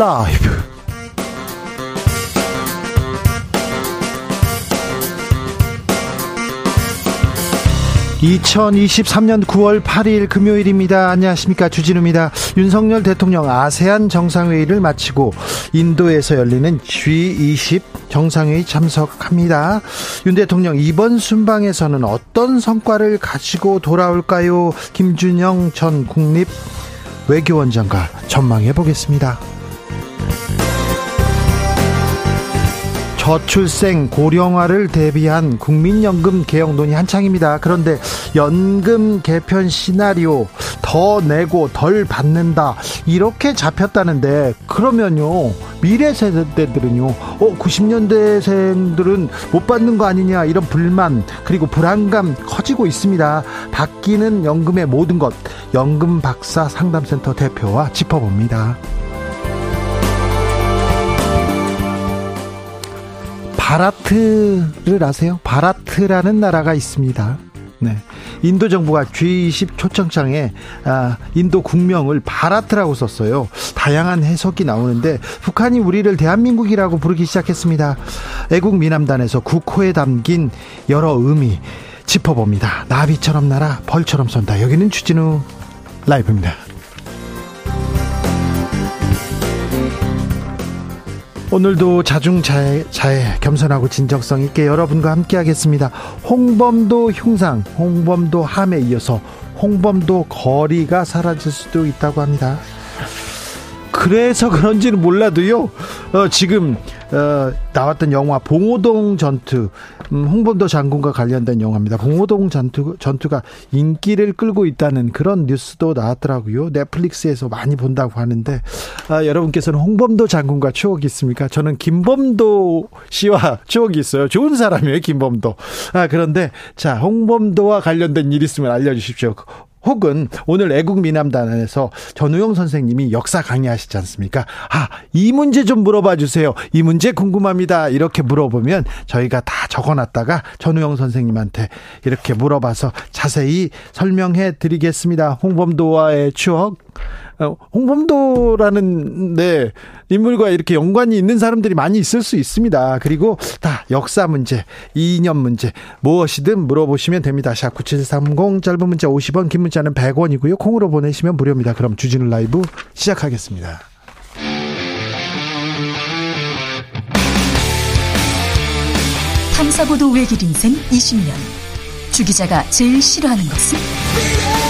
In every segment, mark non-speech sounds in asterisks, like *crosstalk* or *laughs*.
라이브 2023년 9월 8일 금요일입니다. 안녕하십니까. 주진우입니다. 윤석열 대통령 아세안 정상회의를 마치고 인도에서 열리는 G20 정상회의 참석합니다. 윤 대통령 이번 순방에서는 어떤 성과를 가지고 돌아올까요? 김준영 전 국립 외교원장과 전망해 보겠습니다. 저출생 고령화를 대비한 국민연금 개혁 논의 한창입니다. 그런데 연금 개편 시나리오 더 내고 덜 받는다 이렇게 잡혔다는데 그러면요 미래 세대들은요 어 90년대생들은 못 받는 거 아니냐 이런 불만 그리고 불안감 커지고 있습니다. 바뀌는 연금의 모든 것 연금 박사 상담센터 대표와 짚어봅니다. 바라트를 아세요? 바라트라는 나라가 있습니다. 네. 인도 정부가 G20 초청장에 아, 인도 국명을 바라트라고 썼어요. 다양한 해석이 나오는데 북한이 우리를 대한민국이라고 부르기 시작했습니다. 애국 미남단에서 국호에 담긴 여러 의미 짚어봅니다. 나비처럼 날아 벌처럼 쏜다. 여기는 주진우 라이브입니다. 오늘도 자중자애 자애, 겸손하고 진정성 있게 여러분과 함께하겠습니다. 홍범도 흉상, 홍범도 함에 이어서 홍범도 거리가 사라질 수도 있다고 합니다. 그래서 그런지는 몰라도요. 어, 지금 어, 나왔던 영화 봉오동 전투, 음, 홍범도 장군과 관련된 영화입니다. 봉오동 전투 전투가 인기를 끌고 있다는 그런 뉴스도 나왔더라고요. 넷플릭스에서 많이 본다고 하는데 아, 여러분께서는 홍범도 장군과 추억이 있습니까? 저는 김범도 씨와 추억이 있어요. 좋은 사람이에요, 김범도. 아, 그런데 자 홍범도와 관련된 일 있으면 알려주십시오. 혹은 오늘 애국 미남단에서 전우영 선생님이 역사 강의하시지 않습니까? 아, 이 문제 좀 물어봐 주세요. 이 문제 궁금합니다. 이렇게 물어보면 저희가 다 적어놨다가 전우영 선생님한테 이렇게 물어봐서 자세히 설명해 드리겠습니다. 홍범도와의 추억. 어, 홍범도라는 네 인물과 이렇게 연관이 있는 사람들이 많이 있을 수 있습니다. 그리고 다 역사 문제, 이념 문제 무엇이든 물어보시면 됩니다. 샵 9730 짧은 문자 50원, 긴 문자는 100원이고요. 콩으로 보내시면 무료입니다. 그럼 주진우 라이브 시작하겠습니다. 탐사보도 외길 인생 20년. 주 기자가 제일 싫어하는 것은?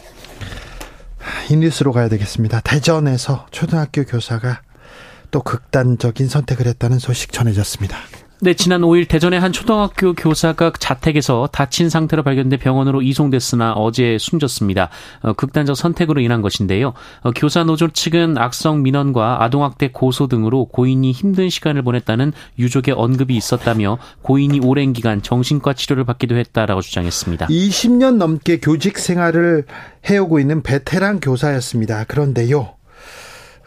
이 뉴스로 가야 되겠습니다. 대전에서 초등학교 교사가 또 극단적인 선택을 했다는 소식 전해졌습니다. 네, 지난 5일 대전의 한 초등학교 교사가 자택에서 다친 상태로 발견돼 병원으로 이송됐으나 어제 숨졌습니다. 어, 극단적 선택으로 인한 것인데요. 어, 교사 노조 측은 악성 민원과 아동학대 고소 등으로 고인이 힘든 시간을 보냈다는 유족의 언급이 있었다며 고인이 오랜 기간 정신과 치료를 받기도 했다라고 주장했습니다. 20년 넘게 교직 생활을 해오고 있는 베테랑 교사였습니다. 그런데요.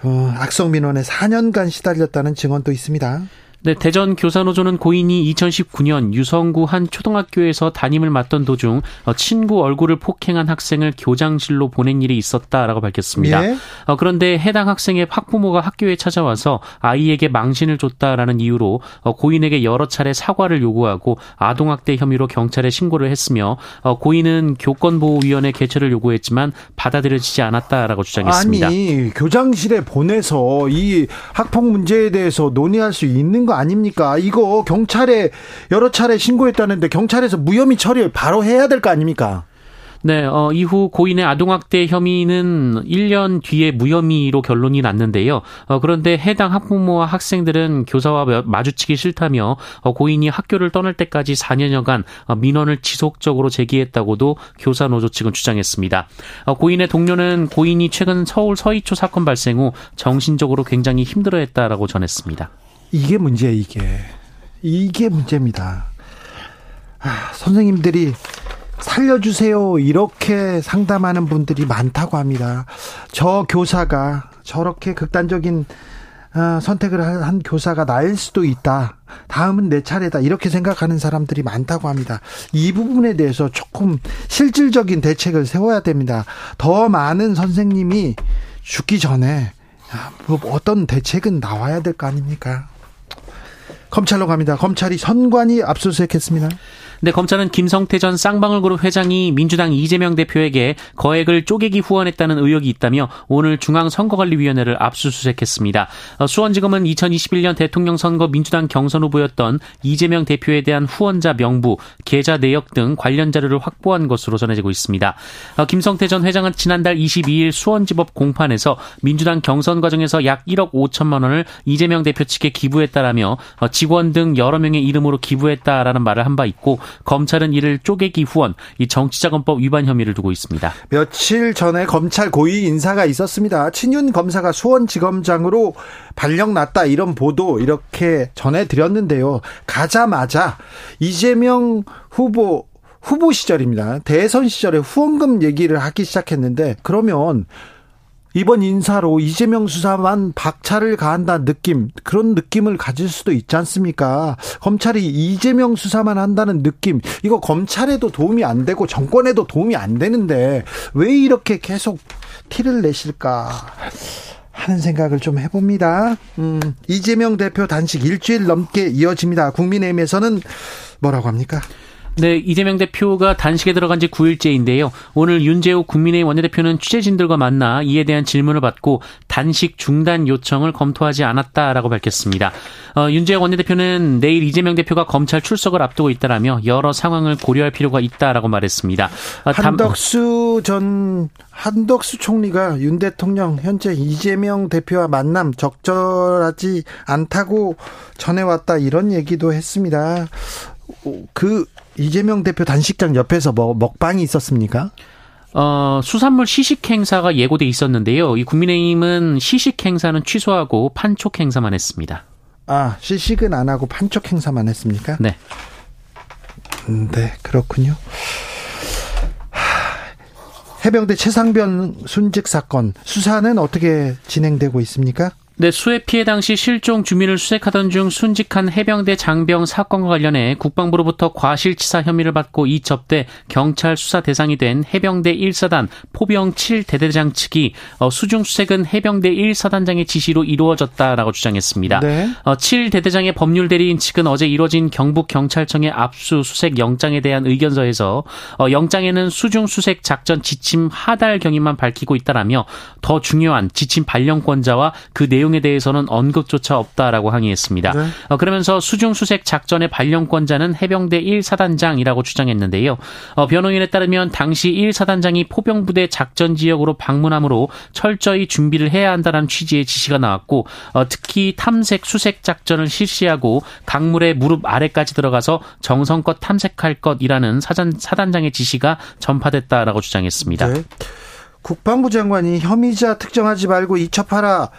어, 악성 민원에 4년간 시달렸다는 증언도 있습니다. 네, 대전 교사노조는 고인이 2019년 유성구 한 초등학교에서 담임을 맡던 도중 어, 친구 얼굴을 폭행한 학생을 교장실로 보낸 일이 있었다라고 밝혔습니다. 예? 어, 그런데 해당 학생의 학부모가 학교에 찾아와서 아이에게 망신을 줬다라는 이유로 어, 고인에게 여러 차례 사과를 요구하고 아동학대 혐의로 경찰에 신고를 했으며 고인은 교권보호위원회 개최를 요구했지만 받아들여지지 않았다라고 주장했습니다. 아니 교장실에 보내서 이 학폭 문제에 대해서 논의할 수 있는 거 아닙니까? 이거 경찰에 여러 차례 신고했다는데 경찰에서 무혐의 처리 바로 해야 될 거 아닙니까? 네, 어, 이후 고인의 아동학대 혐의는 1년 뒤에 무혐의로 결론이 났는데요. 어, 그런데 해당 학부모와 학생들은 교사와 마주치기 싫다며 어, 고인이 학교를 떠날 때까지 4년여간 어, 민원을 지속적으로 제기했다고도 교사 노조 측은 주장했습니다. 어, 고인의 동료는 고인이 최근 서울 서희초 사건 발생 후 정신적으로 굉장히 힘들어했다라고 전했습니다. 이게 문제예요, 이게. 이게 문제입니다. 아, 선생님들이 살려주세요. 이렇게 상담하는 분들이 많다고 합니다. 저 교사가 저렇게 극단적인 어, 선택을 한 교사가 나일 수도 있다. 다음은 내 차례다. 이렇게 생각하는 사람들이 많다고 합니다. 이 부분에 대해서 조금 실질적인 대책을 세워야 됩니다. 더 많은 선생님이 죽기 전에 뭐 어떤 대책은 나와야 될 거 아닙니까? 검찰로 갑니다. 검찰이 선관위 압수수색했습니다. 네, 검찰은 김성태 전 쌍방울그룹 회장이 민주당 이재명 대표에게 거액을 쪼개기 후원했다는 의혹이 있다며 오늘 중앙선거관리위원회를 압수수색했습니다. 어, 수원지검은 2021년 대통령 선거 민주당 경선 후보였던 이재명 대표에 대한 후원자 명부, 계좌 내역 등 관련 자료를 확보한 것으로 전해지고 있습니다. 어, 김성태 전 회장은 지난달 22일 수원지법 공판에서 민주당 경선 과정에서 약 1억 5천만 원을 이재명 대표 측에 기부했다라며 어, 직원 등 여러 명의 이름으로 기부했다라는 말을 한 바 있고 검찰은 이를 쪼개기 후원, 이 정치자금법 위반 혐의를 두고 있습니다. 며칠 전에 검찰 고위 인사가 있었습니다. 친윤 검사가 수원지검장으로 발령났다 이런 보도 이렇게 전해드렸는데요. 가자마자 이재명 후보 후보 시절입니다. 대선 시절에 후원금 얘기를 하기 시작했는데 그러면 이번 인사로 이재명 수사만 박차를 가한다는 느낌, 그런 느낌을 가질 수도 있지 않습니까? 검찰이 이재명 수사만 한다는 느낌, 이거 검찰에도 도움이 안 되고 정권에도 도움이 안 되는데 왜 이렇게 계속 티를 내실까? 하는 생각을 좀 해봅니다. 음, 이재명 대표 단식 일주일 넘게 이어집니다. 국민의힘에서는 뭐라고 합니까? 네, 이재명 대표가 단식에 들어간 지 9일째인데요. 오늘 윤재욱 국민의힘 원내대표는 취재진들과 만나 이에 대한 질문을 받고 단식 중단 요청을 검토하지 않았다라고 밝혔습니다. 어, 윤재욱 원내대표는 내일 이재명 대표가 검찰 출석을 앞두고 있다라며 여러 상황을 고려할 필요가 있다라고 말했습니다. 어, 한덕수 전 한덕수 총리가 윤 대통령 현재 이재명 대표와 만남 적절하지 않다고 전해왔다 이런 얘기도 했습니다. 그 이재명 대표 단식장 옆에서 뭐 먹방이 있었습니까? 어, 수산물 시식 행사가 예고돼 있었는데요. 이 국민의힘은 시식 행사는 취소하고 판촉 행사만 했습니다. 아, 시식은 안 하고 판촉 행사만 했습니까? 네. 음, 네, 그렇군요. 해병대 최상변 순직 사건 수사는 어떻게 진행되고 있습니까? 네, 수해 피해 당시 실종 주민을 수색하던 중 순직한 해병대 장병 사건과 관련해 국방부로부터 과실치사 혐의를 받고 이 접대 경찰 수사 대상이 된 해병대 1사단 포병 7대대장 측이 어, 수중 수색은 해병대 1사단장의 지시로 이루어졌다라고 주장했습니다. 네. 7대대장의 어, 법률 대리인 측은 어제 이뤄진 경북 경찰청의 압수수색 영장에 대한 의견서에서 어, 영장에는 수중 수색 작전 지침 하달 경위만 밝히고 있다라며 더 중요한 지침 발령권자와 그 내용 내용에 대해서는 언급조차 없다라고 항의했습니다. 네. 어, 그러면서 수중 수색 작전의 발령권자는 해병대 1사단장이라고 주장했는데요. 어, 변호인에 따르면 당시 1사단장이 포병부대 작전 지역으로 방문함으로 철저히 준비를 해야 한다는 취지의 지시가 나왔고 어, 특히 탐색 수색 작전을 실시하고 강물의 무릎 아래까지 들어가서 정성껏 탐색할 것이라는 사단, 사단장의 지시가 전파됐다라고 주장했습니다. 네. 국방부 장관이 혐의자 특정하지 말고 이첩하라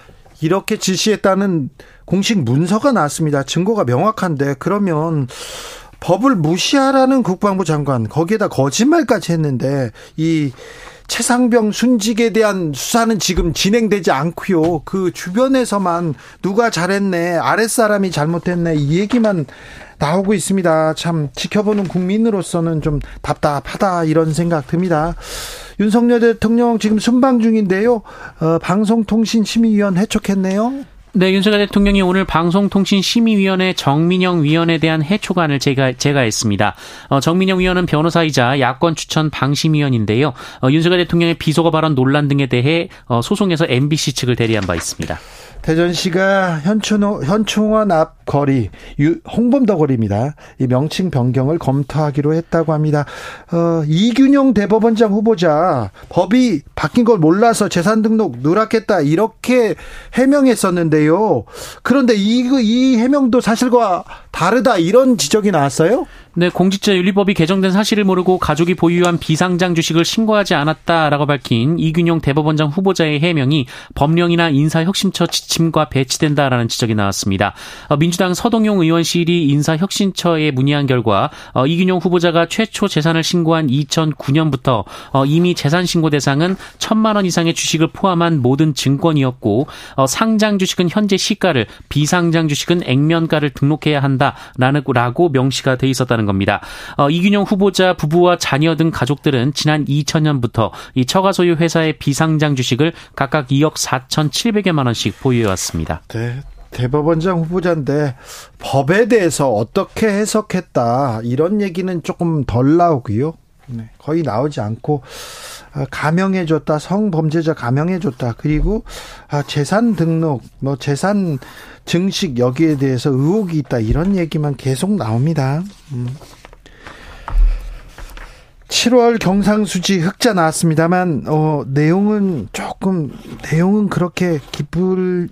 이렇게 지시했다는 공식 문서가 나왔습니다. 증거가 명확한데 그러면 법을 무시하라는 국방부 장관 거기에다 거짓말까지 했는데 이 최상병 순직에 대한 수사는 지금 진행되지 않고요. 그 주변에서만 누가 잘했네, 아랫사람이 잘못했네 이 얘기만 나오고 있습니다. 참 지켜보는 국민으로서는 좀 답답하다 이런 생각 듭니다. 윤석열 대통령 지금 순방 중인데요. 어, 방송통신심의위원 해촉했네요. 네, 윤석열 대통령이 오늘 방송통신심의위원회 정민영 위원에 대한 해초관을 제가, 제가했습니다. 어, 정민영 위원은 변호사이자 야권 추천 방심위원인데요. 어, 윤석열 대통령의 비속어 발언 논란 등에 대해 어, 소송에서 MBC 측을 대리한 바 있습니다. 대전시가 현충원, 현충원 앞 거리 홍범도 거리입니다. 이 명칭 변경을 검토하기로 했다고 합니다. 어, 이균용 대법원장 후보자 법이 바뀐 걸 몰라서 재산 등록 누락했다 이렇게 해명했었는데 요. 그런데 이, 이 해명도 사실과 다르다 이런 지적이 나왔어요? 네, 공직자윤리법이 개정된 사실을 모르고 가족이 보유한 비상장 주식을 신고하지 않았다라고 밝힌 이균용 대법원장 후보자의 해명이 법령이나 인사혁신처 지침과 배치된다라는 지적이 나왔습니다. 어, 민주당 서동용 의원실이 인사혁신처에 문의한 결과 어, 이균용 후보자가 최초 재산을 신고한 2009년부터 어, 이미 재산 신고 대상은 천만 원 이상의 주식을 포함한 모든 증권이었고 상장 주식은 현재 시가를 비상장 주식은 액면가를 등록해야 한다라고 명시가 돼 있었다는 있다는 겁니다. 어, 이균용 후보자 부부와 자녀 등 가족들은 지난 2000년부터 이 처가 소유 회사의 비상장 주식을 각각 2억 4,700여만 원씩 보유해 왔습니다. 네. 대법원장 후보자인데 법에 대해서 어떻게 해석했다 이런 얘기는 조금 덜 나오고요. 네, 거의 나오지 않고 아, 감형해줬다 성범죄자 감형해줬다 그리고 아, 재산 등록 뭐 재산 증식 여기에 대해서 의혹이 있다 이런 얘기만 계속 나옵니다. 음. 7월 경상수지 흑자 나왔습니다만 어 내용은 조금 내용은 그렇게 기쁠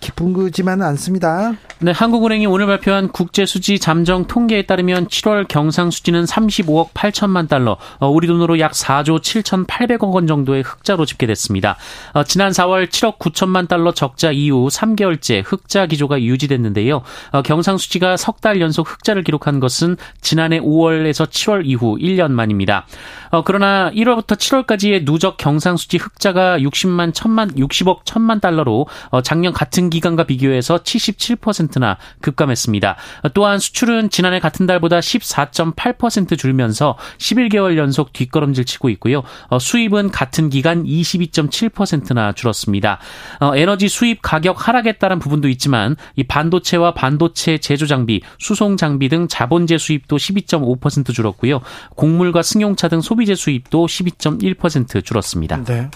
기쁜 거지만은 않습니다. 네, 한국은행이 오늘 발표한 국제수지 잠정 통계에 따르면 7월 경상수지는 35억 8천만 달러, 어, 우리 돈으로 약 4조 7,800억 원 정도의 흑자로 집계됐습니다. 어, 지난 4월 7억 9천만 달러 적자 이후 3개월째 흑자 기조가 유지됐는데요. 어, 경상수지가 석 달 연속 흑자를 기록한 것은 지난해 5월에서 7월 이후 1년 만입니다. 어, 그러나 1월부터 7월까지의 누적 경상수지 흑자가 60만 1000만 60억 1000만 달러로 어, 작년 같은 기간과 비교해서 77%나 급감했습니다. 어, 또한 수출은 지난해 같은 달보다 14.8% 줄면서 11개월 연속 뒷걸음질 치고 있고요. 어, 수입은 같은 기간 22.7%나 줄었습니다. 어, 에너지 수입 가격 하락에 따른 부분도 있지만 이 반도체와 반도체 제조 장비, 수송 장비 등 자본재 수입도 12.5% 줄었고요. 곡물과 승용 차 자동차 등 소비재 수입도 12.1% 줄었습니다. 네.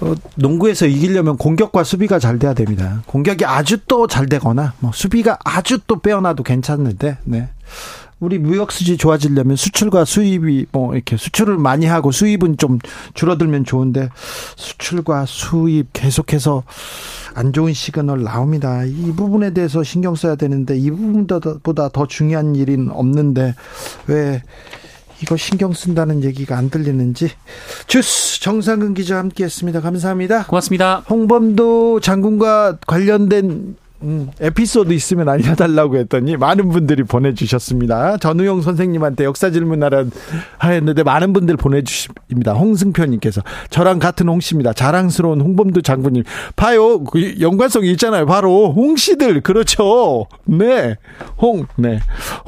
어, 농구에서 이기려면 공격과 수비가 잘 돼야 됩니다. 공격이 아주 또 잘 되거나 뭐 수비가 아주 또 빼어나도 괜찮는데 네. 우리 무역 수지 좋아지려면 수출과 수입이 뭐 이렇게 수출을 많이 하고 수입은 좀 줄어들면 좋은데 수출과 수입 계속해서 안 좋은 시그널 나옵니다. 이 부분에 대해서 신경 써야 되는데 이 부분보다 더 중요한 일은 없는데 왜 이거 신경 쓴다는 얘기가 안 들리는지 주스 정상근 기자 함께했습니다. 감사합니다. 고맙습니다. 홍범도 장군과 관련된 음, 에피소드 있으면 알려달라고 했더니 많은 분들이 보내주셨습니다. 전우용 선생님한테 역사 질문하라 했는데 많은 분들 보내주십니다. 홍승표님께서 저랑 같은 홍씨입니다. 자랑스러운 홍범도 장군님. 봐요. 그 연관성이 있잖아요. 바로 홍씨들. 그렇죠. 네. 홍. 네.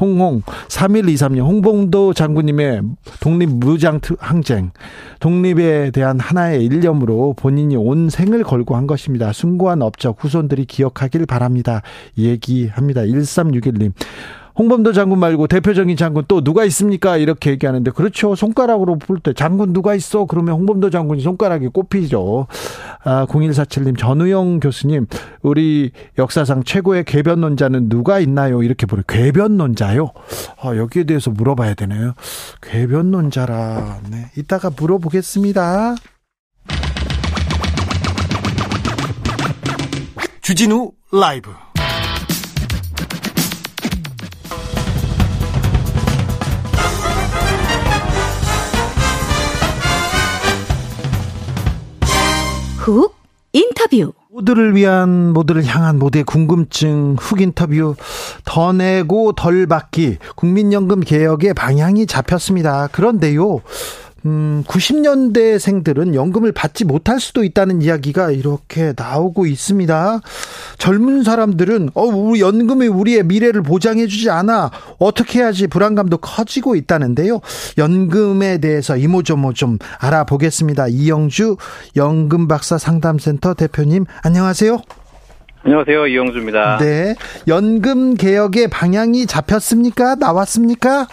홍홍. 3123년 홍범도 장군님의 독립 무장 항쟁. 독립에 대한 하나의 일념으로 본인이 온 생을 걸고 한 것입니다. 숭고한 업적 후손들이 기억하길 바랍니다. 얘기합니다. 1361님. 홍범도 장군 말고 대표적인 장군 또 누가 있습니까? 이렇게 얘기하는데 그렇죠. 손가락으로 볼 때 장군 누가 있어? 그러면 홍범도 장군이 손가락이 꼽히죠. 아, 0147님 전우영 교수님 우리 역사상 최고의 궤변론자는 누가 있나요? 이렇게 보래. 궤변론자요? 아, 여기에 대해서 물어봐야 되네요. 궤변론자라. 네. 이따가 물어보겠습니다. 주진우 라이브 훅 인터뷰 모두를 위한 모두를 향한 모두의 궁금증 훅 인터뷰 더 내고 덜 받기 국민연금 개혁의 방향이 잡혔습니다. 그런데요. 음, 90년대생들은 연금을 받지 못할 수도 있다는 이야기가 이렇게 나오고 있습니다. 젊은 사람들은 어, 우리 연금이 우리의 미래를 보장해주지 않아 어떻게 해야지 불안감도 커지고 있다는데요. 연금에 대해서 이모저모 좀 알아보겠습니다. 이영주 연금박사 상담센터 대표님 안녕하세요. 안녕하세요. 이영주입니다. 네. 연금 개혁의 방향이 잡혔습니까? 나왔습니까?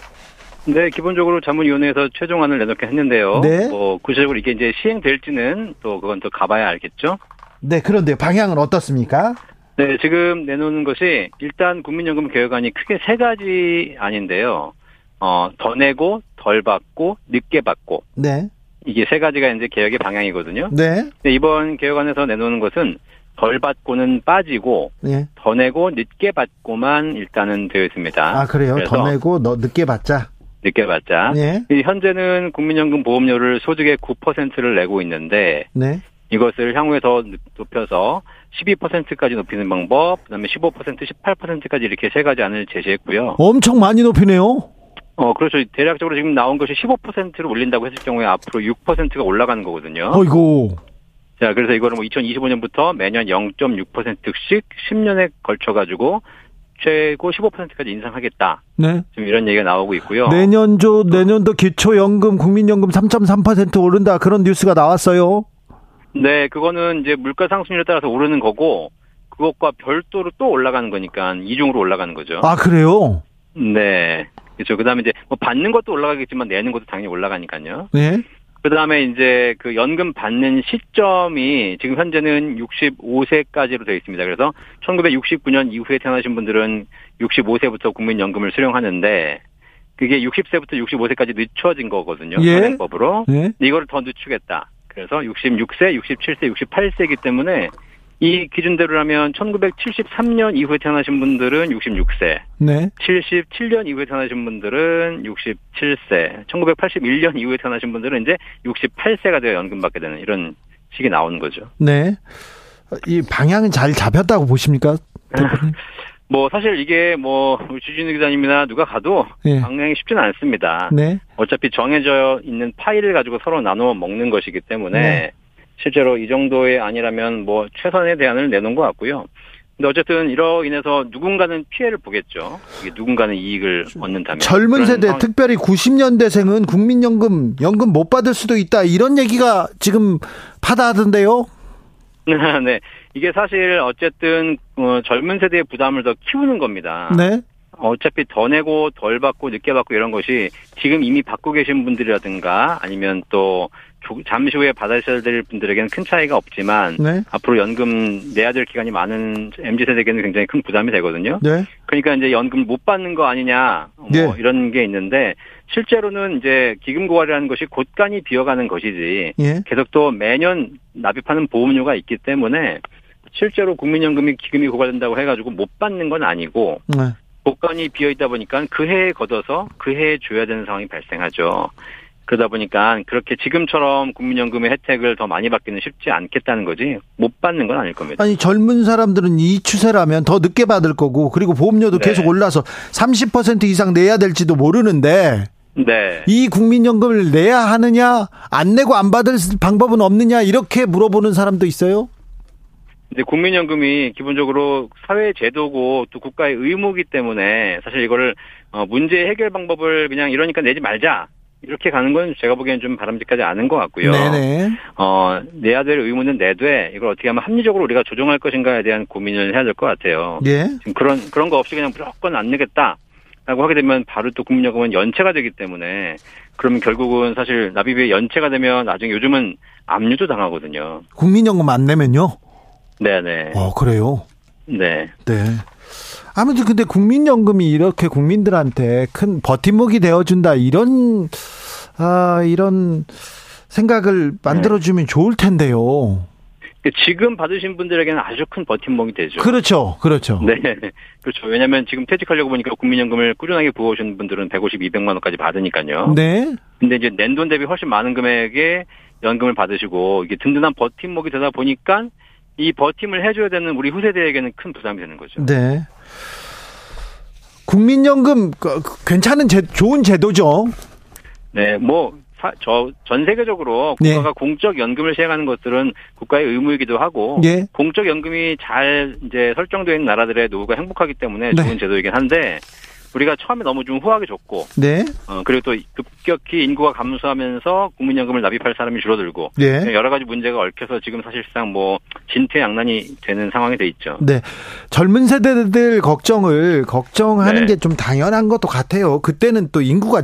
네, 기본적으로 자문위원회에서 최종안을 내놓게 했는데요. 네. 뭐 구체적으로 이게 이제 시행될지는 또 그건 또 가봐야 알겠죠. 네, 그런데 방향은 어떻습니까? 네, 지금 내놓는 것이 일단 국민연금 개혁안이 크게 세 가지 아닌데요. 어, 더 내고 덜 받고 늦게 받고 네. 이게 세 가지가 이제 개혁의 방향이거든요. 네. 이번 개혁안에서 내놓는 것은 덜 받고는 빠지고 네. 더 내고 늦게 받고만 일단은 되어 있습니다. 아, 그래요? 더 내고 너 늦게 받자. 받자. 네. 이 현재는 국민연금 보험료를 소득의 9%를 내고 있는데 네. 이것을 향후에 더 높여서 12%까지 높이는 방법, 그다음에 15%, 18%까지 이렇게 세 가지 안을 제시했고요. 엄청 많이 높이네요. 어, 그렇죠. 대략적으로 지금 나온 것이 15%를 올린다고 했을 경우에 앞으로 6%가 올라가는 거거든요. 어이고. 자, 그래서 이거를 뭐 2025년부터 매년 0.6%씩 10년에 걸쳐 가지고 최고 15%까지 인상하겠다. 네. 지금 이런 얘기가 나오고 있고요. 내년조 내년도 기초연금 국민연금 3.3% 오른다 그런 뉴스가 나왔어요. 네, 그거는 이제 물가 상승률에 따라서 오르는 거고 그것과 별도로 또 올라가는 거니까 이중으로 올라가는 거죠. 아, 그래요? 네. 그렇죠. 그다음에 이제 뭐 받는 것도 올라가겠지만 내는 것도 당연히 올라가니까요. 네. 그 다음에 이제 그 연금 받는 시점이 지금 현재는 65세까지로 되어 있습니다. 그래서 1969년 이후에 태어나신 분들은 65세부터 국민연금을 수령하는데 그게 60세부터 65세까지 늦춰진 거거든요. 예. 현행법으로. 네. 이거를 더 늦추겠다. 그래서 66세, 67세, 68세이기 때문에 이 기준대로라면 1973년 이후에 태어나신 분들은 66세, 네. 77년 이후에 태어나신 분들은 67세, 1981년 이후에 태어나신 분들은 이제 68세가 되어 연금 받게 되는 이런 식이 나오는 거죠. 네. 이 방향은 잘 잡혔다고 보십니까? *laughs* 뭐 사실 이게 뭐 주진우 기자님이나 누가 가도 예. 방향이 쉽지는 않습니다. 네. 어차피 정해져 있는 파일을 가지고 서로 나누어 먹는 것이기 때문에 네. 실제로 이 정도의 아니라면 뭐 최선의 대안을 내놓은 것 같고요. 근데 어쨌든 이로 인해서 누군가는 피해를 보겠죠. 누군가는 이익을 얻는다면. 젊은 세대 상황- 특별히 90년대생은 국민연금 연금 못 받을 수도 있다 이런 얘기가 지금 파다하던데요. *laughs* 네. 이게 사실 어쨌든 어, 젊은 세대의 부담을 더 키우는 겁니다. 네. 어차피 더 내고 덜 받고 늦게 받고 이런 것이 지금 이미 받고 계신 분들이라든가 아니면 또 조- 잠시 후에 받으셔야 될 분들에게는 큰 차이가 없지만 네. 앞으로 연금 내야 될 기간이 많은 MZ 세대에게는 굉장히 큰 부담이 되거든요. 네. 그러니까 이제 연금 못 받는 거 아니냐 뭐 네. 이런 게 있는데 실제로는 이제 기금 고갈이라는 것이 곳간이 비어가는 것이지 예. 계속 또 매년 납입하는 보험료가 있기 때문에 실제로 국민연금이 기금이 고갈된다고 해가지고 못 받는 건 아니고 네. 복간이 비어 있다 보니까 그 해에 걷어서 그 해에 줘야 되는 상황이 발생하죠. 그러다 보니까 그렇게 지금처럼 국민연금의 혜택을 더 많이 받기는 쉽지 않겠다는 거지 못 받는 건 아닐 겁니다. 아니 젊은 사람들은 이 추세라면 더 늦게 받을 거고 그리고 보험료도 네. 계속 올라서 30% 이상 내야 될지도 모르는데 네. 이 국민연금을 내야 하느냐 안 내고 안 받을 방법은 없느냐 이렇게 물어보는 사람도 있어요. 근데 국민연금이 기본적으로 사회 제도고 또 국가의 의무이기 때문에 사실 이거를 어, 문제 해결 방법을 그냥 이러니까 내지 말자 이렇게 가는 건 제가 보기엔 좀 바람직하지 않은 것 같고요. 네네. 어, 내야 될 의무는 내되 이걸 어떻게 하면 합리적으로 우리가 조정할 것인가에 대한 고민을 해야 될 것 같아요. 예. 지금 그런 그런 거 없이 그냥 무조건 안 내겠다. 라고 하게 되면 바로 또 국민연금은 연체가 되기 때문에 그러면 결국은 사실 납입이 연체가 되면 나중에 요즘은 압류도 당하거든요. 국민연금 안 내면요. 네네. 어 그래요. 네. 네. 아무튼 근데 국민연금이 이렇게 국민들한테 큰 버팀목이 되어준다 이런 아 이런 생각을 만들어주면 좋을 텐데요. 지금 받으신 분들에게는 아주 큰 버팀목이 되죠. 그렇죠, 그렇죠. 네. 그렇죠. 왜냐하면 지금 퇴직하려고 보니까 국민연금을 꾸준하게 부어오신 분들은 150, 200만 원까지 받으니까요. 네, 근데 이제 낸돈 대비 훨씬 많은 금액의 연금을 받으시고 이게 든든한 버팀목이 되다 보니까 이 버팀을 해줘야 되는 우리 후세대에게는 큰 부담이 되는 거죠. 네. 국민연금 그, 괜찮은 제, 좋은 제도죠. 네, 뭐 저전 세계적으로 네. 국가가 공적 연금을 시행하는 것들은 국가의 의무이기도 하고 예. 공적 연금이 잘 이제 설정되어 있는 나라들의 노후가 행복하기 때문에 네. 좋은 제도이긴 한데 우리가 처음에 너무 좀 후하게 줬고 네. 어, 그리고 또 급격히 인구가 감소하면서 국민연금을 납입할 사람이 줄어들고 예. 여러 가지 문제가 얽혀서 지금 사실상 뭐 진퇴양난이 되는 상황이 돼 있죠. 네. 젊은 세대들 걱정을 걱정하는 네. 게좀 당연한 것도 같아요. 그때는 또 인구가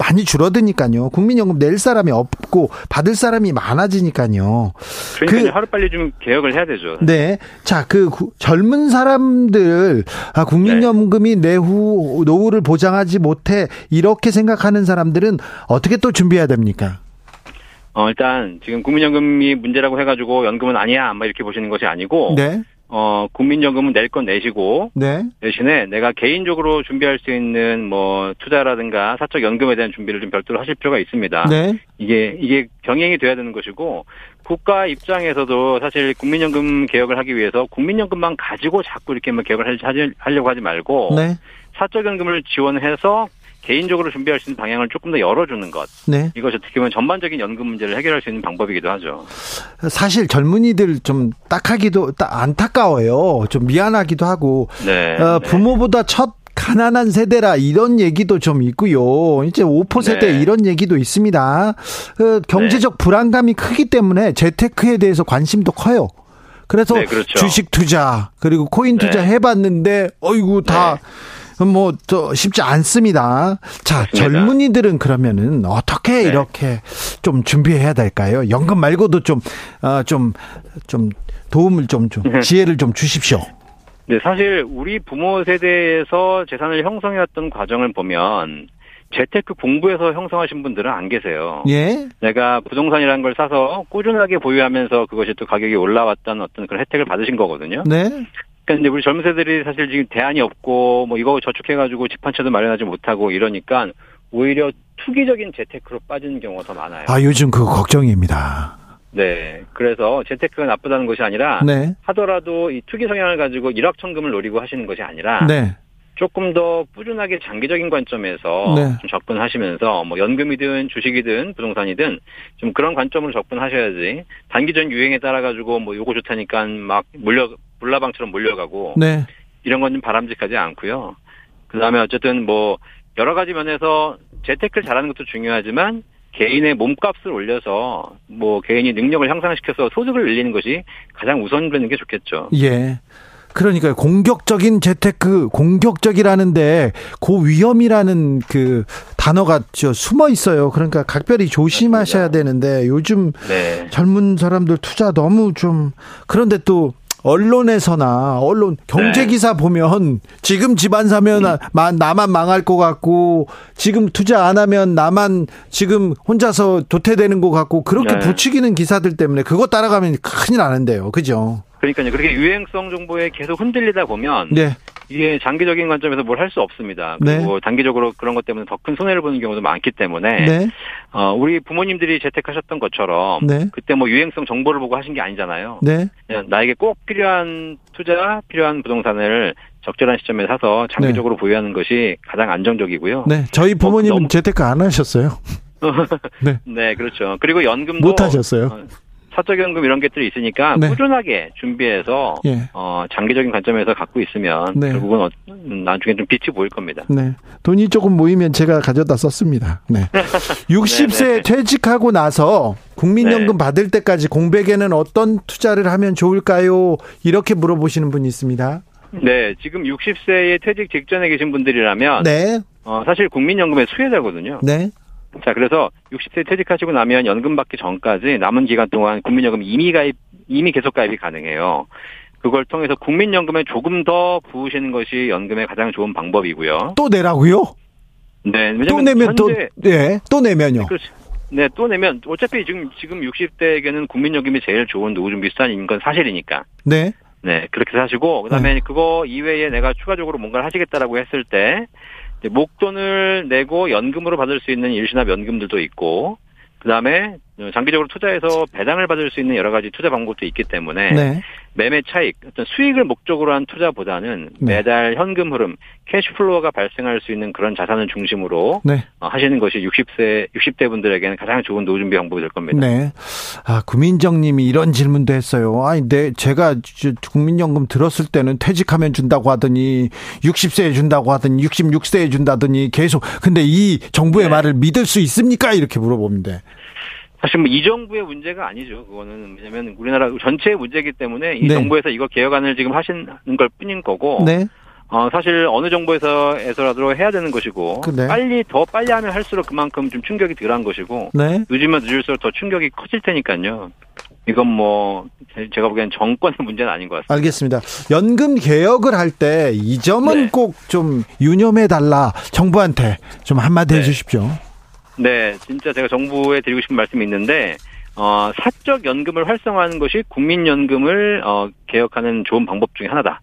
많이 줄어드니까요. 국민연금 낼 사람이 없고 받을 사람이 많아지니까요. 그러니까 그- 하루빨리 좀 개혁을 해야 되죠. 네. 자, 그 구- 젊은 사람들 아 국민연금이 내후 노후를 보장하지 못해 이렇게 생각하는 사람들은 어떻게 또 준비해야 됩니까? 어, 일단 지금 국민연금이 문제라고 해가지고 연금은 아니야, 막 이렇게 보시는 것이 아니고 네. 어, 국민연금은 낼 건 내시고 네. 대신에 내가 개인적으로 준비할 수 있는 뭐 투자라든가 사적 연금에 대한 준비를 좀 별도로 하실 필요가 있습니다. 네. 이게 이게 병행이 돼야 되는 것이고 국가 입장에서도 사실 국민연금 개혁을 하기 위해서 국민연금만 가지고 자꾸 이렇게 뭐 개혁을 하려고 하지 말고 네. 사적 연금을 지원해서 개인적으로 준비할 수 있는 방향을 조금 더 열어주는 것 네. 이것이 어떻게 보면 전반적인 연금 문제를 해결할 수 있는 방법이기도 하죠. 사실 젊은이들 좀 딱하기도 딱 안타까워요. 좀 미안하기도 하고 네. 어, 네. 부모보다 첫 가난한 세대라 이런 얘기도 좀 있고요. 이제 5% 세대 네. 이런 얘기도 있습니다. 어, 경제적 불안감이 크기 때문에 재테크에 대해서 관심도 커요. 그래서 네, 그렇죠. 주식 투자 그리고 코인 투자 네. 해봤는데 어이구 다 뭐, 저, 쉽지 않습니다. 자. 젊은이들은 그러면은 어떻게 네. 이렇게 좀 준비해야 될까요? 연금 말고도 좀, 어, 좀, 좀 도움을 좀, 좀, 지혜를 좀 주십시오. 네, 사실 우리 부모 세대에서 재산을 형성해왔던 과정을 보면 재테크 공부해서 형성하신 분들은 안 계세요. 예? 내가 부동산이라는 걸 사서 꾸준하게 보유하면서 그것이 또 가격이 올라왔던 어떤 그런 혜택을 받으신 거거든요. 네? 그러니까 이제 우리 젊은 세대들이 사실 지금 대안이 없고 뭐 이거 저축해가지고 집 한 채도 마련하지 못하고 이러니까 오히려 투기적인 재테크로 빠지는 경우가 더 많아요. 아, 요즘 그거 걱정입니다. 네. 그래서 재테크가 나쁘다는 것이 아니라 네. 하더라도 이 투기 성향을 가지고 일확천금을 노리고 하시는 것이 아니라 네. 조금 더 꾸준하게 장기적인 관점에서 네. 좀 접근하시면서 뭐 연금이든 주식이든 부동산이든 좀 그런 관점으로 접근하셔야지 단기전 유행에 따라 가지고 뭐 요거 좋다니까 막 몰려 불나방처럼 몰려가고 네. 이런 건 좀 바람직하지 않고요. 그다음에 어쨌든 뭐 여러 가지 면에서 재테크를 잘하는 것도 중요하지만 개인의 몸값을 올려서 뭐 개인이 능력을 향상시켜서 소득을 늘리는 것이 가장 우선되는 게 좋겠죠. 예. 그러니까 공격적인 재테크, 공격적이라는데 고위험이라는 그 단어가 저 숨어 있어요. 그러니까 각별히 조심하셔야. 되는데 요즘 네. 젊은 사람들 투자 너무 좀 그런데 또 언론에서나 언론 경제 네. 기사 보면 지금 집안 사면 음. 마- 나만 망할 것 같고 지금 투자 안 하면 나만 지금 혼자서 도태되는 것 같고 그렇게 네. 부추기는 기사들 때문에 그거 따라가면 큰일 나는데요. 그죠? 그러니까요. 그렇게 유행성 정보에 계속 흔들리다 보면 네. 이게 장기적인 관점에서 뭘 할 수 없습니다. 그리고 단기적으로 그런 것 때문에 더 큰 손해를 보는 경우도 많기 때문에 네. 어, 우리 부모님들이 재택하셨던 것처럼 네. 그때 뭐 유행성 정보를 보고 하신 게 아니잖아요. 네. 그냥 나에게 꼭 필요한 투자, 필요한 부동산을 적절한 시점에 사서 장기적으로 보유하는 것이 가장 안정적이고요. 네. 저희 부모님은 너무- 재테크 안 하셨어요. *laughs* 네. 네, 그렇죠. 그리고 연금도 못 하셨어요. 어, 사적연금 이런 것들이 있으니까 네. 꾸준하게 준비해서 예. 어, 장기적인 관점에서 갖고 있으면 네. 결국은 어, 음, 나중에 좀 빛이 보일 겁니다. 네. 돈이 조금 모이면 제가 가져다 썼습니다. 네. 60세 *laughs* 네, 네. 퇴직하고 나서 국민연금 네. 받을 때까지 공백에는 어떤 투자를 하면 좋을까요? 이렇게 물어보시는 분이 있습니다. 네, 지금 60세에 퇴직 직전에 계신 분들이라면 네. 어, 사실 국민연금의 수혜자거든요. 네. 자, 그래서 60세 퇴직하시고 나면 연금 받기 전까지 남은 기간 동안 국민연금 이미 가입, 이미 계속 가입이 가능해요. 그걸 통해서 국민연금에 조금 더 부으시는 것이 연금의 가장 좋은 방법이고요. 또 내라고요? 네, 또 내면 또 현재 네. 또 내면요. 그렇죠. 네, 또 내면 어차피 지금 지금 60대에게는 국민연금이 제일 좋은 노후 준비 수단인 건 사실이니까. 네. 네, 그렇게 사시고 그다음에 그거 이외에 내가 추가적으로 뭔가를 하시겠다라고 했을 때 목돈을 내고 연금으로 받을 수 있는 일시납 연금들도 있고 그다음에 장기적으로 투자해서 배당을 받을 수 있는 여러 가지 투자 방법도 있기 때문에 네. 매매 차익, 어떤 수익을 목적으로 한 투자보다는 네. 매달 현금 흐름, cash flow가 발생할 수 있는 그런 자산을 중심으로 네. 어, 하시는 것이 60세 60대 분들에게는 가장 좋은 노후 준비 방법이 될 겁니다. 네. 아, 구민정님이 이런 질문도 했어요. 아니, 내, 제가 저 국민연금 들었을 때는 퇴직하면 준다고 하더니 60세에 준다고 하더니 66세에 준다더니 계속. 근데 이 정부의 네. 말을 믿을 수 있습니까? 이렇게 물어보는데. 사실 뭐 이 정부의 문제가 아니죠. 그거는 왜냐하면 우리나라 전체의 문제이기 때문에 이 네. 정부에서 이거 개혁안을 지금 하시는 걸 뿐인 거고. 네. 어, 사실 어느 정부에서에서라도 해야 되는 것이고 그, 네. 빨리 더 빨리 하면 할수록 그만큼 좀 충격이 덜한 것이고 네. 늦으면 늦을수록 더 충격이 커질 테니까요. 이건 뭐 제- 제가 보기엔 정권의 *laughs* 문제는 아닌 것 같습니다. 알겠습니다. 연금 개혁을 할 때 이 점은 네. 꼭좀 유념해 달라. 정부한테 좀 한마디 네. 해 주십시오. 네, 진짜 제가 정부에 드리고 싶은 말씀이 있는데 어, 사적 연금을 활성화하는 것이 국민연금을 어, 개혁하는 좋은 방법 중에 하나다.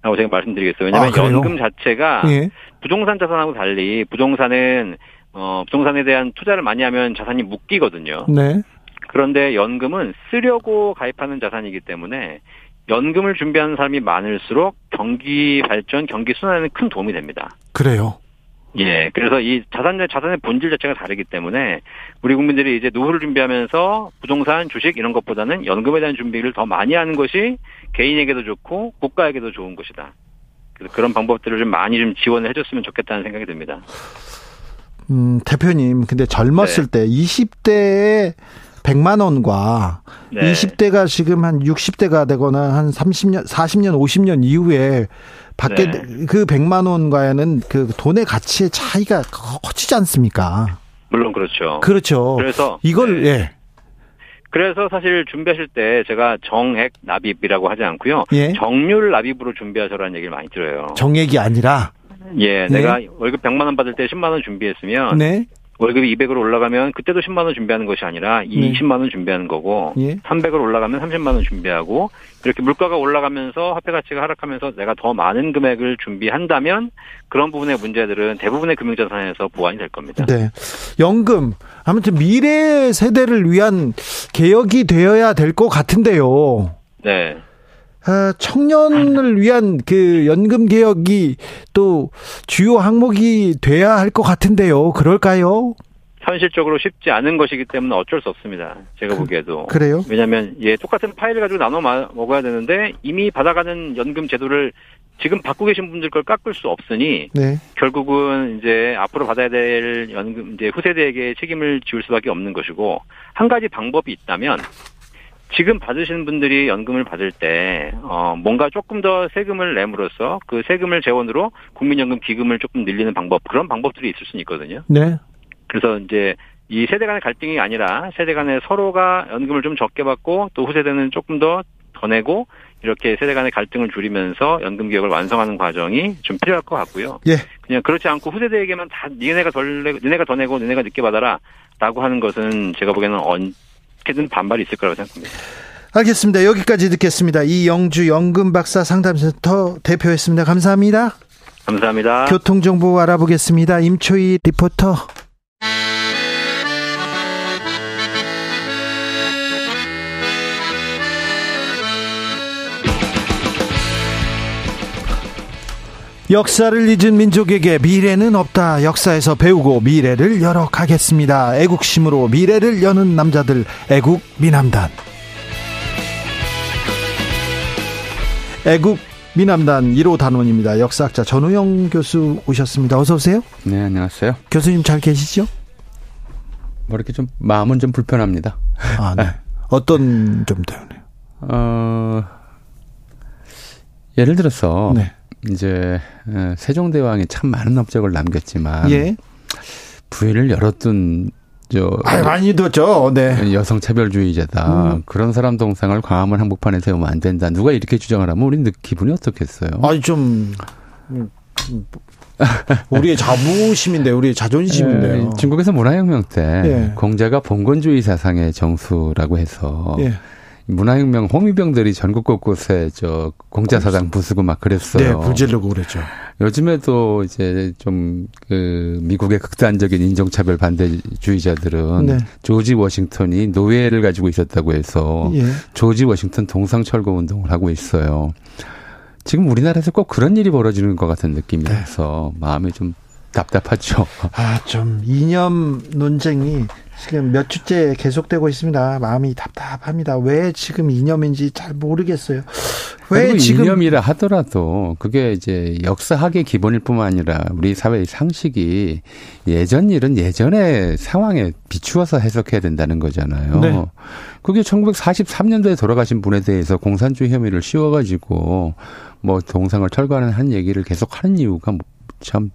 라고 제가 말씀드리겠어요. 왜냐하면 아? 연금 자체가 예. 부동산 자산하고 달리 부동산은 어, 부동산에 대한 투자를 많이 하면 자산이 묶이거든요. 네. 그런데 연금은 쓰려고 가입하는 자산이기 때문에 연금을 준비하는 사람이 많을수록 경기 발전, 경기 순환에는 큰 도움이 됩니다. 그래요. 예, 그래서 이 자산의 자산의 본질 자체가 다르기 때문에 우리 국민들이 이제 노후를 준비하면서 부동산, 주식 이런 것보다는 연금에 대한 준비를 더 많이 하는 것이 개인에게도 좋고 국가에게도 좋은 것이다. 그래서 그런 방법들을 좀 많이 좀 지원을 해줬으면 좋겠다는 생각이 듭니다. 음, 대표님, 근데 젊었을 네. 때 20대에 100만 원과 네. 20대가 지금 한 60대가 되거나 한 30년, 40년, 50년 이후에 받게 네. 되- 그 100만 원과는 그 돈의 가치의 차이가 커지지 않습니까? 물론 그렇죠. 그렇죠. 그래서 이걸 네. 예. 그래서 사실 준비하실 때 제가 정액 납입이라고 하지 않고요. 예. 정률 납입으로 준비하셔라는 얘기를 많이 들어요. 정액이 아니라 예, 내가 월급 100만 원 받을 때 10만 원 준비했으면 네. 월급이 200으로 올라가면 그때도 10만 원 준비하는 것이 아니라 네. 20만 원 준비하는 거고 예. 300으로 올라가면 30만 원 준비하고 이렇게 물가가 올라가면서 화폐 가치가 하락하면서 내가 더 많은 금액을 준비한다면 그런 부분의 문제들은 대부분의 금융자산에서 보완이 될 겁니다. 네. 연금 아무튼 미래 세대를 위한 개혁이 되어야 될 것 같은데요. 네. 아, 청년을 위한 그 연금 개혁이 또 주요 항목이 돼야 할 것 같은데요. 그럴까요? 현실적으로 쉽지 않은 것이기 때문에 어쩔 수 없습니다. 제가 보기에도. 그래요? 왜냐하면 예 똑같은 파일을 가지고 나눠 마- 먹어야 되는데 이미 받아가는 연금 제도를 지금 받고 계신 분들 걸 깎을 수 없으니 네. 결국은 이제 앞으로 받아야 될 연금 이제 후세대에게 책임을 지울 수밖에 없는 것이고 한 가지 방법이 있다면 지금 받으시는 분들이 연금을 받을 때 어, 뭔가 조금 더 세금을 내므로써 그 세금을 재원으로 국민연금 기금을 조금 늘리는 방법 그런 방법들이 있을 수는 있거든요. 네. 그래서 이제 이 세대 간의 갈등이 아니라 세대 간의 서로가 연금을 좀 적게 받고 또 후세대는 조금 더 더 내고 이렇게 세대 간의 갈등을 줄이면서 연금 개혁을 완성하는 과정이 좀 필요할 것 같고요. 예. 그냥 그렇지 않고 후세대에게만 다 니네가 덜 내고 니네가 더 내고 니네가 늦게 받아라 라고 하는 것은 제가 보기에는 언 제든 반발이 있을 거라고 생각합니다. 알겠습니다. 여기까지 듣겠습니다. 이영주 연금 박사 상담센터 대표였습니다. 감사합니다. 감사합니다. 교통정보 알아보겠습니다. 임초희 리포터. 역사를 잊은 민족에게 미래는 없다. 역사에서 배우고 미래를 열어가겠습니다. 애국심으로 미래를 여는 남자들 애국 미남단. 애국 미남단 1호 단원입니다. 역사학자 전우영 교수 오셨습니다. 어서 오세요. 네, 안녕하세요. 교수님 잘 계시죠? 뭐 이렇게 좀 마음은 좀 불편합니다. 아, 네. *laughs* 어떤 점 때문에? 어, 예를 들어서 네. 이제 어, 세종대왕이 참 많은 업적을 남겼지만 예. 부위를 열어둔 저 아, 많이 듣죠. 네. 여성 차별주의자다. 음. 그런 사람 동상을 광화문 한복판에 세우면 안 된다. 누가 이렇게 주장을 하면 우리 기분이 어떻겠어요? 아니 좀 음, 음, 우리의 자부심인데, 우리의 자존심인데요. 에, 중국에서 문화혁명 때 예. 공자가 봉건주의 사상의 정수라고 해서 예. 문화혁명 홍위병들이 전국 곳곳에 저 공자사당 부수고 막 그랬어요. 네, 불질르고 그랬죠. 요즘에도 이제 좀 그 미국의 극단적인 인종차별 반대주의자들은 네. 조지 워싱턴이 노예를 가지고 있었다고 해서 예. 조지 워싱턴 동상 철거 운동을 하고 있어요. 지금 우리나라에서 꼭 그런 일이 벌어지는 것 같은 느낌이라서 네. 마음이 좀 답답하죠. 아, 좀 이념 논쟁이 지금 몇 주째 계속되고 있습니다. 마음이 답답합니다. 왜 지금 이념인지 잘 모르겠어요. 왜 지금 이념이라 하더라도 그게 이제 역사학의 기본일 뿐만 아니라 우리 사회의 상식이 예전 일은 예전의 상황에 비추어서 해석해야 된다는 거잖아요. 네. 그게 1943년도에 돌아가신 분에 대해서 공산주의 혐의를 씌워가지고 뭐 동상을 철거하는 한 얘기를 계속 하는 이유가 뭐참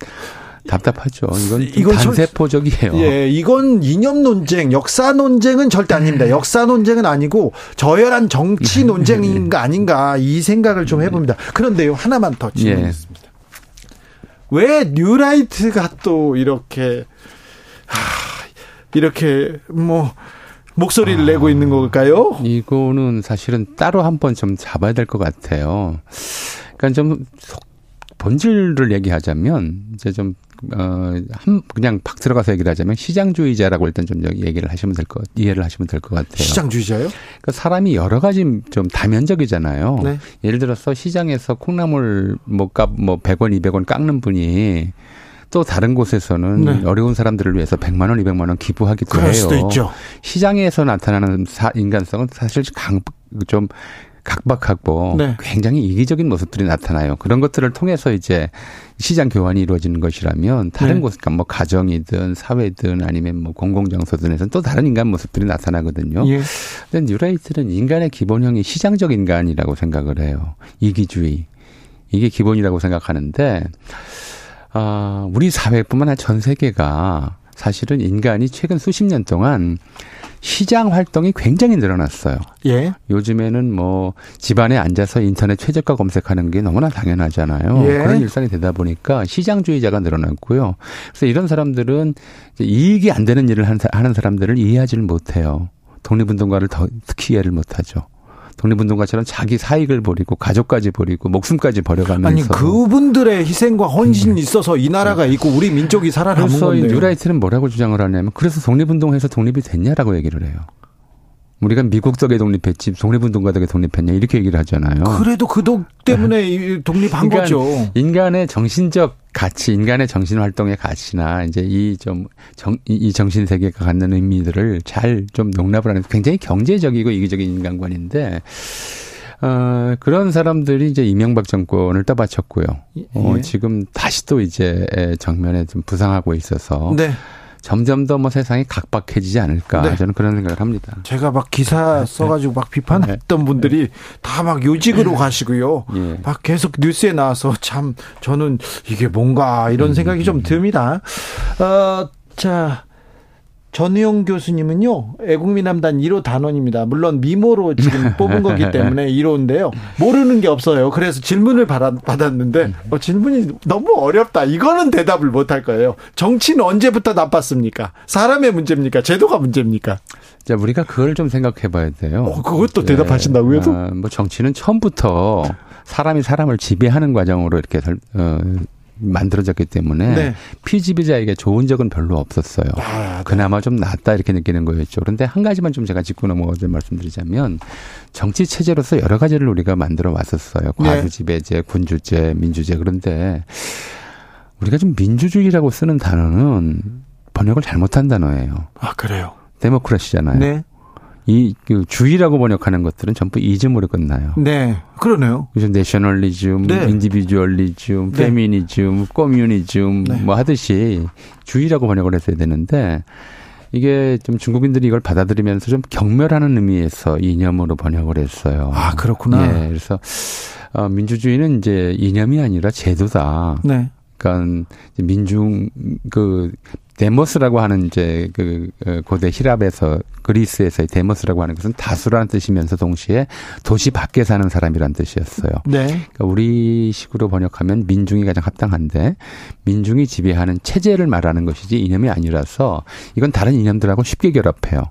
답답하죠. 이건 좀 이건 설- 단세포적이에요. 예, 이건 이념 논쟁, 역사 논쟁은 절대 아닙니다. 역사 논쟁은 아니고 저열한 정치 논쟁인가 아닌가 이 생각을 좀 해봅니다. 그런데요, 하나만 더 질문했습니다. 왜 뉴라이트가 또 이렇게 하, 이렇게 뭐 목소리를 내고 있는 걸까요? 이거는 사실은 따로 한번 좀 잡아야 될 것 같아요. 그러니까 좀 속- 본질을 얘기하자면 이제 좀 어, 한, 그냥 팍 들어가서 얘기를 하자면 시장주의자라고 일단 좀 얘기를 하시면 될 것, 이해를 하시면 될 것 같아요. 시장주의자요? 그러니까 사람이 여러 가지 좀 다면적이잖아요. 네. 예를 들어서 시장에서 콩나물 뭐 값 뭐 100원, 200원 깎는 분이 또 다른 곳에서는 네. 어려운 사람들을 위해서 100만 원, 200만 원 기부하기도 그럴 해요. 수도 있죠. 시장에서 나타나는 사, 인간성은 사실 강, 좀 각박하고 네. 굉장히 이기적인 모습들이 나타나요. 그런 것들을 통해서 이제 시장 교환이 이루어지는 것이라면 다른 네. 곳, 그러니까 뭐 가정이든 사회든 아니면 뭐 공공장소든에서는 또 다른 인간 모습들이 나타나거든요. 예. 근데 뉴라이트는 인간의 기본형이 시장적 인간이라고 생각을 해요. 이기주의. 이게 기본이라고 생각하는데, 아, 우리 사회뿐만 아니라 전 세계가 사실은 인간이 최근 수십 년 동안 시장 활동이 굉장히 늘어났어요. 예. 요즘에는 뭐 집안에 앉아서 인터넷 최저가 검색하는 게 너무나 당연하잖아요. 예. 그런 일상이 되다 보니까 시장주의자가 늘어났고요. 그래서 이런 사람들은 이익이 안 되는 일을 하는 사- 하는 사람들을 이해하지를 못해요. 독립운동가를 더 특히 이해를 못하죠. 독립운동가처럼 자기 사익을 버리고 가족까지 버리고 목숨까지 버려가면서 아니 그분들의 희생과 헌신이 있어서 이 나라가 있고 우리 민족이 살아남은 그래서 건데. 뉴라이트는 뭐라고 주장을 하냐면 그래서 독립운동해서 독립이 됐냐라고 얘기를 해요. 우리가 미국 덕에 독립했지 독립운동 가 덕에 독립했냐 이렇게 얘기를 하잖아요. 그래도 그 독 때문에 이 독립한 그러니까 거죠. 인간의 정신적 가치, 인간의 정신 활동의 가치나 이제 이좀정이 정신 세계가 갖는 의미들을 잘좀 농납을 하는 굉장히 경제적이고 이기적인 인간관인데 어 그런 사람들이 이제 이명박 정권을 떠받쳤고요. 어 예. 지금 다시 또 이제 정면에 좀 부상하고 있어서 네. 점점 더 뭐 세상이 각박해지지 않을까 네. 저는 그런 생각을 합니다. 제가 막 기사 써가지고 막 비판했던 분들이 다 막 요직으로 가시고요. 예. 막 계속 뉴스에 나와서 참 저는 이게 뭔가 이런 생각이 좀 듭니다. 어, 자. 전우용 교수님은요, 애국민함단 1호 단원입니다. 물론 미모로 지금 *laughs* 뽑은 거기 때문에 1호인데요. 모르는 게 없어요. 그래서 질문을 받았, 받았는데, 어, 질문이 너무 어렵다. 이거는 대답을 못 할 거예요. 정치는 언제부터 나빴습니까? 사람의 문제입니까? 제도가 문제입니까? 자, 우리가 그걸 좀 생각해 봐야 돼요. 어, 그것도 대답하신다고요? 아, 뭐 정치는 처음부터 사람이 사람을 지배하는 과정으로 이렇게 설- 어, 만들어졌기 때문에 네. 피지배자에게 좋은 적은 별로 없었어요. 아, 그나마 좀 낫다 이렇게 느끼는 거였죠. 그런데 한 가지만 좀 제가 짚고 넘어가서 말씀드리자면 정치 체제로서 여러 가지를 우리가 만들어 왔었어요. 네. 과수 지배제, 군주제, 민주제. 그런데 우리가 좀 민주주의라고 쓰는 단어는 번역을 잘못한 단어예요. 아, 그래요. 데모크라시잖아요. 네. 이, 그 주의라고 번역하는 것들은 전부 이즘으로 끝나요. 네. 그러네요. 그래서 내셔널리즘, 네. individualism, 네. 페미니즘, 커뮤니즘 네. 뭐 하듯이 주의라고 번역을 했어야 되는데 이게 좀 중국인들이 이걸 받아들이면서 좀 경멸하는 의미에서 이념으로 번역을 했어요. 아, 그렇구나. 예, 그래서 어, 민주주의는 이제 이념이 아니라 제도다. 네. 그러니까 민중 그 데모스라고 하는 이제 그 어, 고대 희랍에서 그리스에서의 데모스라고 하는 것은 다수라는 뜻이면서 동시에 도시 밖에 사는 사람이란 뜻이었어요. 네. 그러니까 우리식으로 번역하면 민중이 가장 합당한데 민중이 지배하는 체제를 말하는 것이지 이념이 아니라서 이건 다른 이념들하고 쉽게 결합해요.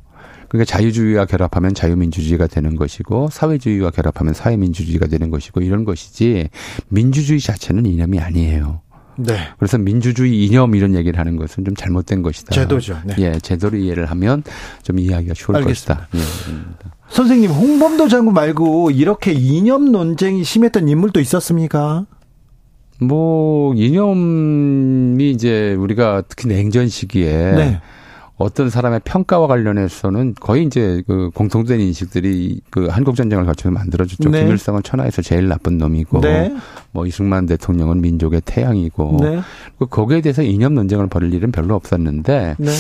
그러니까 자유주의와 결합하면 자유민주주의가 되는 것이고 사회주의와 결합하면 사회민주주의가 되는 것이고 이런 것이지 민주주의 자체는 이념이 아니에요. 네. 그래서 민주주의 이념 이런 얘기를 하는 것은 좀 잘못된 것이다. 제도죠. 네. 예, 제도를 이해를 하면 좀 이해하기가 쉬울 알겠습니다. 것이다. 예, 선생님, 홍범도 장군 말고 이렇게 이념 논쟁이 심했던 인물도 있었습니까? 뭐 이념이 이제 우리가 특히 냉전 시기에 네. 어떤 사람의 평가와 관련해서는 거의 이제 그 공통된 인식들이 그 한국 전쟁을 거쳐서 만들어졌죠. 네. 김일성은 천하에서 제일 나쁜 놈이고, 네. 뭐 이승만 대통령은 민족의 태양이고, 네. 그 거기에 대해서 이념 논쟁을 벌일 일은 별로 없었는데 네.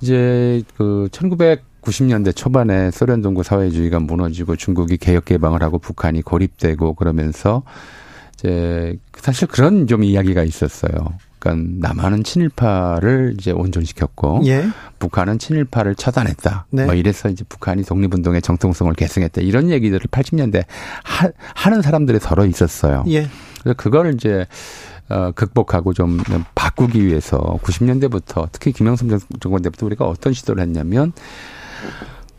이제 그 1990년대 초반에 소련 동구 사회주의가 무너지고 중국이 개혁 개방을 하고 북한이 고립되고 그러면서 이제 사실 그런 좀 이야기가 있었어요. 그러니까 남한은 친일파를 이제 온전시켰고 예. 북한은 친일파를 처단했다. 네. 뭐 이래서 이제 북한이 독립운동의 정통성을 계승했다. 이런 얘기들을 80년대 하, 하는 사람들이 서로 있었어요. 예. 그래서 그걸 이제 어, 극복하고 좀 바꾸기 위해서 90년대부터 특히 김영삼 정권 때부터 우리가 어떤 시도를 했냐면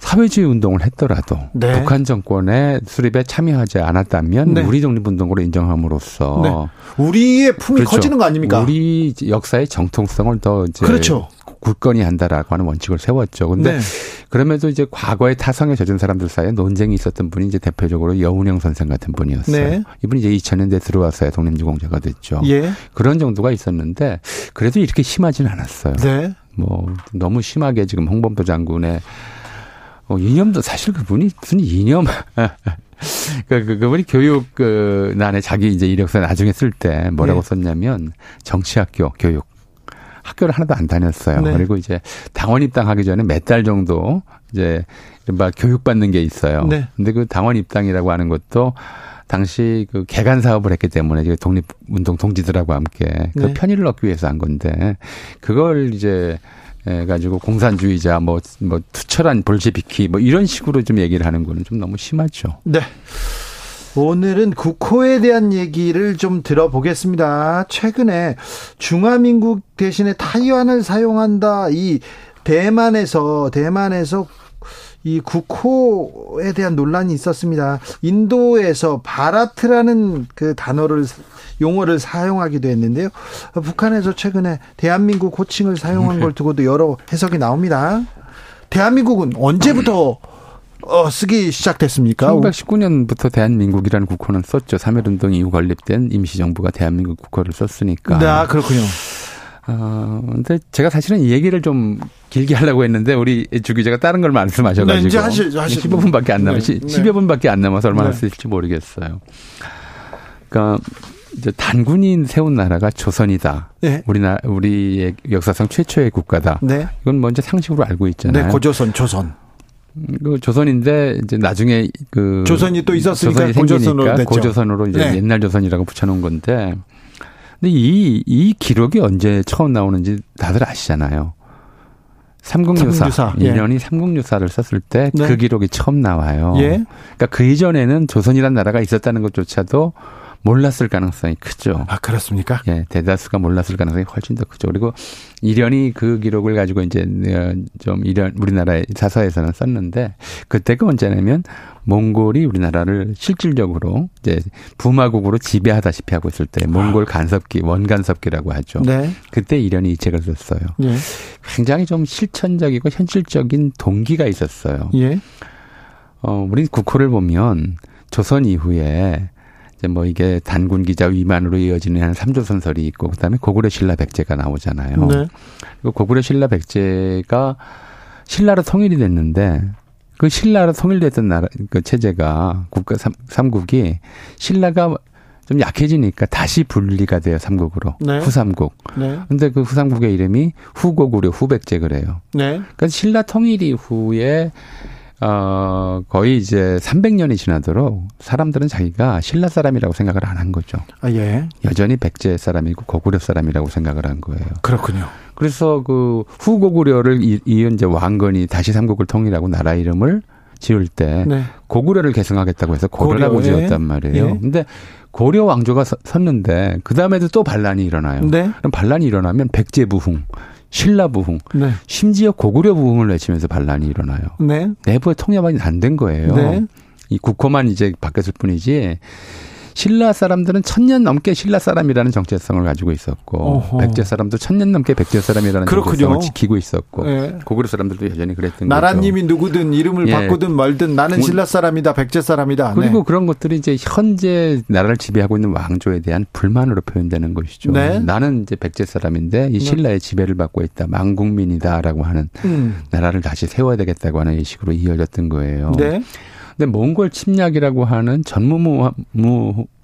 사회주의 운동을 했더라도 네. 북한 정권의 수립에 참여하지 않았다면 네. 우리 독립운동으로 인정함으로써 네. 우리의 품이 그렇죠. 커지는 거 아닙니까? 우리 역사의 정통성을 더 이제 그렇죠. 굳건히 한다라고 하는 원칙을 세웠죠. 근데 네. 그럼에도 이제 과거에 타성에 젖은 사람들 사이에 논쟁이 있었던 분이 이제 대표적으로 여운형 선생 같은 분이었어요. 네. 이분이 이제 2000년대 들어와서야 독립유공자가 됐죠. 예. 그런 정도가 있었는데 그래도 이렇게 심하진 않았어요. 네. 뭐 너무 심하게 지금 홍범도 장군의 어, 이념도 사실 그분이 무슨 이념 *laughs* 그, 그, 그분이 교육, 그, 난에 자기 이제 이력서 나중에 쓸 때 뭐라고 네. 썼냐면 정치학교 교육. 학교를 하나도 안 다녔어요. 네. 그리고 이제 당원 입당하기 전에 몇 달 정도 이제 이른바 교육받는 게 있어요. 네. 근데 그 당원 입당이라고 하는 것도 당시 그 개간 사업을 했기 때문에 이제 독립운동 동지들하고 함께 그 네. 편의를 얻기 위해서 한 건데 그걸 이제 해 가지고 공산주의자 뭐 뭐 투철한 볼셰비키 뭐 이런 식으로 좀 얘기를 하는 거는 좀 너무 심하죠. 네. 오늘은 국호에 대한 얘기를 좀 들어보겠습니다. 최근에 중화민국 대신에 타이완을 사용한다. 이 대만에서 대만에서 이 국호에 대한 논란이 있었습니다. 인도에서 바라트라는 그 단어를 용어를 사용하기도 했는데요. 북한에서 최근에 대한민국 호칭을 사용한 걸 두고도 여러 해석이 나옵니다. 대한민국은 언제부터 어, 쓰기 시작됐습니까? 1919년부터 대한민국이라는 국호는 썼죠. 3.1운동 이후 건립된 임시정부가 대한민국 국호를 썼으니까. 네, 아, 그렇군요. 어, 근데 제가 사실은 이 얘기를 좀 길게 하려고 했는데 우리 주 기자가 다른 걸 말씀하셔가지고 네, 이제 하시- 하시- 15분밖에 안 남아 네, 네. 10여 분밖에 안 남아서 얼마나 네. 쓸지 모르겠어요. 그러니까 이제 단군이 세운 나라가 조선이다. 네. 우리나 우리의 역사상 최초의 국가다. 네. 이건 먼저 상식으로 알고 있잖아요. 네, 고조선, 조선. 그 조선인데 이제 나중에 그 조선이 또 있었으니까 조선이 고조선으로 생기니까. 고조선으로 이제 네. 옛날 조선이라고 붙여놓은 건데 근데 이 이 기록이 언제 처음 나오는지 다들 아시잖아요. 삼국유사, 삼국유사, 예. 인연이 삼국유사를 썼을 때그 네. 기록이 처음 나와요. 예. 그러니까 그 이전에는 조선이라는 나라가 있었다는 것조차도 몰랐을 가능성이 크죠. 아, 그렇습니까? 예, 대다수가 몰랐을 가능성이 훨씬 더 크죠. 그리고 이련이 그 기록을 가지고 이제 어, 좀 이련 우리나라의 사서에서는 썼는데 그때가 언제냐면 몽골이 우리나라를 실질적으로 이제 부마국으로 지배하다시피 하고 있을 때 몽골 간섭기 원간섭기라고 하죠. 네. 그때 이련이 이 책을 썼어요. 예. 굉장히 좀 실천적이고 현실적인 동기가 있었어요. 예. 어, 우리 국호를 보면 조선 이후에 이제 뭐 이게 단군 기자 위만으로 이어지는 한 삼조선설이 있고 그다음에 고구려 신라 백제가 나오잖아요. 네. 그 고구려 신라 백제가 신라로 통일이 됐는데 그 신라로 통일됐던 나라 그 체제가 국가 삼, 삼국이 신라가 좀 약해지니까 다시 분리가 돼요 삼국으로 네. 후삼국. 네. 근데 그 후삼국의 이름이 후고구려 후백제 그래요. 네. 그러니까 신라 통일 이후에 어 거의 이제 300년이 지나도록 사람들은 자기가 신라 사람이라고 생각을 안 한 거죠. 아, 예. 여전히 백제 사람이고 고구려 사람이라고 생각을 한 거예요. 그렇군요. 그래서 그 후고구려를 이- 이은 이제 왕건이 다시 삼국을 통일하고 나라 이름을 지을 때 네. 고구려를 계승하겠다고 해서 고려라고 고려, 예. 지었단 말이에요. 예. 근데 고려 왕조가 서- 섰는데 그 다음에도 또 반란이 일어나요. 네. 그럼 반란이 일어나면 백제부흥 신라 부흥, 네. 심지어 고구려 부흥을 외치면서 반란이 일어나요. 네. 내부의 통합이 안 된 거예요. 네. 이 국호만 이제 바뀌었을 뿐이지 신라 사람들은 천년 넘게 신라 사람이라는 정체성을 가지고 있었고 어허. 백제 사람도 천년 넘게 백제 사람이라는 그렇군요. 정체성을 지키고 있었고 네. 고구려 사람들도 여전히 그랬던 나라님이 거죠. 누구든 이름을 예. 바꾸든 말든 나는 신라 사람이다 백제 사람이다. 그리고 네. 그런 것들이 이제 현재 나라를 지배하고 있는 왕조에 대한 불만으로 표현되는 것이죠. 네. 나는 이제 백제 사람인데 이 네. 신라의 지배를 받고 있다. 망국민이다라고 하는 음. 나라를 다시 세워야 되겠다고 하는 이 식으로 이어졌던 거예요. 네. 근데 몽골 침략이라고 하는 전무무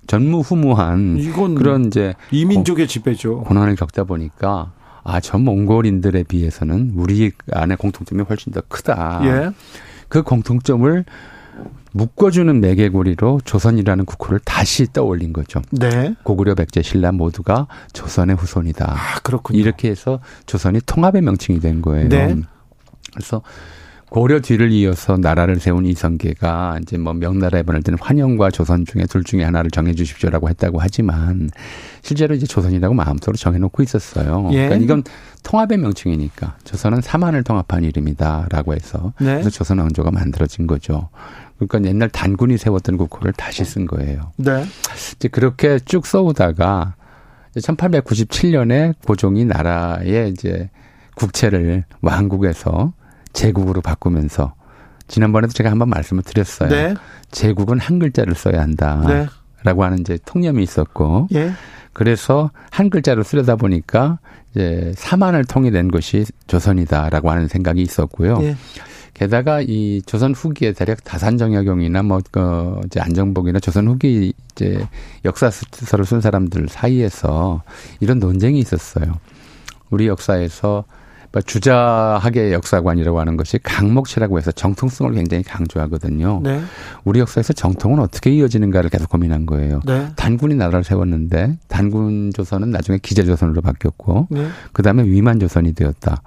전무후무한 그런 이제 이민족의 지배죠. 고난을 겪다 보니까 아, 전 몽골인들에 비해서는 우리 안에 공통점이 훨씬 더 크다. 예. 그 공통점을 묶어주는 매개고리로 조선이라는 국호를 다시 떠올린 거죠. 네. 고구려, 백제, 신라 모두가 조선의 후손이다. 아, 그렇군요. 이렇게 해서 조선이 통합의 명칭이 된 거예요. 네. 그래서 고려 뒤를 이어서 나라를 세운 이성계가 이제 뭐 명나라에 보낼 때는 환영과 조선 중에 둘 중에 하나를 정해 주십시오라고 했다고 하지만 실제로 이제 조선이라고 마음속으로 정해놓고 있었어요. 예. 그러니까 이건 통합의 명칭이니까 조선은 사만을 통합한 이름이다라고 해서 네. 그래서 조선 왕조가 만들어진 거죠. 그러니까 옛날 단군이 세웠던 국호를 다시 쓴 거예요. 네. 이제 그렇게 쭉 써오다가 1897년에 고종이 나라의 이제 국채를 왕국에서 제국으로 바꾸면서 지난번에도 제가 한번 말씀을 드렸어요. 네. 제국은 한 글자를 써야 한다. 네. 라고 하는 이제 통념이 있었고. 예. 그래서 한 글자를 쓰려다 보니까 이제 사만을 통일된 것이 조선이다라고 하는 생각이 있었고요. 예. 게다가 이 조선 후기에 대략 다산정약용이나 뭐, 그, 이제 안정복이나 조선 후기 이제 역사서를 쓴 사람들 사이에서 이런 논쟁이 있었어요. 우리 역사에서 그러니까 주자학의 역사관이라고 하는 것이 강목치라고 해서 정통성을 굉장히 강조하거든요. 네. 우리 역사에서 정통은 어떻게 이어지는가를 계속 고민한 거예요. 네. 단군이 나라를 세웠는데 단군 조선은 나중에 기자 조선으로 바뀌었고 네. 그다음에 위만 조선이 되었다.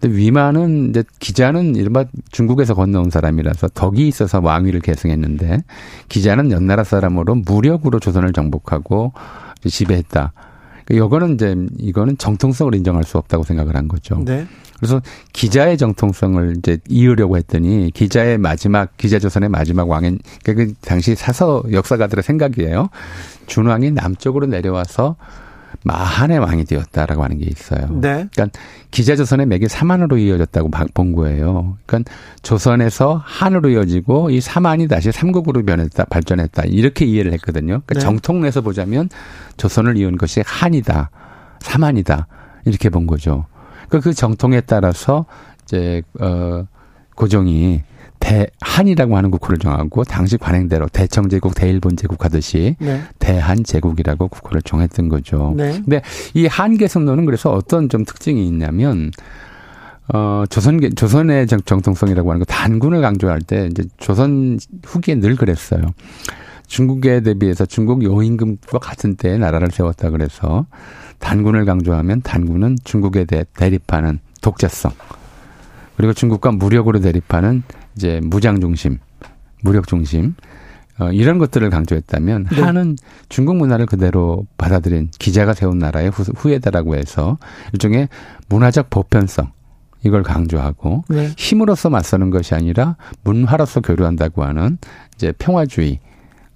근데 위만은 이제 기자는 이른바 중국에서 건너온 사람이라서 덕이 있어서 왕위를 계승했는데 기자는 연나라 사람으로 무력으로 조선을 정복하고 지배했다. 이거는 이제 이거는 정통성을 인정할 수 없다고 생각을 한 거죠. 네. 그래서 기자의 정통성을 이제 이으려고 했더니 기자의 마지막 기자조선의 마지막 왕인 그러니까 그 당시 사서 역사가들의 생각이에요. 준왕이 남쪽으로 내려와서 마한의 왕이 되었다라고 하는 게 있어요. 네. 그러니까 기자조선의 맥이 사만으로 이어졌다고 본 거예요. 그러니까 조선에서 한으로 이어지고 이 사만이 다시 삼국으로 변했다, 발전했다 이렇게 이해를 했거든요. 그러니까 네. 정통내에서 보자면 조선을 이은 것이 한이다, 사만이다 이렇게 본 거죠. 그러니까 그 정통에 따라서 이제 어 고종이 대한이라고 하는 국호를 정하고 당시 관행대로 대청제국, 대일본 제국 하듯이 네. 대한제국이라고 국호를 정했던 거죠. 네. 근데 이 한계성론은 그래서 어떤 좀 특징이 있냐면 어 조선 조선의 정통성이라고 하는 거 단군을 강조할 때 이제 조선 후기에 늘 그랬어요. 중국에 대비해서 중국 요임금과 같은 때에 나라를 세웠다 그래서 단군을 강조하면 단군은 중국에 대해 대립하는 독자성 그리고 중국과 무력으로 대립하는 이제 무장 중심, 무력 중심 어, 이런 것들을 강조했다면 네. 한은 중국 문화를 그대로 받아들인 기자가 세운 나라의 후, 후예다라고 해서 일종의 문화적 보편성 이걸 강조하고 네. 힘으로서 맞서는 것이 아니라 문화로서 교류한다고 하는 이제 평화주의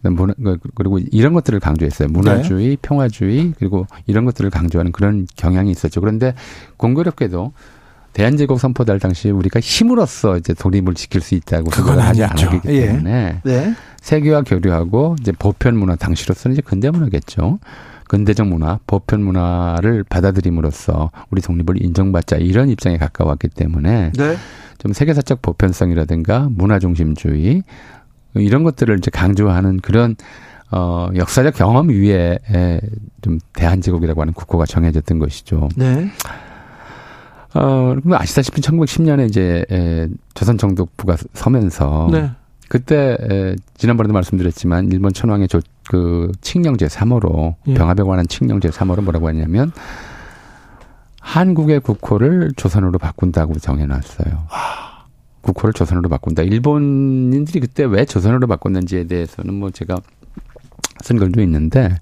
그, 그리고 이런 것들을 강조했어요. 문화주의, 네. 평화주의, 그리고 이런 것들을 강조하는 그런 경향이 있었죠. 그런데 공교롭게도 대한제국 선포될 당시에 우리가 힘으로써 이제 독립을 지킬 수 있다고 생각을 하지 않았기 예. 때문에 네. 세계와 교류하고 이제 보편 문화 당시로서는 이제 근대 문화겠죠. 근대적 문화, 보편 문화를 받아들임으로써 우리 독립을 인정받자 이런 입장에 가까웠기 때문에 네. 좀 세계사적 보편성이라든가 문화 중심주의 이런 것들을 이제 강조하는 그런 어 역사적 경험 위에 좀 대한제국이라고 하는 국호가 정해졌던 것이죠. 네. 어, 아시다시피 1910년에 이제 에, 조선 정독부가 서면서 네. 그때 에, 지난번에도 말씀드렸지만 일본 천황의 조, 그 칙령제 3호로 예. 병합에 관한 칙령제 3호로 뭐라고 했냐면 한국의 국호를 조선으로 바꾼다고 정해놨어요. 국호를 조선으로 바꾼다. 일본인들이 그때 왜 조선으로 바꿨는지에 대해서는 뭐 제가 쓴 글도 있는데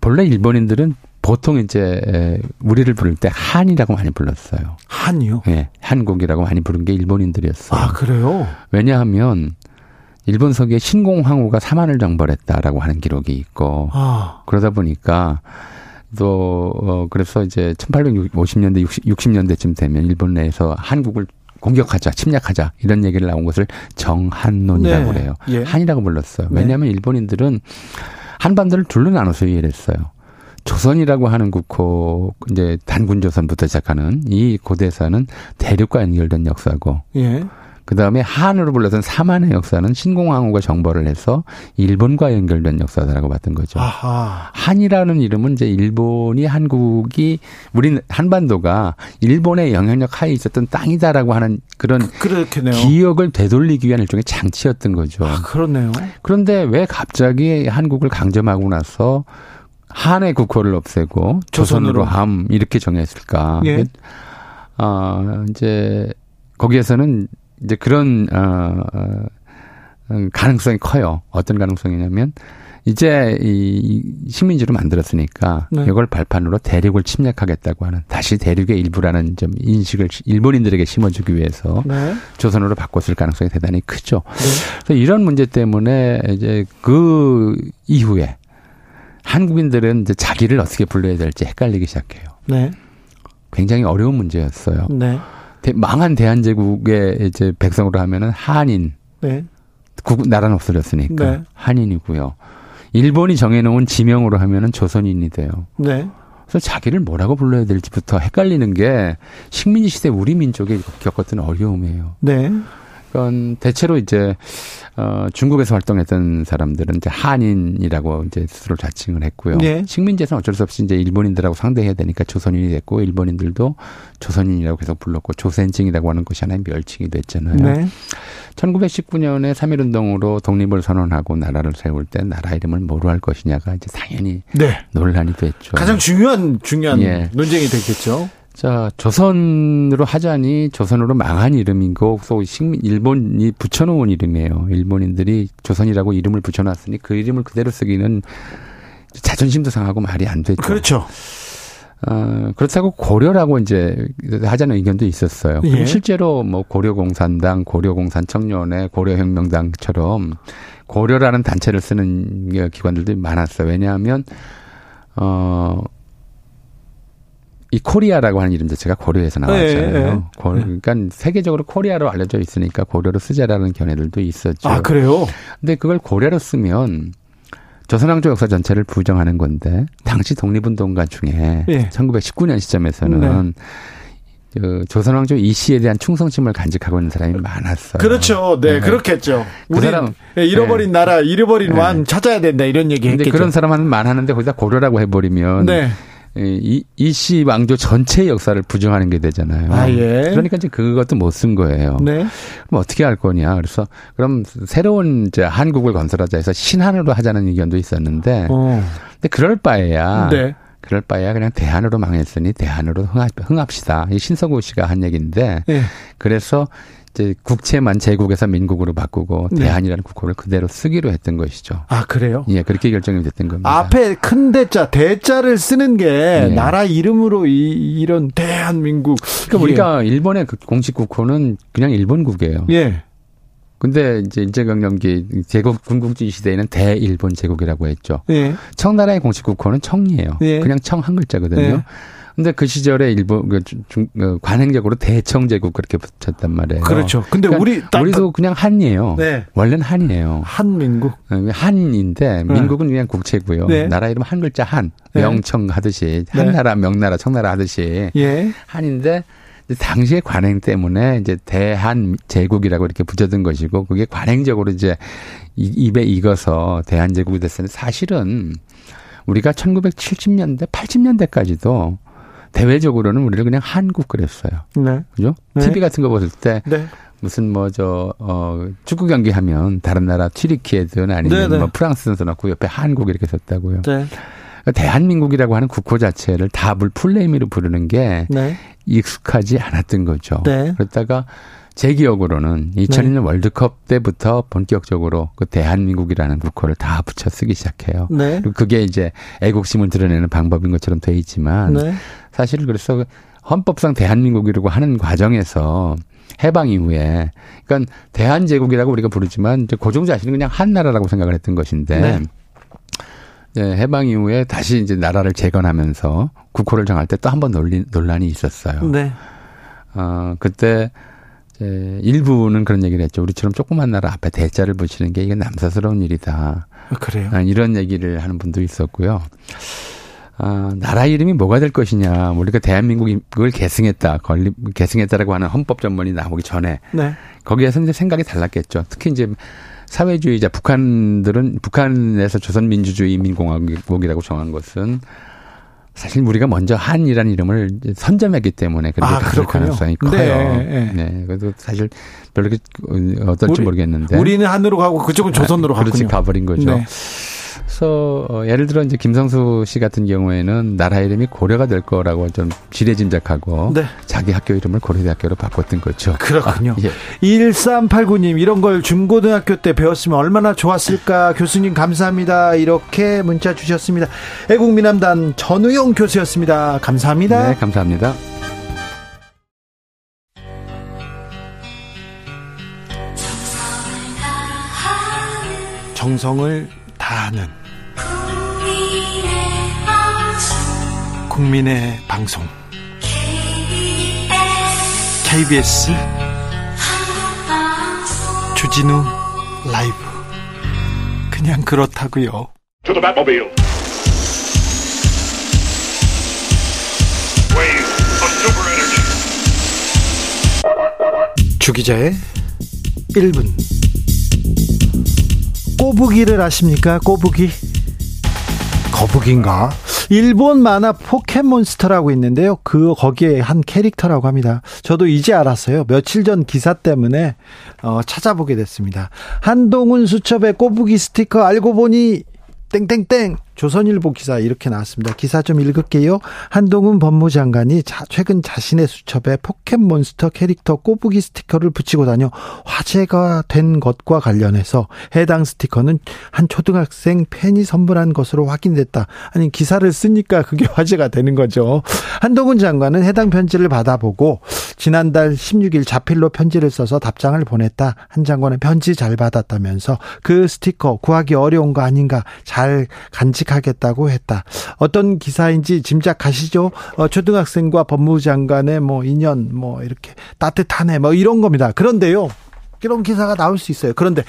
본래 일본인들은 보통 이제 우리를 부를 때 한이라고 많이 불렀어요. 한이요? 예, 한국이라고 많이 부른 게 일본인들이었어요. 아 그래요? 왜냐하면 일본 서기에 신공황후가 사만을 정벌했다라고 하는 기록이 있고 아. 그러다 보니까 또 어, 그래서 이제 1850년대 60, 60년대쯤 되면 일본 내에서 한국을 공격하자, 침략하자 이런 얘기를 나온 것을 정한론이라고 네. 그래요. 예. 한이라고 불렀어요. 네. 왜냐하면 일본인들은 한반도를 둘로 나눠서 이해를 했어요. 조선이라고 하는 국호 이제 단군 조선부터 시작하는 이 고대사는 대륙과 연결된 역사고 예. 그 다음에 한으로 불렀던 사만의 역사는 신공항후가 정벌을 해서 일본과 연결된 역사다라고 봤던 거죠. 아하. 한이라는 이름은 이제 일본이 한국이 우리 한반도가 일본의 영향력 하에 있었던 땅이다라고 하는 그런 그렇겠네요. 기억을 되돌리기 위한 일종의 장치였던 거죠. 아, 그렇네요. 그런데 왜 갑자기 한국을 강점하고 나서 한의 국호를 없애고 조선으로. 조선으로 함 이렇게 정했을까? 예. 아 이제 거기에서는 이제 그런 어, 어, 음, 가능성이 커요. 어떤 가능성이냐면 이제 이 식민지로 만들었으니까 네. 이걸 발판으로 대륙을 침략하겠다고 하는 다시 대륙의 일부라는 좀 인식을 일본인들에게 심어주기 위해서 네. 조선으로 바꿨을 가능성이 대단히 크죠. 네. 그래서 이런 문제 때문에 이제 그 이후에 한국인들은 이제 자기를 어떻게 불러야 될지 헷갈리기 시작해요. 네. 굉장히 어려운 문제였어요. 네. 대- 망한 대한제국의 이제 백성으로 하면은 한인, 네. 국, 나라는 없어졌으니까 네. 한인이고요. 일본이 정해놓은 지명으로 하면은 조선인이 돼요. 네. 그래서 자기를 뭐라고 불러야 될지부터 헷갈리는 게 식민지 시대 우리 민족이 겪었던 어려움이에요. 네. 그건 대체로 이제 어 중국에서 활동했던 사람들은 이제 한인이라고 이제 스스로 자칭을 했고요. 네. 식민지에서는 어쩔 수 없이 이제 일본인들하고 상대해야 되니까 조선인이 됐고 일본인들도 조선인이라고 계속 불렀고 조센징이라고 하는 것이 하나의 멸칭이 됐잖아요. 네. 1919년에 3.1운동으로 독립을 선언하고 나라를 세울 때 나라 이름을 뭐로 할 것이냐가 이제 당연히 네. 논란이 됐죠. 가장 중요한 중요한 예. 논쟁이 됐겠죠. 자, 조선으로 하자니 조선으로 망한 이름이고 또 식민 일본이 붙여놓은 이름이에요. 일본인들이 조선이라고 이름을 붙여놨으니 그 이름을 그대로 쓰기는 자존심도 상하고 말이 안 되죠. 그렇죠. 어, 그렇다고 고려라고 이제 하자는 의견도 있었어요. 예. 실제로 뭐 고려공산당, 고려공산청년회, 고려혁명당처럼 고려라는 단체를 쓰는 기관들도 많았어요. 왜냐하면 어. 이 코리아라고 하는 이름 자체가 고려에서 나왔잖아요. 예, 예. 고- 그러니까 세계적으로 코리아로 알려져 있으니까 고려로 쓰자라는 견해들도 있었죠. 아 그래요? 근데 그걸 고려로 쓰면 조선왕조 역사 전체를 부정하는 건데 당시 독립운동가 중에 예. 1919년 시점에서는 그 조선왕조 이 씨에 대한 충성심을 간직하고 있는 사람이 많았어요. 그렇죠. 네, 네. 그렇겠죠. 그 우리 사람- 잃어버린 나라, 잃어버린 네. 왕 찾아야 된다 이런 얘기 했겠죠. 그런 사람은 많았는데 거기다 고려라고 해버리면 네. 이, 이씨 왕조 전체의 역사를 부정하는 게 되잖아요. 아, 예. 그러니까 이제 그것도 못 쓴 거예요. 네. 그럼 어떻게 할 거냐. 그래서 그럼 새로운 이제 한국을 건설하자 해서 신한으로 하자는 의견도 있었는데 어. 근데 그럴 바에야 네. 그럴 바에야 그냥 대한으로 망했으니 대한으로 흥합, 흥합 시다. 이 신서구 씨가 한 얘기인데 네. 그래서 이제 국채만 제국에서 민국으로 바꾸고 네. 대한이라는 국호를 그대로 쓰기로 했던 것이죠. 아 그래요? 예, 그렇게 결정이 됐던 겁니다. 앞에 큰 대자, 대자를 쓰는 게 네. 나라 이름으로 이, 이런 대한민국. 그러니까 우리가 일본의 그 공식 국호는 그냥 일본국이에요. 예. 근데 이제 일제강점기 제국 군국주의 시대에는 대일본 제국이라고 했죠. 예. 청나라의 공식 국호는 청이에요. 예. 그냥 청 한 글자거든요. 예. 근데 그 시절에 일본 그 중, 그 관행적으로 대청 제국 그렇게 붙였단 말이에요. 그렇죠. 근데 그러니까 우리 딱- 우리도 그냥 한이에요. 네. 원래는 한이에요. 한민국. 어, 한인데 민국은 그냥 국채고요. 네. 나라 이름 한 글자 한 네. 명청 하듯이 네. 한나라 명나라 청나라 하듯이 예. 한인데 당시의 관행 때문에 이제 대한 제국이라고 이렇게 붙여둔 것이고 그게 관행적으로 이제 이- 입에 익어서 대한 제국이 됐었는데 사실은 우리가 1970년대 80년대까지도 대외적으로는 우리를 그냥 한국 그랬어요. 네. 그죠? 네. TV 같은 거 보실 때 네. 무슨 뭐 저 어 축구 경기 하면 다른 나라 튀르키예든 아니면 네, 네. 뭐 프랑스 선수 넣고 옆에 한국 이렇게 썼다고요. 네. 그러니까 대한민국이라고 하는 국호 자체를 다 물 풀네임으로 부르는 게 네. 익숙하지 않았던 거죠. 네. 그러다가 제 기억으로는 2002년 네. 월드컵 때부터 본격적으로 그 대한민국이라는 국호를 다 붙여 쓰기 시작해요. 네. 그리고 그게 이제 애국심을 드러내는 방법인 것처럼 돼 있지만 네. 사실 그래서 헌법상 대한민국이라고 하는 과정에서 해방 이후에 그러니까 대한제국이라고 우리가 부르지만 이제 고종 자신은 그냥 한 나라라고 생각을 했던 것인데 네. 네, 해방 이후에 다시 이제 나라를 재건하면서 국호를 정할 때 또 한 번 논란이 있었어요. 네. 어, 그때 이제 일부는 그런 얘기를 했죠. 우리처럼 조그만 나라 앞에 대자를 붙이는 게 이게 남사스러운 일이다. 아, 그래요? 아, 이런 얘기를 하는 분도 있었고요. 아, 나라 이름이 뭐가 될 것이냐. 우리가 대한민국을 계승했다. 건립, 계승했다라고 하는 헌법 전문이 나오기 전에. 네. 거기에서 이제 생각이 달랐겠죠. 특히 이제 사회주의자 북한들은 북한에서 조선민주주의 인민공화국이라고 정한 것은 사실 우리가 먼저 한이라는 이름을 선점했기 때문에 그렇게 아, 가질 가능성이 커요. 네, 네. 네. 그래도 사실 별로 어떨지 우리, 모르겠는데 우리는 한으로 가고 그쪽은 조선으로 아, 그렇지 가버린 거죠. 네. 그래서 어, 예를 들어 이제 김성수 씨 같은 경우에는 나라 이름이 고려가 될 거라고 좀 지레짐작하고 네. 자기 학교 이름을 고려대학교로 바꿨던 거죠. 그렇군요. 아, 예. 1389님 이런 걸 중고등학교 때 배웠으면 얼마나 좋았을까 교수님 감사합니다. 이렇게 문자 주셨습니다. 애국민남단 전우영 교수였습니다. 감사합니다. 네, 감사합니다. 정성을 다하는 국민의 방송. KBS 주진우 라이브. 그냥 그렇다고요. 주기자의 1분. 꼬부기를 아십니까? 꼬부기. 거북인가? 일본 만화 포켓몬스터라고 있는데요. 그 거기에 한 캐릭터라고 합니다. 저도 이제 알았어요. 며칠 전 기사 때문에 어, 찾아보게 됐습니다. 한동훈 수첩의 꼬부기 스티커 알고 보니 땡땡땡 조선일보 기사 이렇게 나왔습니다. 기사 좀 읽을게요. 한동훈 법무장관이 자, 최근 자신의 수첩에 포켓몬스터 캐릭터 꼬부기 스티커를 붙이고 다녀 화제가 된 것과 관련해서 해당 스티커는 한 초등학생 팬이 선물한 것으로 확인됐다. 아니 기사를 쓰니까 그게 화제가 되는 거죠. 한동훈 장관은 해당 편지를 받아보고 지난달 16일 자필로 편지를 써서 답장을 보냈다. 한 장관은 편지 잘 받았다면서 그 스티커 구하기 어려운 거 아닌가 잘 간직 단식하겠다고 했다. 어떤 기사인지 짐작하시죠? 어, 초등학생과 법무장관의 뭐 인연 뭐 이렇게 따뜻하네 뭐 이런 겁니다. 그런데요. 이런 기사가 나올 수 있어요. 그런데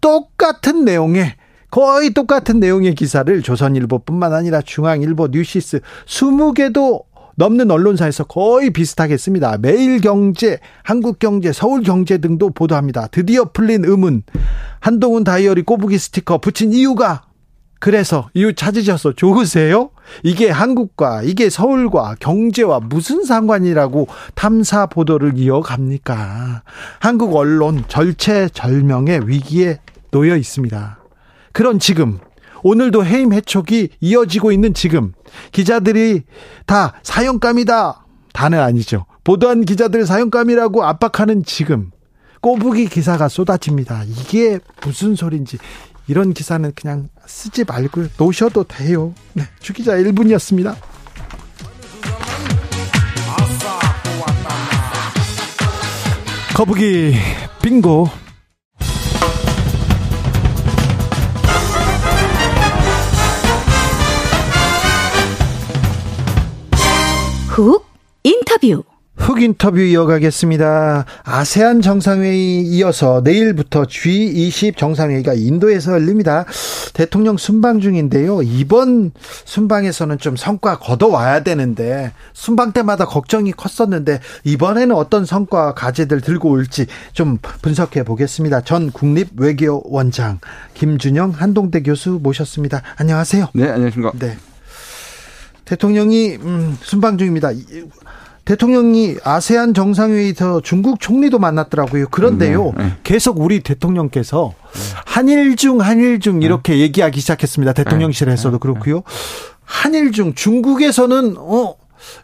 똑같은 내용의 거의 똑같은 내용의 기사를 조선일보뿐만 아니라 중앙일보, 뉴시스 20개도 넘는 언론사에서 거의 비슷하게 씁니다. 매일경제, 한국경제, 서울경제 등도 보도합니다. 드디어 풀린 의문. 한동훈 다이어리 꼬부기 스티커 붙인 이유가 그래서 이유 찾으셔서 좋으세요? 이게 한국과 이게 서울과 경제와 무슨 상관이라고 탐사 보도를 이어갑니까? 한국 언론 절체절명의 위기에 놓여 있습니다. 그런 지금 오늘도 해임 해촉이 이어지고 있는 지금 기자들이 다 사형감이다. 다는 아니죠. 보도한 기자들 사형감이라고 압박하는 지금 꼬부기 기사가 쏟아집니다. 이게 무슨 소린지 이런 기사는 그냥 쓰지 말고 놓으셔도 돼요. 네, 주기자 1분이었습니다. 거북이 빙고 훅 인터뷰 훅 인터뷰 이어가겠습니다. 아세안 정상회의 이어서 내일부터 G20 정상회의가 인도에서 열립니다. 대통령 순방 중인데요. 이번 순방에서는 좀 성과 거둬와야 되는데 순방 때마다 걱정이 컸었는데 이번에는 어떤 성과 과제들 들고 올지 좀 분석해 보겠습니다. 전 국립외교원장 김준영 한동대 교수 모셨습니다. 안녕하세요. 네, 안녕하십니까. 네. 대통령이 음, 순방 중입니다. 대통령이 아세안 정상회의에서 중국 총리도 만났더라고요. 그런데요, 네, 네. 계속 우리 대통령께서 한일 중 한일 중 이렇게 네. 얘기하기 시작했습니다. 대통령실에서도 네, 네. 그렇고요. 한일 중 중국에서는 어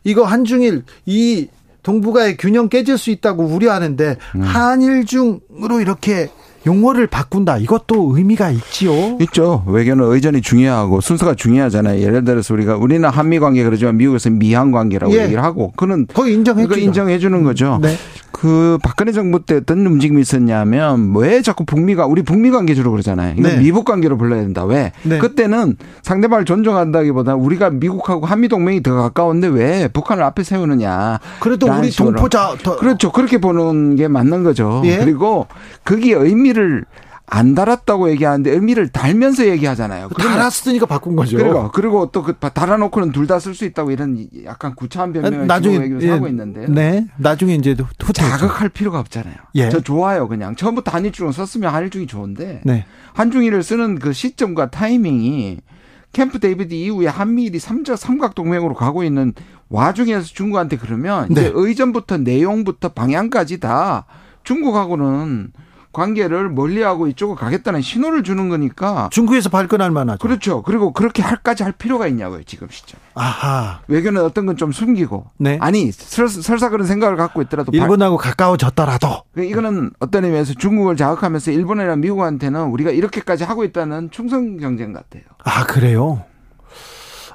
이거 한중일 이 동북아의 균형 깨질 수 있다고 우려하는데 음. 한일중으로 이렇게 용어를 바꾼다. 이것도 의미가 있지요. 있죠. 외교는 의전이 중요하고 순서가 중요하잖아요. 예를 들어서 우리가 우리는 한미 관계 그러지만 미국에서 미한 관계라고 예. 얘기를 하고 그는 거의 인정해 주 인정해 주는 거죠. 네. 그 박근혜 정부 때 어떤 움직임이 있었냐면 왜 자꾸 북미가 우리 북미 관계 주로 그러잖아요. 이거 네. 미국 관계로 불러야 된다. 왜? 네. 그때는 상대방을 존중한다기보다 우리가 미국하고 한미 동맹이 더 가까운데 왜 북한을 앞에 세우느냐. 그래도 우리 동포자 더. 그렇죠. 그렇게 보는 게 맞는 거죠. 예? 그리고 그게 의미를 안 달았다고 얘기하는데 의미를 달면서 얘기하잖아요. 달았으니까 바꾼 거죠. 그리고 그리고 또 그 달아놓고는 둘 다 쓸 수 있다고 이런 약간 구차한 변명을 나중에 예, 하고 있는데. 네. 나중에 이제 후퇴 자극할 필요가 없잖아요. 예. 저 좋아요 그냥 처음부터 한일중을 썼으면 한일중이 좋은데 네. 한중일을 쓰는 그 시점과 타이밍이 캠프 데이비드 이후에 한미일이 삼자 삼각 동맹으로 가고 있는 와중에서 중국한테 그러면 네. 이제 의전부터 내용부터 방향까지 다 중국하고는 관계를 멀리하고 이쪽으로 가겠다는 신호를 주는 거니까 중국에서 발끈할 만하죠. 그렇죠. 그리고 그렇게 할까지 할 필요가 있냐고요 지금 시점. 아하. 외교는 어떤 건 좀 숨기고. 네. 아니 설, 사 그런 생각을 갖고 있더라도 일본하고 발... 가까워졌더라도. 이거는 어떤 의미에서 중국을 자극하면서 일본이나 미국한테는 우리가 이렇게까지 하고 있다는 충성 경쟁 같아요. 아 그래요.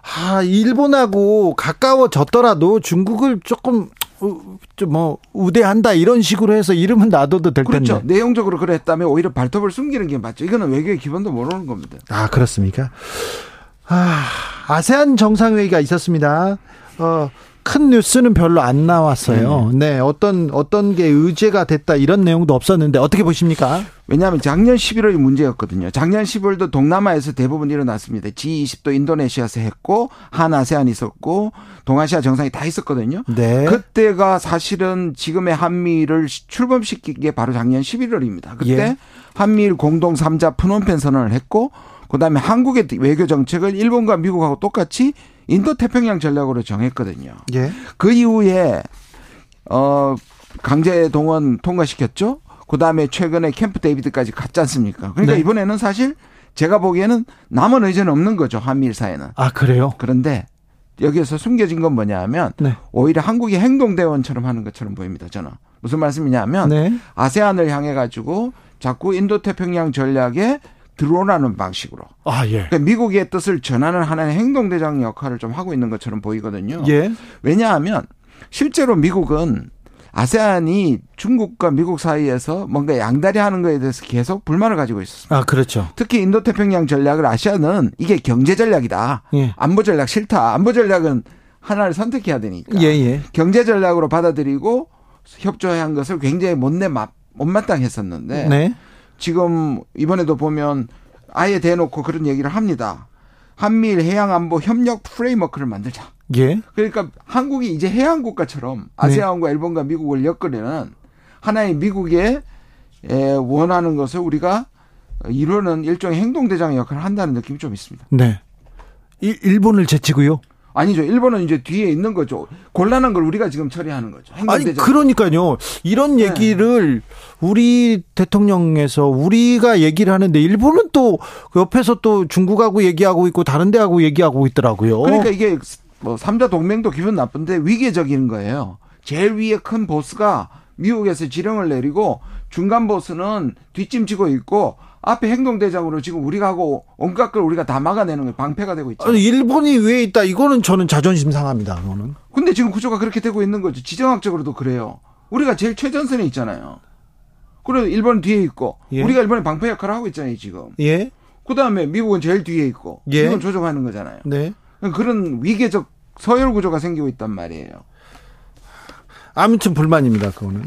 아, 일본하고 가까워졌더라도 중국을 조금 뭐 우대한다 이런 식으로 해서 이름은 놔둬도 될 그렇죠. 텐데. 내용적으로 그랬다면 오히려 발톱을 숨기는 게 맞죠. 이거는 외교의 기본도 모르는 겁니다. 아 그렇습니까? 아 아세안 정상회의가 있었습니다. 어, 큰 뉴스는 별로 안 나왔어요. 네. 네. 어떤 어떤 게 의제가 됐다 이런 내용도 없었는데 어떻게 보십니까? 왜냐하면 작년 11월이 문제였거든요. 작년 10월도 동남아에서 대부분 일어났습니다. G20도 인도네시아에서 했고 한 아세안 있었고 동아시아 정상이 다 있었거든요. 네. 그때가 사실은 지금의 한미를 출범시킨 게 바로 작년 11월입니다. 그때 예. 한미일 공동 3자 푸놈펜 선언을 했고 그다음에 한국의 외교 정책을 일본과 미국하고 똑같이 인도 태평양 전략으로 정했거든요. 예. 그 이후에 어 강제 동원 통과시켰죠. 그다음에 최근에 캠프 데이비드까지 갔지 않습니까? 그러니까 네. 이번에는 사실 제가 보기에는 남은 의제는 없는 거죠. 한미일 사이는. 아, 그래요? 그런데 여기에서 숨겨진 건 뭐냐 하면 네. 오히려 한국이 행동대원처럼 하는 것처럼 보입니다. 저는. 무슨 말씀이냐면 네. 아세안을 향해 가지고 자꾸 인도 태평양 전략에 드러나는 방식으로. 아, 예. 그러니까 미국의 뜻을 전하는 하나의 행동대장 역할을 좀 하고 있는 것처럼 보이거든요. 예. 왜냐하면 실제로 미국은 아세안이 중국과 미국 사이에서 뭔가 양다리 하는 거에 대해서 계속 불만을 가지고 있었습니다. 아, 그렇죠. 특히 인도 태평양 전략을 아시아는 이게 경제 전략이다. 예. 안보 전략 싫다. 안보 전략은 하나를 선택해야 되니까. 예, 예. 경제 전략으로 받아들이고 협조한 것을 굉장히 못내 못마땅했었는데 네. 지금 이번에도 보면 아예 대놓고 그런 얘기를 합니다. 한미일 해양 안보 협력 프레임워크를 만들자. 예. 그러니까 한국이 이제 해양 국가처럼 아세안과 네. 일본과 미국을 엮으려는 하나의 미국의 원하는 것을 우리가 이루는 일종의 행동 대장 역할을 한다는 느낌이 좀 있습니다. 네. 일본을 제치고요. 아니죠. 일본은 이제 뒤에 있는 거죠. 곤란한 걸 우리가 지금 처리하는 거죠. 아니 그러니까요. 이런 네. 얘기를 우리 대통령에서 우리가 얘기를 하는데 일본은 또 옆에서 또 중국하고 얘기하고 있고 다른 데하고 얘기하고 있더라고요. 그러니까 이게 뭐 삼자 동맹도 기분 나쁜데 위계적인 거예요. 제일 위에 큰 보스가 미국에서 지령을 내리고 중간 보스는 뒷짐지고 있고 앞에 행동대장으로 지금 우리가 하고 온갖 걸 우리가 다 막아내는 게 방패가 되고 있죠. 아니, 일본이 왜 있다? 이거는 저는 자존심 상합니다. 그거는. 근데 지금 구조가 그렇게 되고 있는 거죠. 지정학적으로도 그래요. 우리가 제일 최전선에 있잖아요. 그리고 일본은 뒤에 있고 예. 우리가 일본의 방패 역할을 하고 있잖아요, 지금. 예. 그다음에 미국은 제일 뒤에 있고 예. 이건 조정하는 거잖아요. 네. 그런 위계적 서열 구조가 생기고 있단 말이에요. 아무튼 불만입니다, 그거는.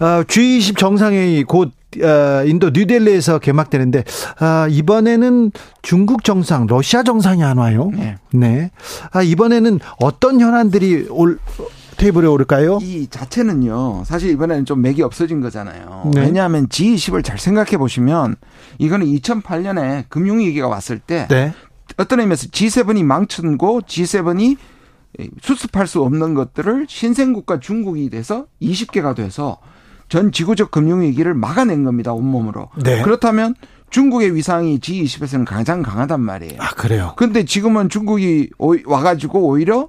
어, G20 정상회의 곧 어, 인도 뉴델리에서 개막되는데 아, 이번에는 중국 정상, 러시아 정상이 안 와요. 네. 네. 아, 이번에는 어떤 현안들이 올 테이블에 오를까요? 이 자체는요. 사실 이번에는 좀 맥이 없어진 거잖아요. 네. 왜냐하면 G20을 잘 생각해 보시면 이거는 2008년에 금융위기가 왔을 때 네. 어떤 의미에서 G7이 망친고 G7이 수습할 수 없는 것들을 신생국가 중국이 돼서 20개가 돼서 전 지구적 금융위기를 막아낸 겁니다. 온몸으로. 네. 그렇다면 중국의 위상이 G20에서는 가장 강하단 말이에요. 아, 그래요? 근데 지금은 중국이 와가지고 오히려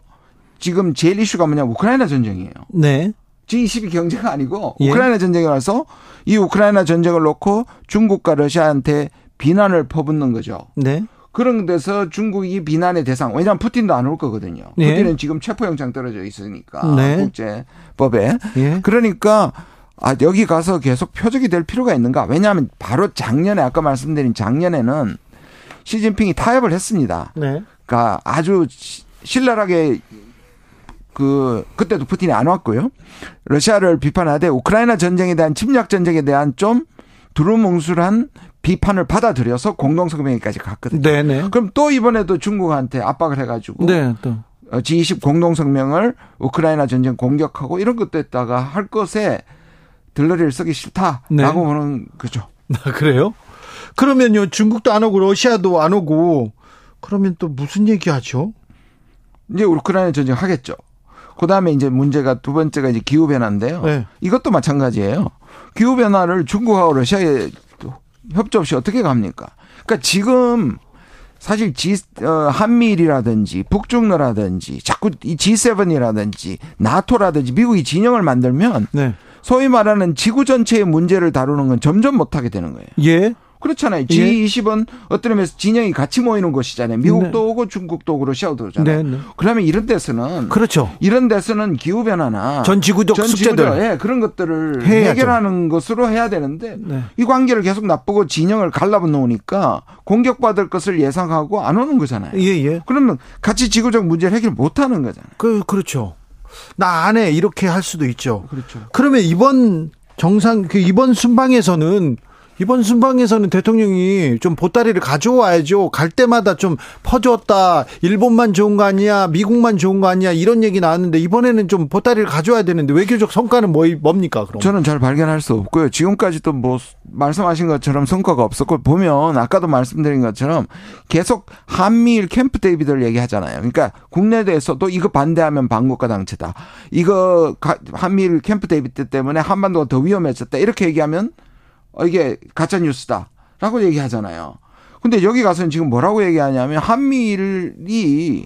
지금 제일 이슈가 뭐냐 우크라이나 전쟁이에요. 네. G20이 경제가 아니고 예. 우크라이나 예. 전쟁이 와서 이 우크라이나 전쟁을 놓고 중국과 러시아한테 비난을 퍼붓는 거죠. 네. 그런 데서 중국이 비난의 대상. 왜냐하면 푸틴도 안 올 거거든요. 예. 푸틴은 지금 체포영장 떨어져 있으니까 네. 국제법에. 예. 그러니까 아 여기 가서 계속 표적이 될 필요가 있는가? 왜냐하면 바로 작년에 아까 말씀드린 작년에는 시진핑이 타협을 했습니다. 네. 그러니까 아주 신랄하게 그 그때도 푸틴이 안 왔고요. 러시아를 비판하되 우크라이나 전쟁에 대한 침략 전쟁에 대한 좀 두루뭉술한 비판을 받아들여서 공동성명회까지 갔거든요. 네네. 그럼 또 이번에도 중국한테 압박을 해가지고 네, 또. G20 공동성명을 우크라이나 전쟁 공격하고 이런 것도 했다가 할 것에 들러리를 쓰기 싫다라고 네. 보는 거죠. 아, 그래요? 그러면요 중국도 안 오고 러시아도 안 오고 그러면 또 무슨 얘기하죠? 이제 우크라이나 전쟁 하겠죠. 그 다음에 이제 문제가 두 번째가 이제 기후 변화인데요. 네. 이것도 마찬가지예요. 기후 변화를 중국하고 러시아에 협조 없이 어떻게 갑니까? 그러니까 지금 사실 G, 어, 한미일이라든지 북중러라든지 자꾸 이 G7이라든지 나토라든지 미국이 진영을 만들면 네. 소위 말하는 지구 전체의 문제를 다루는 건 점점 못하게 되는 거예요. 예. 그렇잖아요. G20은 예. 어떤 의미에서 진영이 같이 모이는 곳이잖아요. 미국도 네. 오고 중국도 오고 러시아도 오잖아요. 네, 네. 그러면 이런 데서는 그렇죠. 이런 데서는 기후 변화나 전 지구적 전 숙제들 예, 그런 것들을 해야죠. 해결하는 것으로 해야 되는데 네. 이 관계를 계속 나쁘고 진영을 갈라붙 놓으니까 공격받을 것을 예상하고 안 오는 거잖아요. 예, 예. 그러면 같이 지구적 문제를 해결 못 하는 거잖아요. 그 그렇죠. 나 안 해. 이렇게 할 수도 있죠. 그렇죠. 그러면 이번 정상 그 이번 순방에서는 이번 순방에서는 대통령이 좀 보따리를 가져와야죠. 갈 때마다 좀 퍼주었다. 일본만 좋은 거 아니야? 미국만 좋은 거 아니야? 이런 얘기 나왔는데 이번에는 좀 보따리를 가져와야 되는데 외교적 성과는 뭐, 뭡니까? 그럼? 저는 잘 발견할 수 없고요. 지금까지도 뭐 말씀하신 것처럼 성과가 없었고 보면 아까도 말씀드린 것처럼 계속 한미일 캠프 데이비드를 얘기하잖아요. 그러니까 국내 대해서도 이거 반대하면 반국가 당체다. 이거 한미일 캠프 데이비드 때문에 한반도가 더 위험해졌다. 이렇게 얘기하면 어, 이게 가짜 뉴스다라고 얘기하잖아요. 근데 여기 가서는 지금 뭐라고 얘기하냐면 한미일이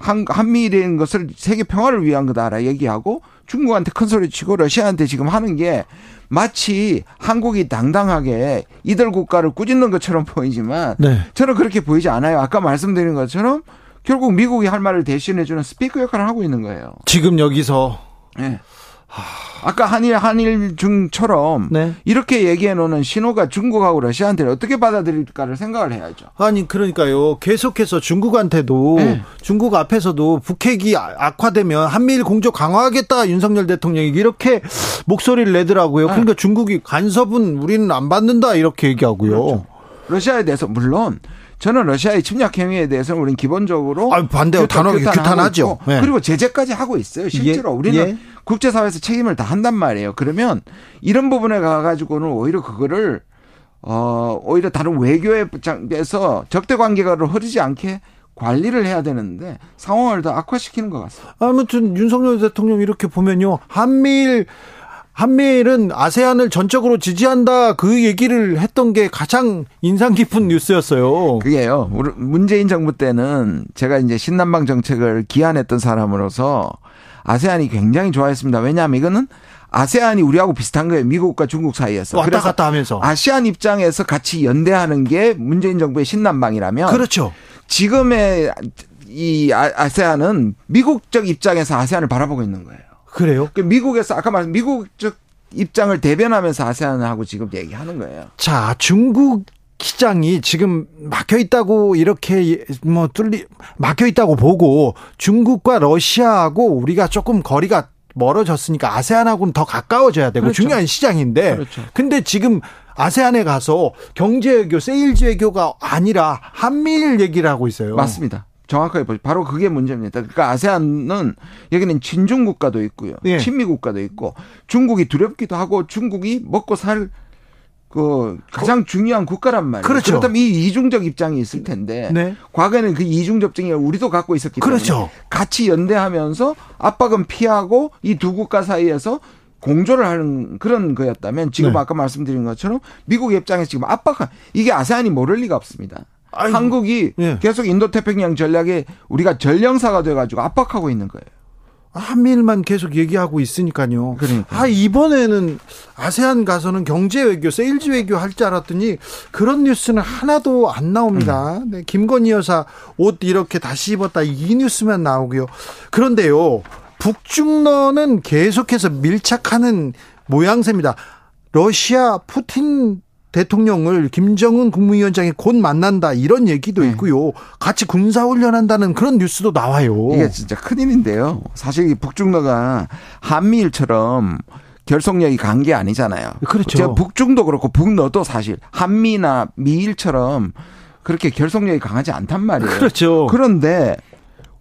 한, 한미일인 것을 세계 평화를 위한 거다라 얘기하고 중국한테 큰 소리 치고 러시아한테 지금 하는 게 마치 한국이 당당하게 이들 국가를 꾸짖는 것처럼 *laughs* 보이지만 네. 저는 그렇게 보이지 않아요. 아까 말씀드린 것처럼 결국 미국이 할 말을 대신해주는 스피커 역할을 하고 있는 거예요. 지금 여기서 네. 아까 한일 한일 중처럼 네. 이렇게 얘기해 놓는 신호가 중국하고 러시아한테 어떻게 받아들일까를 생각을 해야죠. 아니 그러니까요. 계속해서 중국한테도 네. 중국 앞에서도 북핵이 악화되면 한미일 공조 강화하겠다 윤석열 대통령이 이렇게 목소리를 내더라고요. 네. 그러니까 중국이 간섭은 우리는 안 받는다 이렇게 얘기하고요. 그렇죠. 러시아에 대해서 물론 저는 러시아의 침략 행위에 대해서는 우리는 기본적으로 아, 반대요. 단호하게 규탄하죠. 네. 그리고 제재까지 하고 있어요. 실제로 예, 우리는 예. 국제사회에서 책임을 다 한단 말이에요. 그러면 이런 부분에 가가지고는 오히려 그거를 어 오히려 다른 외교에 에서 적대 관계가 흐르지 않게 관리를 해야 되는데 상황을 더 악화시키는 것 같습니다. 아무튼 윤석열 대통령 이렇게 보면요. 한미일 한미일은 아세안을 전적으로 지지한다 그 얘기를 했던 게 가장 인상 깊은 뉴스였어요. 그게요. 문재인 정부 때는 제가 이제 신남방 정책을 기한했던 사람으로서 아세안이 굉장히 좋아했습니다. 왜냐하면 이거는 아세안이 우리하고 비슷한 거예요. 미국과 중국 사이에서. 왔다 갔다 하면서. 아시안 입장에서 같이 연대하는 게 문재인 정부의 신남방이라면. 그렇죠. 지금의 이 아, 아세안은 미국적 입장에서 아세안을 바라보고 있는 거예요. 그래요? 그 미국에서 아까 말씀 미국적 입장을 대변하면서 아세안하고 지금 얘기하는 거예요. 자, 중국 시장이 지금 막혀 있다고 이렇게 뭐 뚫리 막혀 있다고 보고 중국과 러시아하고 우리가 조금 거리가 멀어졌으니까 아세안하고는 더 가까워져야 되고 그렇죠. 중요한 시장인데 그렇죠. 근데 지금 아세안에 가서 경제 외교, 세일즈 외교가 아니라 한미일 얘기를 하고 있어요. 맞습니다. 정확하게 보죠. 바로 그게 문제입니다. 그러니까 아세안은 여기는 친중 국가도 있고요. 예. 친미 국가도 있고 중국이 두렵기도 하고 중국이 먹고 살 그 가장 중요한 국가란 말이에요. 그렇죠. 그렇다면 이 이중적 입장이 있을 텐데 네. 과거에는 그 이중적 입장이 우리도 갖고 있었기 때문에 그렇죠. 같이 연대하면서 압박은 피하고 이 두 국가 사이에서 공조를 하는 그런 거였다면 지금 네. 아까 말씀드린 것처럼 미국 입장에서 지금 압박한 이게 아세안이 모를 리가 없습니다. 아이고. 한국이 예. 계속 인도태평양 전략에 우리가 전령사가 돼가지고 압박하고 있는 거예요. 한미일만 계속 얘기하고 있으니까요. 그러니까. 아, 이번에는 아세안 가서는 경제 외교, 세일즈 외교 할 줄 알았더니 그런 뉴스는 하나도 안 나옵니다. 음. 네, 김건희 여사 옷 이렇게 다시 입었다 이 뉴스만 나오고요. 그런데요. 북중러는 계속해서 밀착하는 모양새입니다. 러시아 푸틴 대통령을 김정은 국무위원장이 곧 만난다 이런 얘기도 네. 있고요. 같이 군사 훈련한다는 그런 뉴스도 나와요. 이게 진짜 큰일인데요. 사실 북중러가 한미일처럼 결속력이 간 게 아니잖아요. 그렇죠. 북중도 그렇고 북러도 사실 한미나 미일처럼 그렇게 결속력이 강하지 않단 말이에요. 그렇죠. 그런데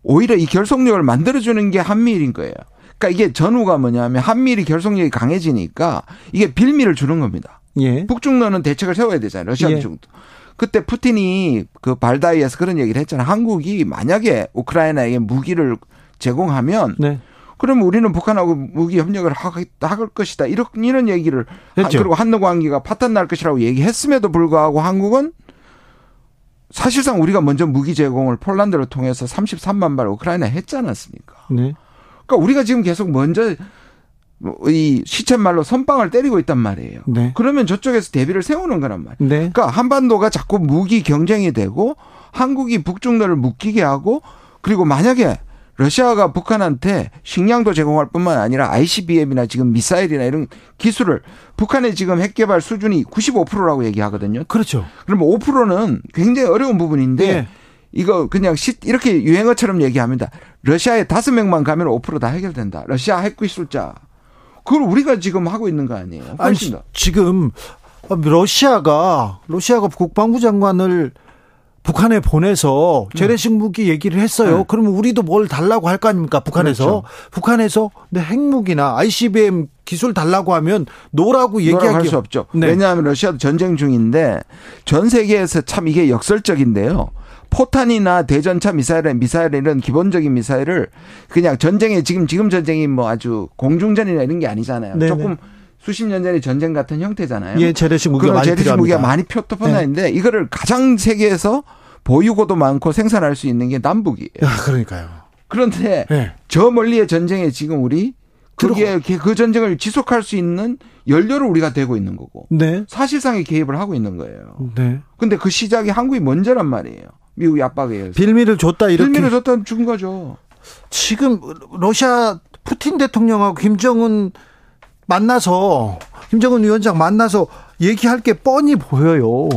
오히려 이 결속력을 만들어주는 게 한미일인 거예요. 그러니까 이게 전후가 뭐냐면 한미일이 결속력이 강해지니까 이게 빌미를 주는 겁니다. 예. 북중러는 대책을 세워야 되잖아요. 러시아 예. 중도. 그때 푸틴이 그 발다이에서 그런 얘기를 했잖아요. 한국이 만약에 우크라이나에게 무기를 제공하면 네. 그러면 우리는 북한하고 무기 협력을 할 것이다. 이런 이런 얘기를 했죠. 그리고 한노 관계가 파탄 날 것이라고 얘기했음에도 불구하고 한국은 사실상 우리가 먼저 무기 제공을 폴란드를 통해서 33만 발 우크라이나에 했지 않았습니까? 네. 그러니까 우리가 지금 계속 먼저 이 시쳇말로 선빵을 때리고 있단 말이에요. 네. 그러면 저쪽에서 대비를 세우는 거란 말이에요. 네. 그러니까 한반도가 자꾸 무기 경쟁이 되고 한국이 북중로를 묶이게 하고 그리고 만약에 러시아가 북한한테 식량도 제공할 뿐만 아니라 ICBM이나 지금 미사일이나 이런 기술을 북한의 지금 핵 개발 수준이 95%라고 얘기하거든요. 그렇죠. 그러면 5%는 굉장히 어려운 부분인데 네. 이거 그냥 이렇게 유행어처럼 얘기합니다. 러시아에 다섯 명만 가면 5%다 해결된다. 러시아 핵 기술자 그걸 우리가 지금 하고 있는 거 아니에요? 아니, 지금 러시아가 러시아가 국방부 장관을 북한에 보내서 네. 재래식 무기 얘기를 했어요. 네. 그러면 우리도 뭘 달라고 할 거 아닙니까? 북한에서 그렇죠. 북한에서 네, 핵무기나 ICBM 기술 달라고 하면 no라고 얘기하기 수 없죠. 네. 왜냐하면 러시아도 전쟁 중인데 전 세계에서 참 이게 역설적인데요. 포탄이나 대전차 미사일, 미사일 이런 기본적인 미사일을 그냥 전쟁에 지금 지금 전쟁이 뭐 아주 공중전이나 이런 게 아니잖아요. 네네. 조금 수십 년 전의 전쟁 같은 형태잖아요. 예, 재래식 무기가 많이 재래식 무기가 많이 표토폰나는데 네. 이거를 가장 세계에서 보유고도 많고 생산할 수 있는 게 남북이에요. 아, 그러니까요. 그런데 네. 저 멀리의 전쟁에 지금 우리 그게 그 전쟁을 지속할 수 있는 연료를 우리가 되고 있는 거고 네. 사실상의 개입을 하고 있는 거예요. 네. 근데 그 시작이 한국이 먼저란 말이에요. 미국이 압박에 의해서. 빌미를 줬다 이렇게. 빌미를 줬다 준 거죠. 지금 러시아 푸틴 대통령하고 김정은 만나서 김정은 위원장 만나서 얘기할 게 뻔히 보여요.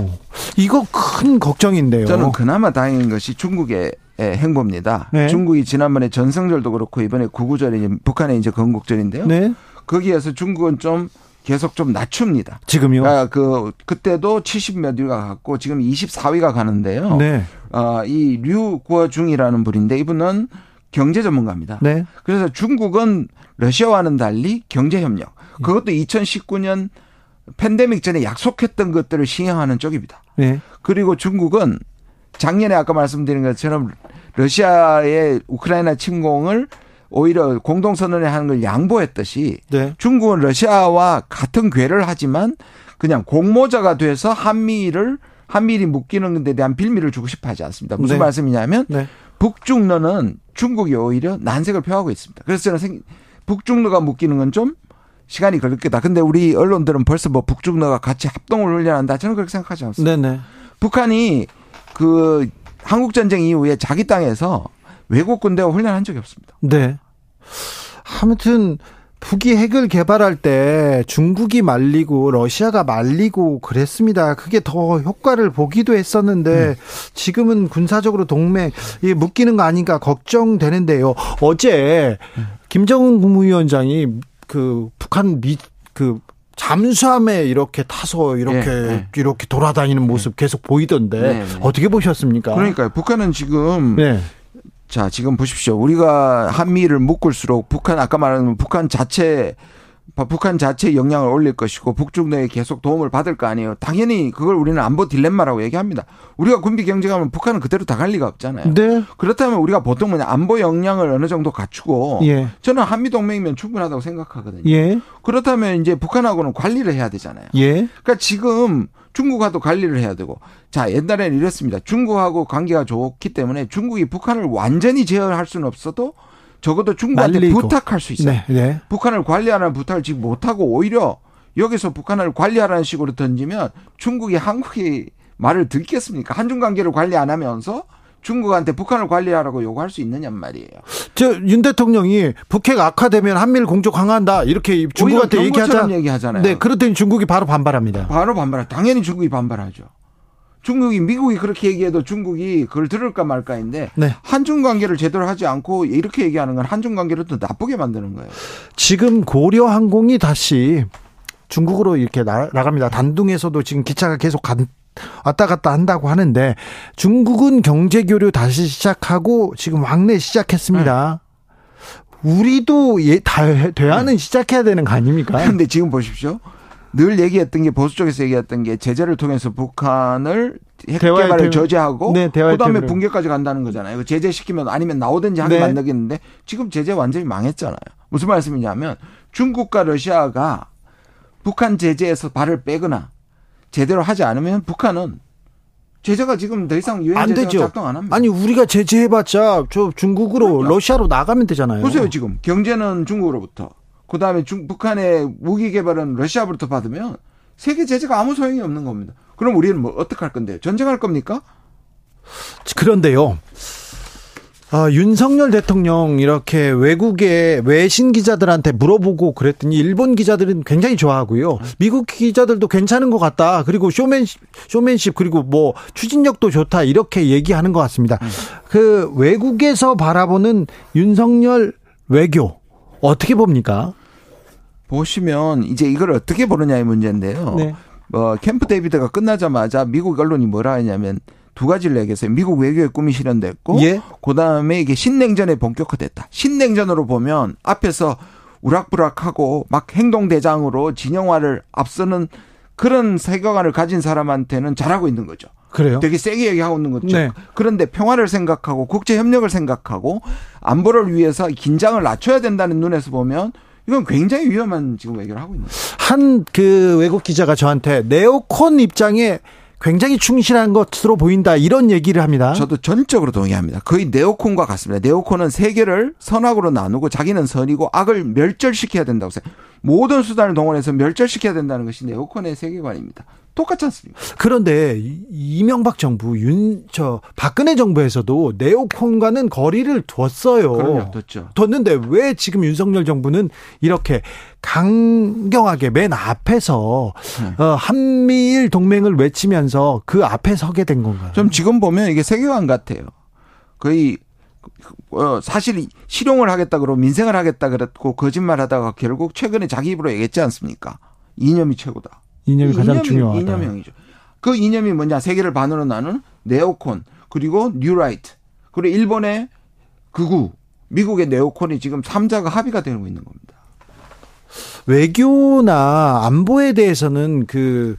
이거 큰 걱정인데요. 저는 그나마 다행인 것이 중국의 행보입니다. 네. 중국이 지난번에 전성절도 그렇고 이번에 구구절이 북한의 이제 건국절인데요. 네. 거기에서 중국은 좀 계속 좀 낮춥니다. 지금요? 아, 그 그때도 70몇 위가 갔고 지금 24위가 가는데요. 네. 아, 이 류구어중이라는 분인데 이분은 경제 전문가입니다. 네. 그래서 중국은 러시아와는 달리 경제 협력. 그것도 2019년 팬데믹 전에 약속했던 것들을 시행하는 쪽입니다. 네. 그리고 중국은 작년에 아까 말씀드린 것처럼 러시아의 우크라이나 침공을 오히려 공동선언에 하는 걸 양보했듯이 네. 중국은 러시아와 같은 궤를 하지만 그냥 공모자가 돼서 한미를 한미일이 묶이는 데 대한 빌미를 주고 싶어 하지 않습니다. 무슨 네. 말씀이냐면 네. 북중러는 중국이 오히려 난색을 표하고 있습니다. 그래서 저는 생, 북중러가 묶이는 건 좀 시간이 걸릴 거다. 근데 우리 언론들은 벌써 뭐 북중러가 같이 합동을 훈련한다. 저는 그렇게 생각하지 않습니다. 네네. 북한이 그 한국 전쟁 이후에 자기 땅에서 외국 군대와 훈련한 적이 없습니다. 네. 아무튼 북이 핵을 개발할 때 중국이 말리고 러시아가 말리고 그랬습니다. 그게 더 효과를 보기도 했었는데 음. 지금은 군사적으로 동맹 이 묶이는 거 아닌가 걱정되는데요. 어제 음. 김정은 국무위원장이 그 북한 미그 잠수함에 이렇게 타서 이렇게 네, 네. 이렇게 돌아다니는 모습 네. 계속 보이던데 네, 어떻게 보셨습니까? 그러니까 북한은 지금 자, 지금 보십시오. 우리가 한미를 묶을수록 북한 아까 말한 북한 자체 북한 자체 영향을 올릴 것이고 북중 내에 계속 도움을 받을 거 아니에요. 당연히 그걸 우리는 안보 딜레마라고 얘기합니다. 우리가 군비 경쟁하면 북한은 그대로 다 갈 리가 없잖아요. 네. 그렇다면 우리가 보통 뭐냐 안보 역량을 어느 정도 갖추고 예. 저는 한미 동맹이면 충분하다고 생각하거든요. 예. 그렇다면 이제 북한하고는 관리를 해야 되잖아요. 예. 그러니까 지금 중국하고 관리를 해야 되고 자 옛날에는 이랬습니다. 중국하고 관계가 좋기 때문에 중국이 북한을 완전히 제어할 수는 없어도 적어도 중국한테 날리고. 부탁할 수 있어요. 네, 네. 북한을 관리하라는 부탁을 지금 못하고 오히려 여기서 북한을 관리하라는 식으로 던지면 중국이 한국이 말을 듣겠습니까? 한중 관계를 관리 안 하면서 중국한테 북한을 관리하라고 요구할 수 있느냐 말이에요. 저 윤 대통령이 북핵 악화되면 한미일 공조 강화한다 이렇게 중국한테 얘기하자. 얘기하잖아요. 네, 그랬더니 중국이 바로 반발합니다. 바로 반발하. 당연히 중국이 반발하죠. 중국이 미국이 그렇게 얘기해도 중국이 그걸 들을까 말까인데 네. 한중 관계를 제대로 하지 않고 이렇게 얘기하는 건 한중 관계를 또 나쁘게 만드는 거예요. 지금 고려 항공이 다시 중국으로 이렇게 나, 나갑니다. 단둥에서도 지금 기차가 계속 간, 왔다 갔다 한다고 하는데 중국은 경제 교류 다시 시작하고 지금 왕래 시작했습니다. 네. 우리도 예, 다 대화는 네. 시작해야 되는 거 아닙니까? 근데 지금 보십시오. 늘 얘기했던 게 보수 쪽에서 얘기했던 게 제재를 통해서 북한을 핵 개발을 저지하고 네, 그다음에 붕괴까지 간다는 거잖아요. 제재 시키면 아니면 나오든지 하게 네. 만들겠는데 지금 제재 완전히 망했잖아요. 무슨 말씀이냐면 중국과 러시아가 북한 제재에서 발을 빼거나 제대로 하지 않으면 북한은 제재가 지금 더 이상 유엔 제재가 되죠. 작동 안 합니다. 아니 우리가 제재해봤자 저 중국으로 그러니까. 러시아로 나가면 되잖아요. 보세요 지금 경제는 중국으로부터 그 다음에 중 북한의 무기 개발은 러시아부터 받으면 세계 제재가 아무 소용이 없는 겁니다. 그럼 우리는 뭐 어떻게 할 건데 전쟁할 겁니까? 그런데요. 아, 윤석열 대통령 이렇게 외국의 외신 기자들한테 물어보고 그랬더니 일본 기자들은 굉장히 좋아하고요. 미국 기자들도 괜찮은 것 같다. 그리고 쇼맨십, 쇼맨십 그리고 뭐 추진력도 좋다. 이렇게 얘기하는 것 같습니다. 음. 그 외국에서 바라보는 윤석열 외교 어떻게 봅니까? 보시면 이제 이걸 어떻게 보느냐의 문제인데요. 네. 뭐 캠프 데이비드가 끝나자마자 미국 언론이 뭐라 하냐면 두 가지를 얘기했어요. 미국 외교의 꿈이 실현됐고, 예? 그 다음에 이게 신냉전에 본격화됐다. 신냉전으로 보면 앞에서 우락부락하고 막 행동대장으로 진영화를 앞서는 그런 세계관을 가진 사람한테는 잘하고 있는 거죠. 그래요? 되게 세게 얘기하고 있는 거죠. 네. 그런데 평화를 생각하고 국제 협력을 생각하고 안보를 위해서 긴장을 낮춰야 된다는 눈에서 보면 이건 굉장히 위험한 지금 외교를 하고 있는 거예요. 한그 외국 기자가 저한테 네오콘 입장에 굉장히 충실한 것으로 보인다 이런 얘기를 합니다. 저도 전적으로 동의합니다. 거의 네오콘과 같습니다. 네오콘은 세계를 선악으로 나누고 자기는 선이고 악을 멸절시켜야 된다고 생각해요. 모든 수단을 동원해서 멸절시켜야 된다는 것이 네오콘의 세계관입니다. 똑같지 않습니까? 그런데 이명박 정부 윤 저 박근혜 정부에서도 네오콘과는 거리를 뒀어요. 그럼요, 뒀죠. 뒀는데 왜 지금 윤석열 정부는 이렇게 강경하게 맨 앞에서 네. 어, 한미일 동맹을 외치면서 그 앞에 서게 된 건가요? 좀 지금 보면 이게 세계관 같아요. 거의 어, 사실 실용을 하겠다 그러고 민생을 하겠다 그랬고 거짓말 하다가 결국 최근에 자기 입으로 얘기했지 않습니까? 이념이 최고다. 이념이 가장 이념이, 중요하다. 이념형이죠. 그 이념이 뭐냐? 세계를 반으로 나눈 네오콘 그리고 뉴라이트 그리고 일본의 극우 미국의 네오콘이 지금 3자가 합의가 되고 있는 겁니다. 외교나 안보에 대해서는 그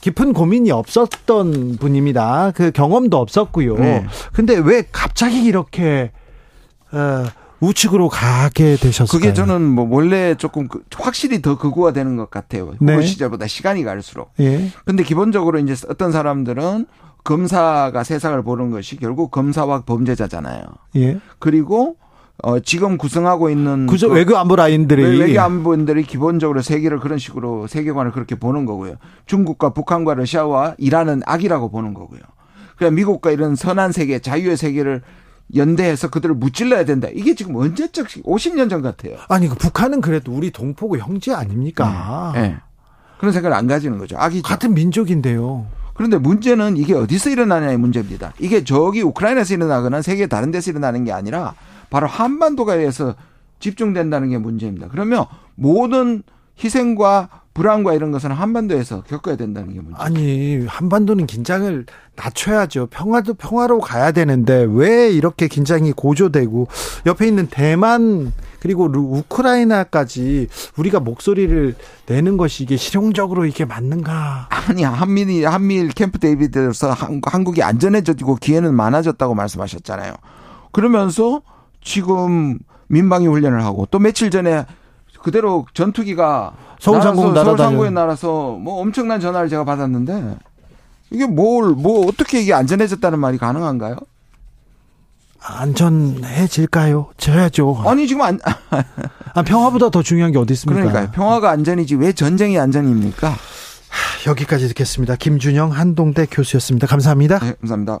깊은 고민이 없었던 분입니다. 그 경험도 없었고요. 네. 근데 왜 갑자기 이렇게 어, 우측으로 가게 되셨어요? 그게 저는 뭐 원래 조금 그 확실히 더 극우화되는 것 같아요. 네. 그 시절보다 시간이 갈수록. 예. 근데 기본적으로 이제 어떤 사람들은 검사가 세상을 보는 것이 결국 검사와 범죄자잖아요. 예. 그리고 어 지금 구성하고 있는 구조 그 외교 안보 라인들이 외교 안보인들이 기본적으로 세계를 그런 식으로 세계관을 그렇게 보는 거고요. 중국과 북한과 러시아와 이란은 악이라고 보는 거고요. 그냥 미국과 이런 선한 세계, 자유의 세계를 연대해서 그들을 무찔러야 된다. 이게 지금 언제적 50년 전 같아요. 아니 그 북한은 그래도 우리 동포고 형제 아닙니까? 네. 네. 그런 생각을 안 가지는 거죠. 악이죠. 같은 민족인데요. 그런데 문제는 이게 어디서 일어나냐의 문제입니다. 이게 저기 우크라이나에서 일어나거나 세계 다른 데서 일어나는 게 아니라 바로 한반도가에서 집중된다는 게 문제입니다. 그러면 모든 희생과 불안과 이런 것은 한반도에서 겪어야 된다는 게 문제. 아니 한반도는 긴장을 낮춰야죠. 평화도 평화로 가야 되는데 왜 이렇게 긴장이 고조되고 옆에 있는 대만 그리고 우크라이나까지 우리가 목소리를 내는 것이 이게 실용적으로 이게 맞는가? 아니 한미이 한미일 캠프 데이비드에서 한국이 안전해졌고 기회는 많아졌다고 말씀하셨잖아요. 그러면서 지금 민방위 훈련을 하고 또 며칠 전에 그대로 전투기가 서울 상공 날아서 서울 상공에 날아서 뭐 엄청난 전화를 제가 받았는데 이게 뭘 뭐 어떻게 이게 안전해졌다는 말이 가능한가요? 안전해질까요? 져야죠. 아니 지금 안 *laughs* 아, 평화보다 더 중요한 게 어디 있습니까? 그러니까요. 평화가 안전이지 왜 전쟁이 안전입니까? 하, 여기까지 듣겠습니다. 김준영 한동대 교수였습니다. 감사합니다. 네, 감사합니다.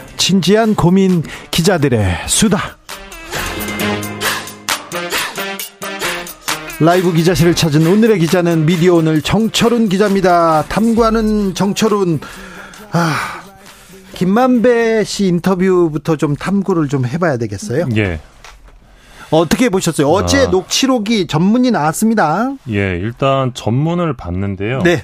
진지한 고민 기자들의 수다. 라이브 기자실을 찾은 오늘의 기자는 미디어 오늘 정철훈 기자입니다. 탐구하는 정철훈. 아, 김만배 씨 인터뷰부터 좀 탐구를 좀 해봐야 되겠어요. 예. 어떻게 보셨어요? 어제 아. 녹취록이 전문이 나왔습니다. 예, 일단 전문을 봤는데요. 네.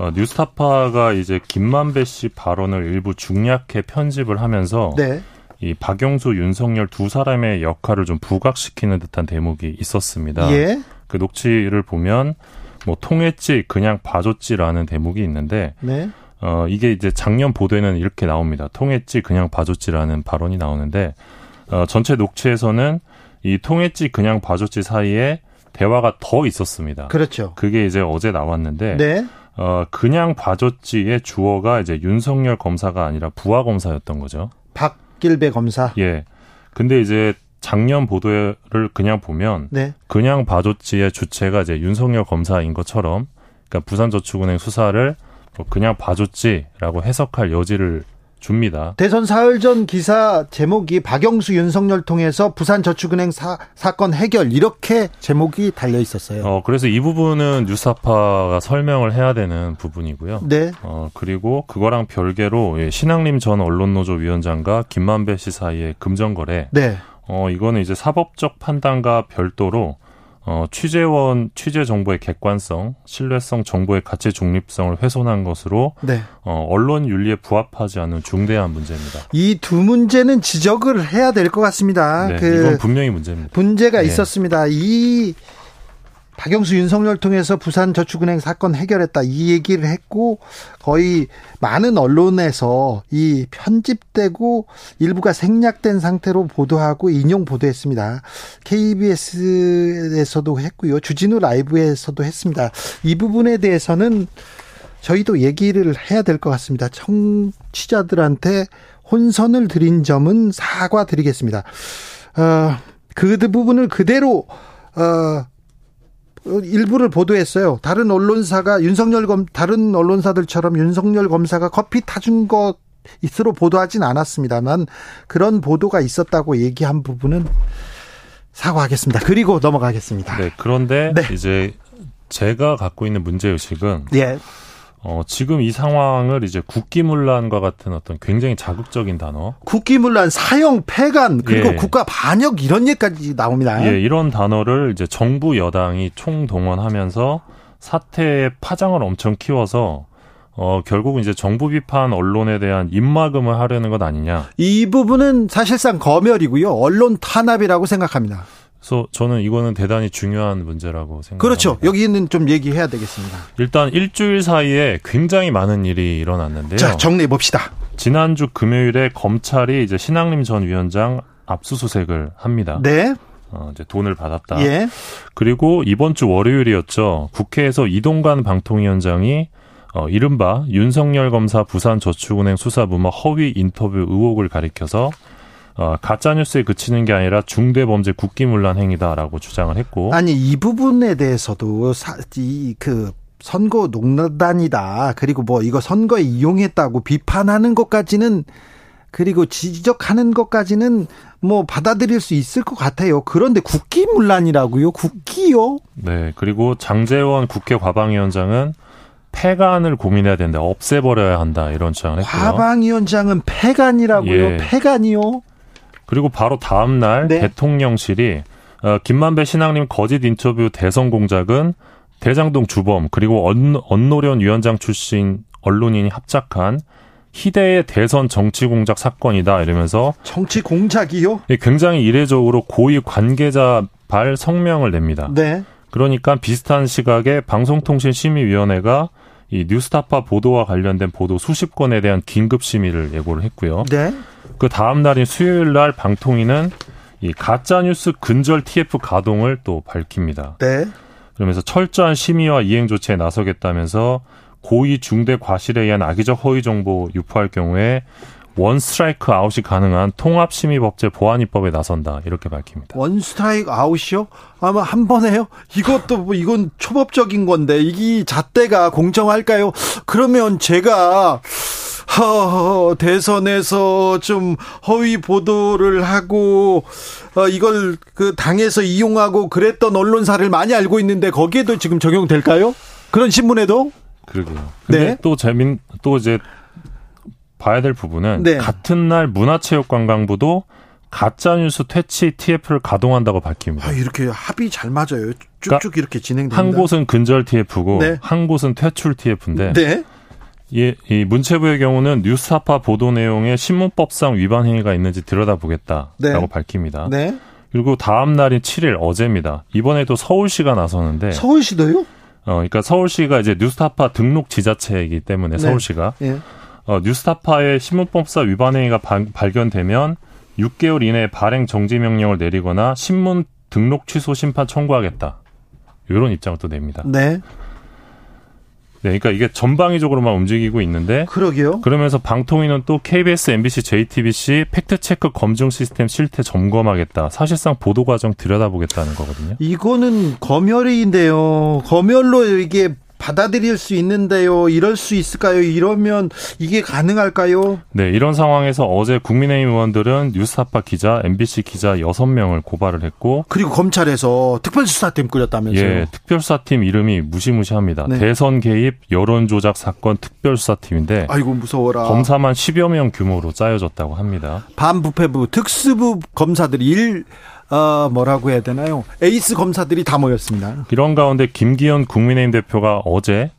어, 뉴스타파가 이제 김만배 씨 발언을 일부 중략해 편집을 하면서 네. 이 박영수, 윤석열 두 사람의 역할을 좀 부각시키는 듯한 대목이 있었습니다. 예. 그 녹취를 보면 뭐 통했지 그냥 봐줬지라는 대목이 있는데 네. 어 이게 이제 작년 보도에는 이렇게 나옵니다. 통했지 그냥 봐줬지라는 발언이 나오는데 어 전체 녹취에서는 이 통했지 그냥 봐줬지 사이에 대화가 더 있었습니다. 그렇죠. 그게 이제 어제 나왔는데 네. 어 그냥 봐줬지의 주어가 이제 윤석열 검사가 아니라 부하 검사였던 거죠. 박길배 검사. 예. 근데 이제 작년 보도를 그냥 보면 네. 그냥 봐줬지의 주체가 이제 윤석열 검사인 것처럼 그러니까 부산저축은행 수사를 뭐 그냥 봐줬지라고 해석할 여지를 줍니다. 대선 사흘 전 기사 제목이 박영수 윤석열 통해서 부산저축은행 사, 사건 해결 이렇게 제목이 달려 있었어요. 어 그래서 이 부분은 뉴스타파가 설명을 해야 되는 부분이고요. 네. 어 그리고 그거랑 별개로 예, 신학림 전 언론노조 위원장과 김만배 씨 사이의 금전거래. 네. 어, 이거는 이제 사법적 판단과 별도로 어, 취재원 취재 정보의 객관성, 신뢰성, 정보의 가치 중립성을 훼손한 것으로 네. 어, 언론 윤리에 부합하지 않는 중대한 문제입니다. 이 두 문제는 지적을 해야 될 것 같습니다. 네, 그 이건 분명히 문제입니다. 문제가 네. 있었습니다. 이 박영수 윤석열 통해서 부산 저축은행 사건 해결했다 이 얘기를 했고 거의 많은 언론에서 이 편집되고 일부가 생략된 상태로 보도하고 인용 보도했습니다. KBS에서도 했고요. 주진우 라이브에서도 했습니다. 이 부분에 대해서는 저희도 얘기를 해야 될 것 같습니다. 청취자들한테 혼선을 드린 점은 사과드리겠습니다. 어, 그 부분을 그대로 어, 일부를 보도했어요. 다른 언론사가 윤석열 검 다른 언론사들처럼 윤석열 검사가 커피 타준 것 있으로 보도하진 않았습니다만 그런 보도가 있었다고 얘기한 부분은 사과하겠습니다. 그리고 넘어가겠습니다. 네, 그런데 네. 이제 제가 갖고 있는 문제 의식은 예. 어, 지금 이 상황을 이제 국기문란과 같은 어떤 굉장히 자극적인 단어. 국기문란, 사형, 폐간, 그리고 예. 국가 반역 이런 얘기까지 나옵니다. 예, 이런 단어를 이제 정부 여당이 총동원하면서 사태의 파장을 엄청 키워서 어, 결국은 이제 정부 비판 언론에 대한 입막음을 하려는 것 아니냐. 이 부분은 사실상 검열이고요. 언론 탄압이라고 생각합니다. 그래서 저는 이거는 대단히 중요한 문제라고 생각합니다. 그렇죠. 여기는 좀 얘기해야 되겠습니다. 일단 일주일 사이에 굉장히 많은 일이 일어났는데요. 자, 정리해 봅시다. 지난주 금요일에 검찰이 이제 신학림 전 위원장 압수수색을 합니다. 네. 어, 이제 돈을 받았다. 예. 그리고 이번 주 월요일이었죠. 국회에서 이동관 방통위원장이 어, 이른바 윤석열 검사 부산저축은행 수사부마 허위 인터뷰 의혹을 가리켜서 어, 가짜 뉴스에 그치는 게 아니라 중대 범죄 국기문란 행위다라고 주장을 했고 아니 이 부분에 대해서도 이그 선거 농단이다 그리고 뭐 이거 선거에 이용했다고 비판하는 것까지는 그리고 지적하는 것까지는 뭐 받아들일 수 있을 것 같아요. 그런데 국기문란이라고요? 국기요? 네. 그리고 장재원 국회 과방위원장은 폐간을 고민해야 된다. 없애버려야 한다. 이런 주장을 했고요. 과방위원장은 폐간이라고요? 예. 폐간이요? 그리고 바로 다음 날 네. 대통령실이 어, 김만배 신앙님 거짓 인터뷰 대선 공작은 대장동 주범 그리고 언, 언노련 위원장 출신 언론인이 합작한 희대의 대선 정치 공작 사건이다 이러면서 정치 공작이요? 굉장히 이례적으로 고위 관계자 발 성명을 냅니다. 네. 그러니까 비슷한 시각에 방송통신심의위원회가 이 뉴스타파 보도와 관련된 보도 수십 건에 대한 긴급 심의를 예고를 했고요. 네. 그 다음 날인 수요일 날 방통위는 이 가짜 뉴스 근절 TF 가동을 또 밝힙니다. 네. 그러면서 철저한 심의와 이행 조치에 나서겠다면서 고의 중대 과실에 의한 악의적 허위 정보 유포할 경우에 원 스트라이크 아웃이 가능한 통합심의법제 보완입법에 나선다 이렇게 밝힙니다. 원 스트라이크 아웃이요? 아마 한 번에요? 이것도 뭐 이건 초법적인 건데 이게 잣대가 공정할까요? 그러면 제가 허, 대선에서 좀 허위 보도를 하고 어, 이걸 그 당에서 이용하고 그랬던 언론사를 많이 알고 있는데 거기에도 지금 적용될까요? 그런 신문에도? 그러게요. 네. 또 재민 또 이제 봐야 될 부분은 네. 같은 날 문화체육관광부도 가짜뉴스 퇴치 TF를 가동한다고 밝힙니다. 아, 이렇게 합이 잘 맞아요. 쭉쭉 그러니까 이렇게 진행됩니다. 한 곳은 근절 TF고 네. 한 곳은 퇴출 TF인데 네. 이, 이 문체부의 경우는 뉴스타파 보도 내용에 신문법상 위반 행위가 있는지 들여다보겠다라고 네. 밝힙니다. 네. 그리고 다음 날인 7일 어제입니다. 이번에도 서울시가 나서는데 서울시도요? 어, 그러니까 서울시가 이제 뉴스타파 등록 지자체이기 때문에 네. 서울시가 네. 어, 뉴스타파의 신문법사 위반 행위가 바, 발견되면 6개월 이내에 발행 정지 명령을 내리거나 신문 등록 취소 심판 청구하겠다. 이런 입장을 또 냅니다. 네. 네, 그러니까 이게 전방위적으로만 움직이고 있는데 그러게요. 그러면서 방통위는 또 KBS, MBC, JTBC 팩트 체크 검증 시스템 실태 점검하겠다. 사실상 보도 과정 들여다보겠다는 거거든요. 이거는 검열인데요. 검열로 이게 받아들일 수 있는데요. 이럴 수 있을까요? 이러면 이게 가능할까요? 네, 이런 상황에서 어제 국민의힘 의원들은 뉴스타파 기자, MBC 기자 6명을 고발을 했고 그리고 검찰에서 특별수사팀 꾸렸다면서요? 예, 특별수사팀 이름이 무시무시합니다. 네. 대선 개입 여론 조작 사건 특별수사팀인데 아이고 무서워라. 검사만 10여 명 규모로 짜여졌다고 합니다. 반부패부 특수부 검사들이 일 어, 뭐라고 해야 되나요? 에이스 검사들이 다 모였습니다. 이런 가운데 김기현 국민의힘 대표가 어제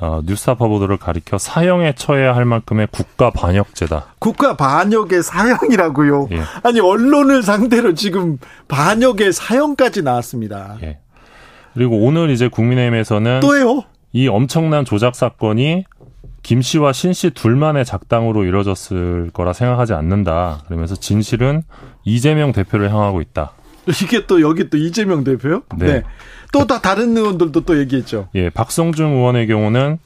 어, 뉴스타파 보도를 가리켜 사형에 처해야 할 만큼의 국가 반역죄다. 국가 반역의 사형이라고요? 예. 아니 언론을 상대로 지금 반역의 사형까지 나왔습니다. 예. 그리고 오늘 이제 국민의힘에서는 또요? 이 엄청난 조작 사건이 김 씨와 신 씨 둘만의 작당으로 이뤄졌을 거라 생각하지 않는다. 그러면서 진실은 이재명 대표를 향하고 있다. *laughs* 이게 또 여기 또 이재명 대표요? 네. 네. 또다 다른 의원들도 또 얘기했죠. 예, 박성중 의원의 경우는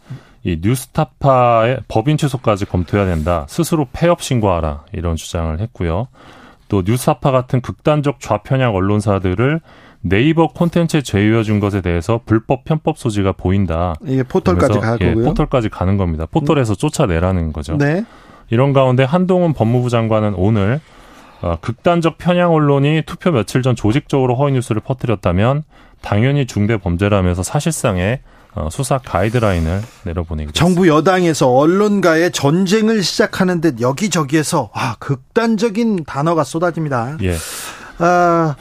이 뉴스타파의 법인 취소까지 검토해야 된다. 스스로 폐업 신고하라. 이런 주장을 했고요. 또 뉴스타파 같은 극단적 좌편향 언론사들을 네이버 콘텐츠에 제휴해 준 것에 대해서 불법 편법 소지가 보인다. 이게 포털까지 가 예, 포털까지 가는 겁니다. 포털에서 음. 쫓아내라는 거죠. 네. 이런 가운데 한동훈 법무부 장관은 오늘 어, 극단적 편향 언론이 투표 며칠 전 조직적으로 허위 뉴스를 퍼뜨렸다면 당연히 중대 범죄라면서 사실상의 어, 수사 가이드라인을 내려보내고 정부 여당에서 언론가의 전쟁을 시작하는 듯 여기저기에서 아 극단적인 단어가 쏟아집니다. 예. 아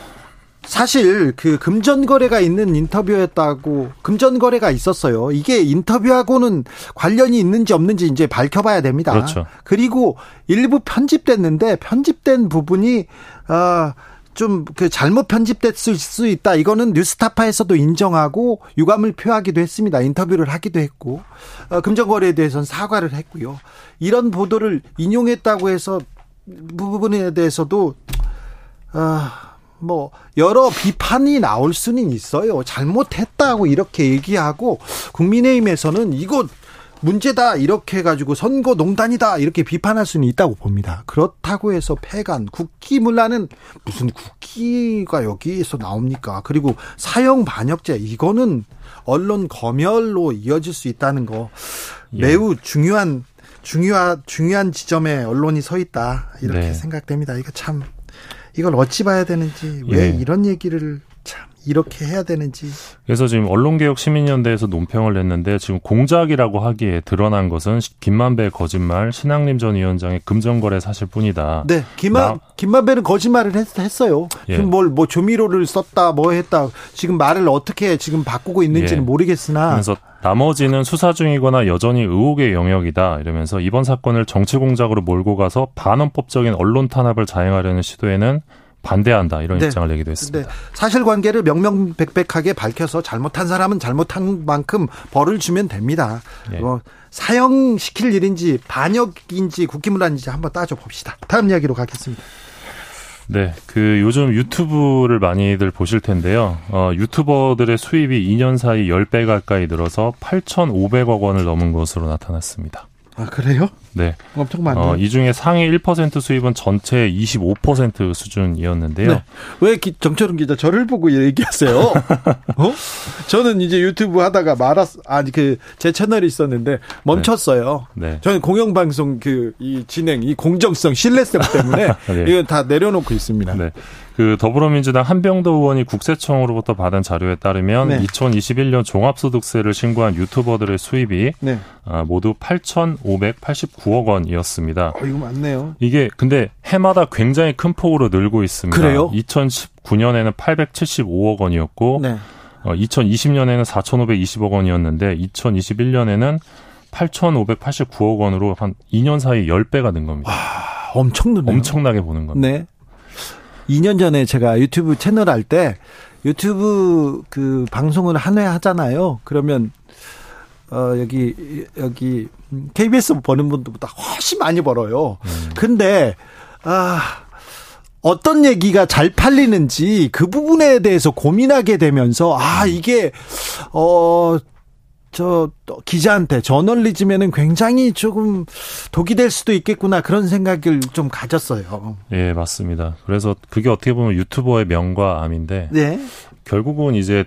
사실 그 금전 거래가 있는 인터뷰였다고 금전 거래가 있었어요. 이게 인터뷰하고는 관련이 있는지 없는지 이제 밝혀봐야 됩니다. 그렇죠. 그리고 일부 편집됐는데 편집된 부분이 아. 좀그 잘못 편집됐을 수 있다. 이거는 뉴스타파에서도 인정하고 유감을 표하기도 했습니다. 인터뷰를 하기도 했고 어, 금전거래에 대해서는 사과를 했고요. 이런 보도를 인용했다고 해서 부분에 대해서도 아. 뭐 여러 비판이 나올 수는 있어요. 잘못했다고 이렇게 얘기하고 국민의힘에서는 이거 문제다 이렇게 해가지고 선거 농단이다 이렇게 비판할 수는 있다고 봅니다. 그렇다고 해서 폐간 국기문란은 무슨 국기가 여기에서 나옵니까? 그리고 사형 반역죄 이거는 언론 검열로 이어질 수 있다는 거 예. 매우 중요한 중요한 중요한 지점에 언론이 서 있다 이렇게 네. 생각됩니다. 이거 참 이걸 어찌 봐야 되는지 왜 예. 이런 얘기를 참 이렇게 해야 되는지. 그래서 지금 언론개혁 시민연대에서 논평을 냈는데 지금 공작이라고 하기에 드러난 것은 김만배 거짓말, 신학림 전 위원장의 금전거래 사실뿐이다. 네, 김만 김만배는 거짓말을 했, 어요 예. 뭘뭐 조미료를 썼다, 뭐 했다. 지금 말을 어떻게 지금 바꾸고 있는지는 예. 모르겠으나. 그래서 나머지는 수사 중이거나 여전히 의혹의 영역이다 이러면서 이번 사건을 정치 공작으로 몰고 가서 반헌법적인 언론 탄압을 자행하려는 시도에는 반대한다 이런 네. 입장을 내기도 했습니다. 네. 사실관계를 명명백백하게 밝혀서 잘못한 사람은 잘못한 만큼 벌을 주면 됩니다. 네. 뭐 사형시킬 일인지 반역인지 국기문란인지 한번 따져 봅시다. 다음 이야기로 가겠습니다. 네, 그 요즘 유튜브를 많이들 보실 텐데요. 어, 유튜버들의 수입이 2년 사이 10배 가까이 늘어서 8,500억 원을 넘은 것으로 나타났습니다. 아, 그래요? 네. 엄청 많네요. 어, 이 중에 상위 1% 수입은 전체 25% 수준이었는데요. 네. 왜 기, 정철은 기자 저를 보고 얘기하세요? *laughs* 어? 저는 이제 유튜브 하다가 말았, 아니, 그, 제 채널이 있었는데 멈췄어요. 네. 네. 저는 공영 방송 그, 이 진행, 이 공정성, 신뢰성 때문에 *laughs* 네. 이건 다 내려놓고 있습니다. 네. 그 더불어민주당 한병도 의원이 국세청으로부터 받은 자료에 따르면 네. 2021년 종합소득세를 신고한 유튜버들의 수입이 네. 아, 모두 8,589억 원이었습니다. 어, 이거 많네요. 이게 근데 해마다 굉장히 큰 폭으로 늘고 있습니다. 그래요? 2019년에는 875억 원이었고 네. 어, 2020년에는 4,520억 원이었는데 2021년에는 8,589억 원으로 한 2년 사이 10배가 는 겁니다. 와, 엄청 는 엄청나게 보는 겁니다. 네. 2년 전에 제가 유튜브 채널 할 때 유튜브 그 방송을 한 회 하잖아요. 그러면 어 여기 여기 KBS 버는 분들보다 훨씬 많이 벌어요. 음. 근데 아 어떤 얘기가 잘 팔리는지 그 부분에 대해서 고민하게 되면서 아 이게 어 저 기자한테 저널리즘에는 굉장히 조금 독이 될 수도 있겠구나 그런 생각을 좀 가졌어요. 예, 맞습니다. 그래서 그게 어떻게 보면 유튜버의 명과 암인데 네. 결국은 이제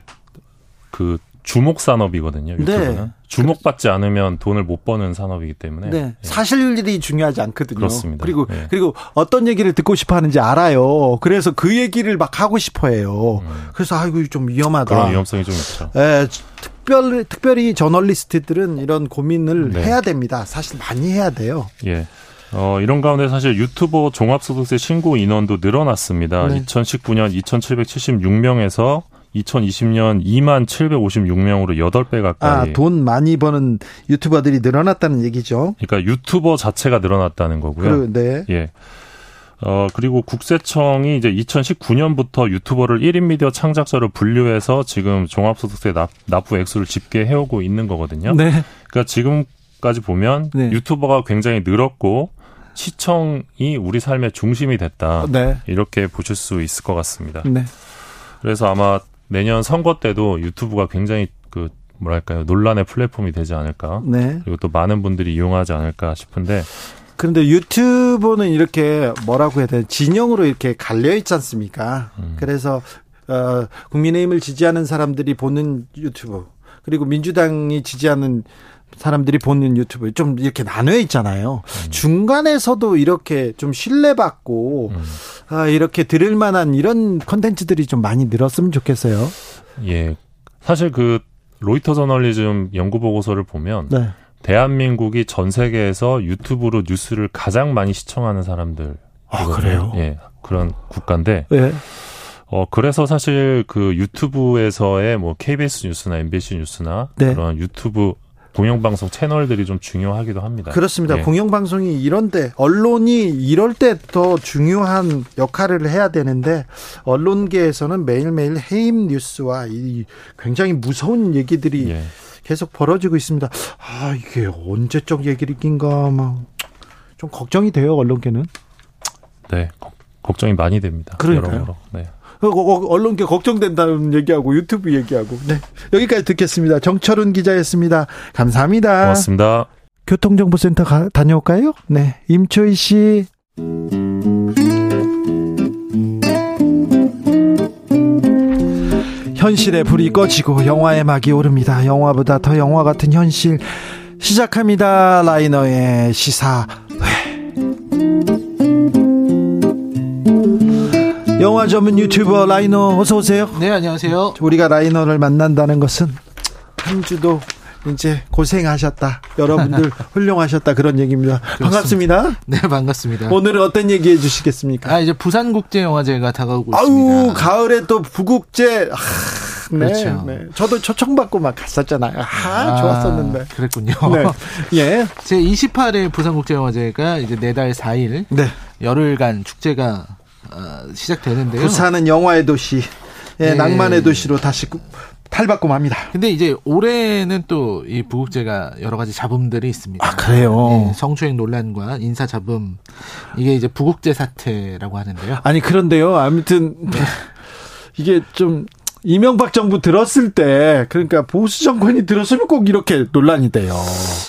그 주목 산업이거든요. 네. 유튜브는 네. 주목받지 않으면 돈을 못 버는 산업이기 때문에 네. 예. 사실일이 중요하지 않거든요. 그렇습니다. 그리고 네. 그리고 어떤 얘기를 듣고 싶어 하는지 알아요. 그래서 그 얘기를 막 하고 싶어 해요. 음. 그래서 아이고 좀 위험하다. 그런 위험성이 좀 있죠. 예. 특별 특별히 저널리스트들은 이런 고민을 네. 해야 됩니다. 사실 많이 해야 돼요. 예. 어, 이런 가운데 사실 유튜버 종합소득세 신고 인원도 늘어났습니다. 네. 2019년 2,776명에서 2020년 2만 756명으로 8배 가까이. 아, 돈 많이 버는 유튜버들이 늘어났다는 얘기죠. 그러니까 유튜버 자체가 늘어났다는 거고요. 그, 네. 예. 어, 그리고 국세청이 이제 2019년부터 유튜버를 1인 미디어 창작자로 분류해서 지금 종합소득세 납, 납부 액수를 집계해오고 있는 거거든요. 네. 그러니까 지금까지 보면 네. 유튜버가 굉장히 늘었고 시청이 우리 삶의 중심이 됐다. 네. 이렇게 보실 수 있을 것 같습니다. 네. 그래서 아마 내년 선거 때도 유튜브가 굉장히 그 뭐랄까요 논란의 플랫폼이 되지 않을까. 네. 그리고 또 많은 분들이 이용하지 않을까 싶은데 그런데 유튜브는 이렇게 뭐라고 해야 되나 진영으로 이렇게 갈려 있지 않습니까? 음. 그래서 어 국민의힘을 지지하는 사람들이 보는 유튜브 그리고 민주당이 지지하는 사람들이 보는 유튜브 좀 이렇게 나눠 있잖아요. 음. 중간에서도 이렇게 좀 신뢰받고 음. 아, 이렇게 들을 만한 이런 컨텐츠들이 좀 많이 늘었으면 좋겠어요. 예. 사실 그 로이터 저널리즘 연구 보고서를 보면 네. 대한민국이 전 세계에서 유튜브로 뉴스를 가장 많이 시청하는 사람들. 아, 그래요? 예. 그런 국가인데. 네. 어, 그래서 사실 그 유튜브에서의 뭐 KBS 뉴스나 MBC 뉴스나 네. 그런 유튜브 공영방송 채널들이 좀 중요하기도 합니다. 그렇습니다. 예. 공영방송이 이런데 언론이 이럴 때 더 중요한 역할을 해야 되는데 언론계에서는 매일매일 해임 뉴스와 이 굉장히 무서운 얘기들이 예. 계속 벌어지고 있습니다. 아 이게 언제적 얘기인가 막 좀 걱정이 돼요 언론계는. 네, 걱정이 많이 됩니다. 그러니까요. 네. 어, 어, 어, 언론계 걱정된다는 얘기하고 유튜브 얘기하고 네 여기까지 듣겠습니다. 정철훈 기자였습니다. 감사합니다. 고맙습니다. 교통정보센터 가, 다녀올까요? 네, 임초희 씨. 현실의 불이 꺼지고 영화의 막이 오릅니다. 영화보다 더 영화 같은 현실 시작합니다. 라이너의 시사 영화 전문 유튜버 라이너 어서 오세요. 네, 안녕하세요. 우리가 라이너를 만난다는 것은 한 주도 이제 고생하셨다. 여러분들 *laughs* 훌륭하셨다. 그런 얘기입니다. 반갑습니다. 네, 반갑습니다. 오늘은 어떤 얘기 해 주시겠습니까? 아, 이제 부산 국제 영화제가 다가오고 아우, 있습니다. 가을에 또 부국제. 아, 네, 그렇죠. 네. 저도 초청받고 막 갔었잖아요. 아, 좋았었는데. 그랬군요. 네. *laughs* 예. 제 28회 부산국제영화제가 이제 내달 4일 네. 열흘간 축제가 어, 시작되는데요. 부산은 영화의 도시, 예, 네. 낭만의 도시로 다시 구- 탈바꿈 합니다. 근데 이제 올해는 또 이 부국제가 여러 가지 잡음들이 있습니다. 아, 그래요? 네, 성추행 논란과 인사 잡음 이게 이제 부국제 사태라고 하는데요. 아니 그런데요. 아무튼 네. *laughs* 이게 좀 이명박 정부 들었을 때 그러니까 보수 정권이 들었으면 꼭 이렇게 논란이 돼요.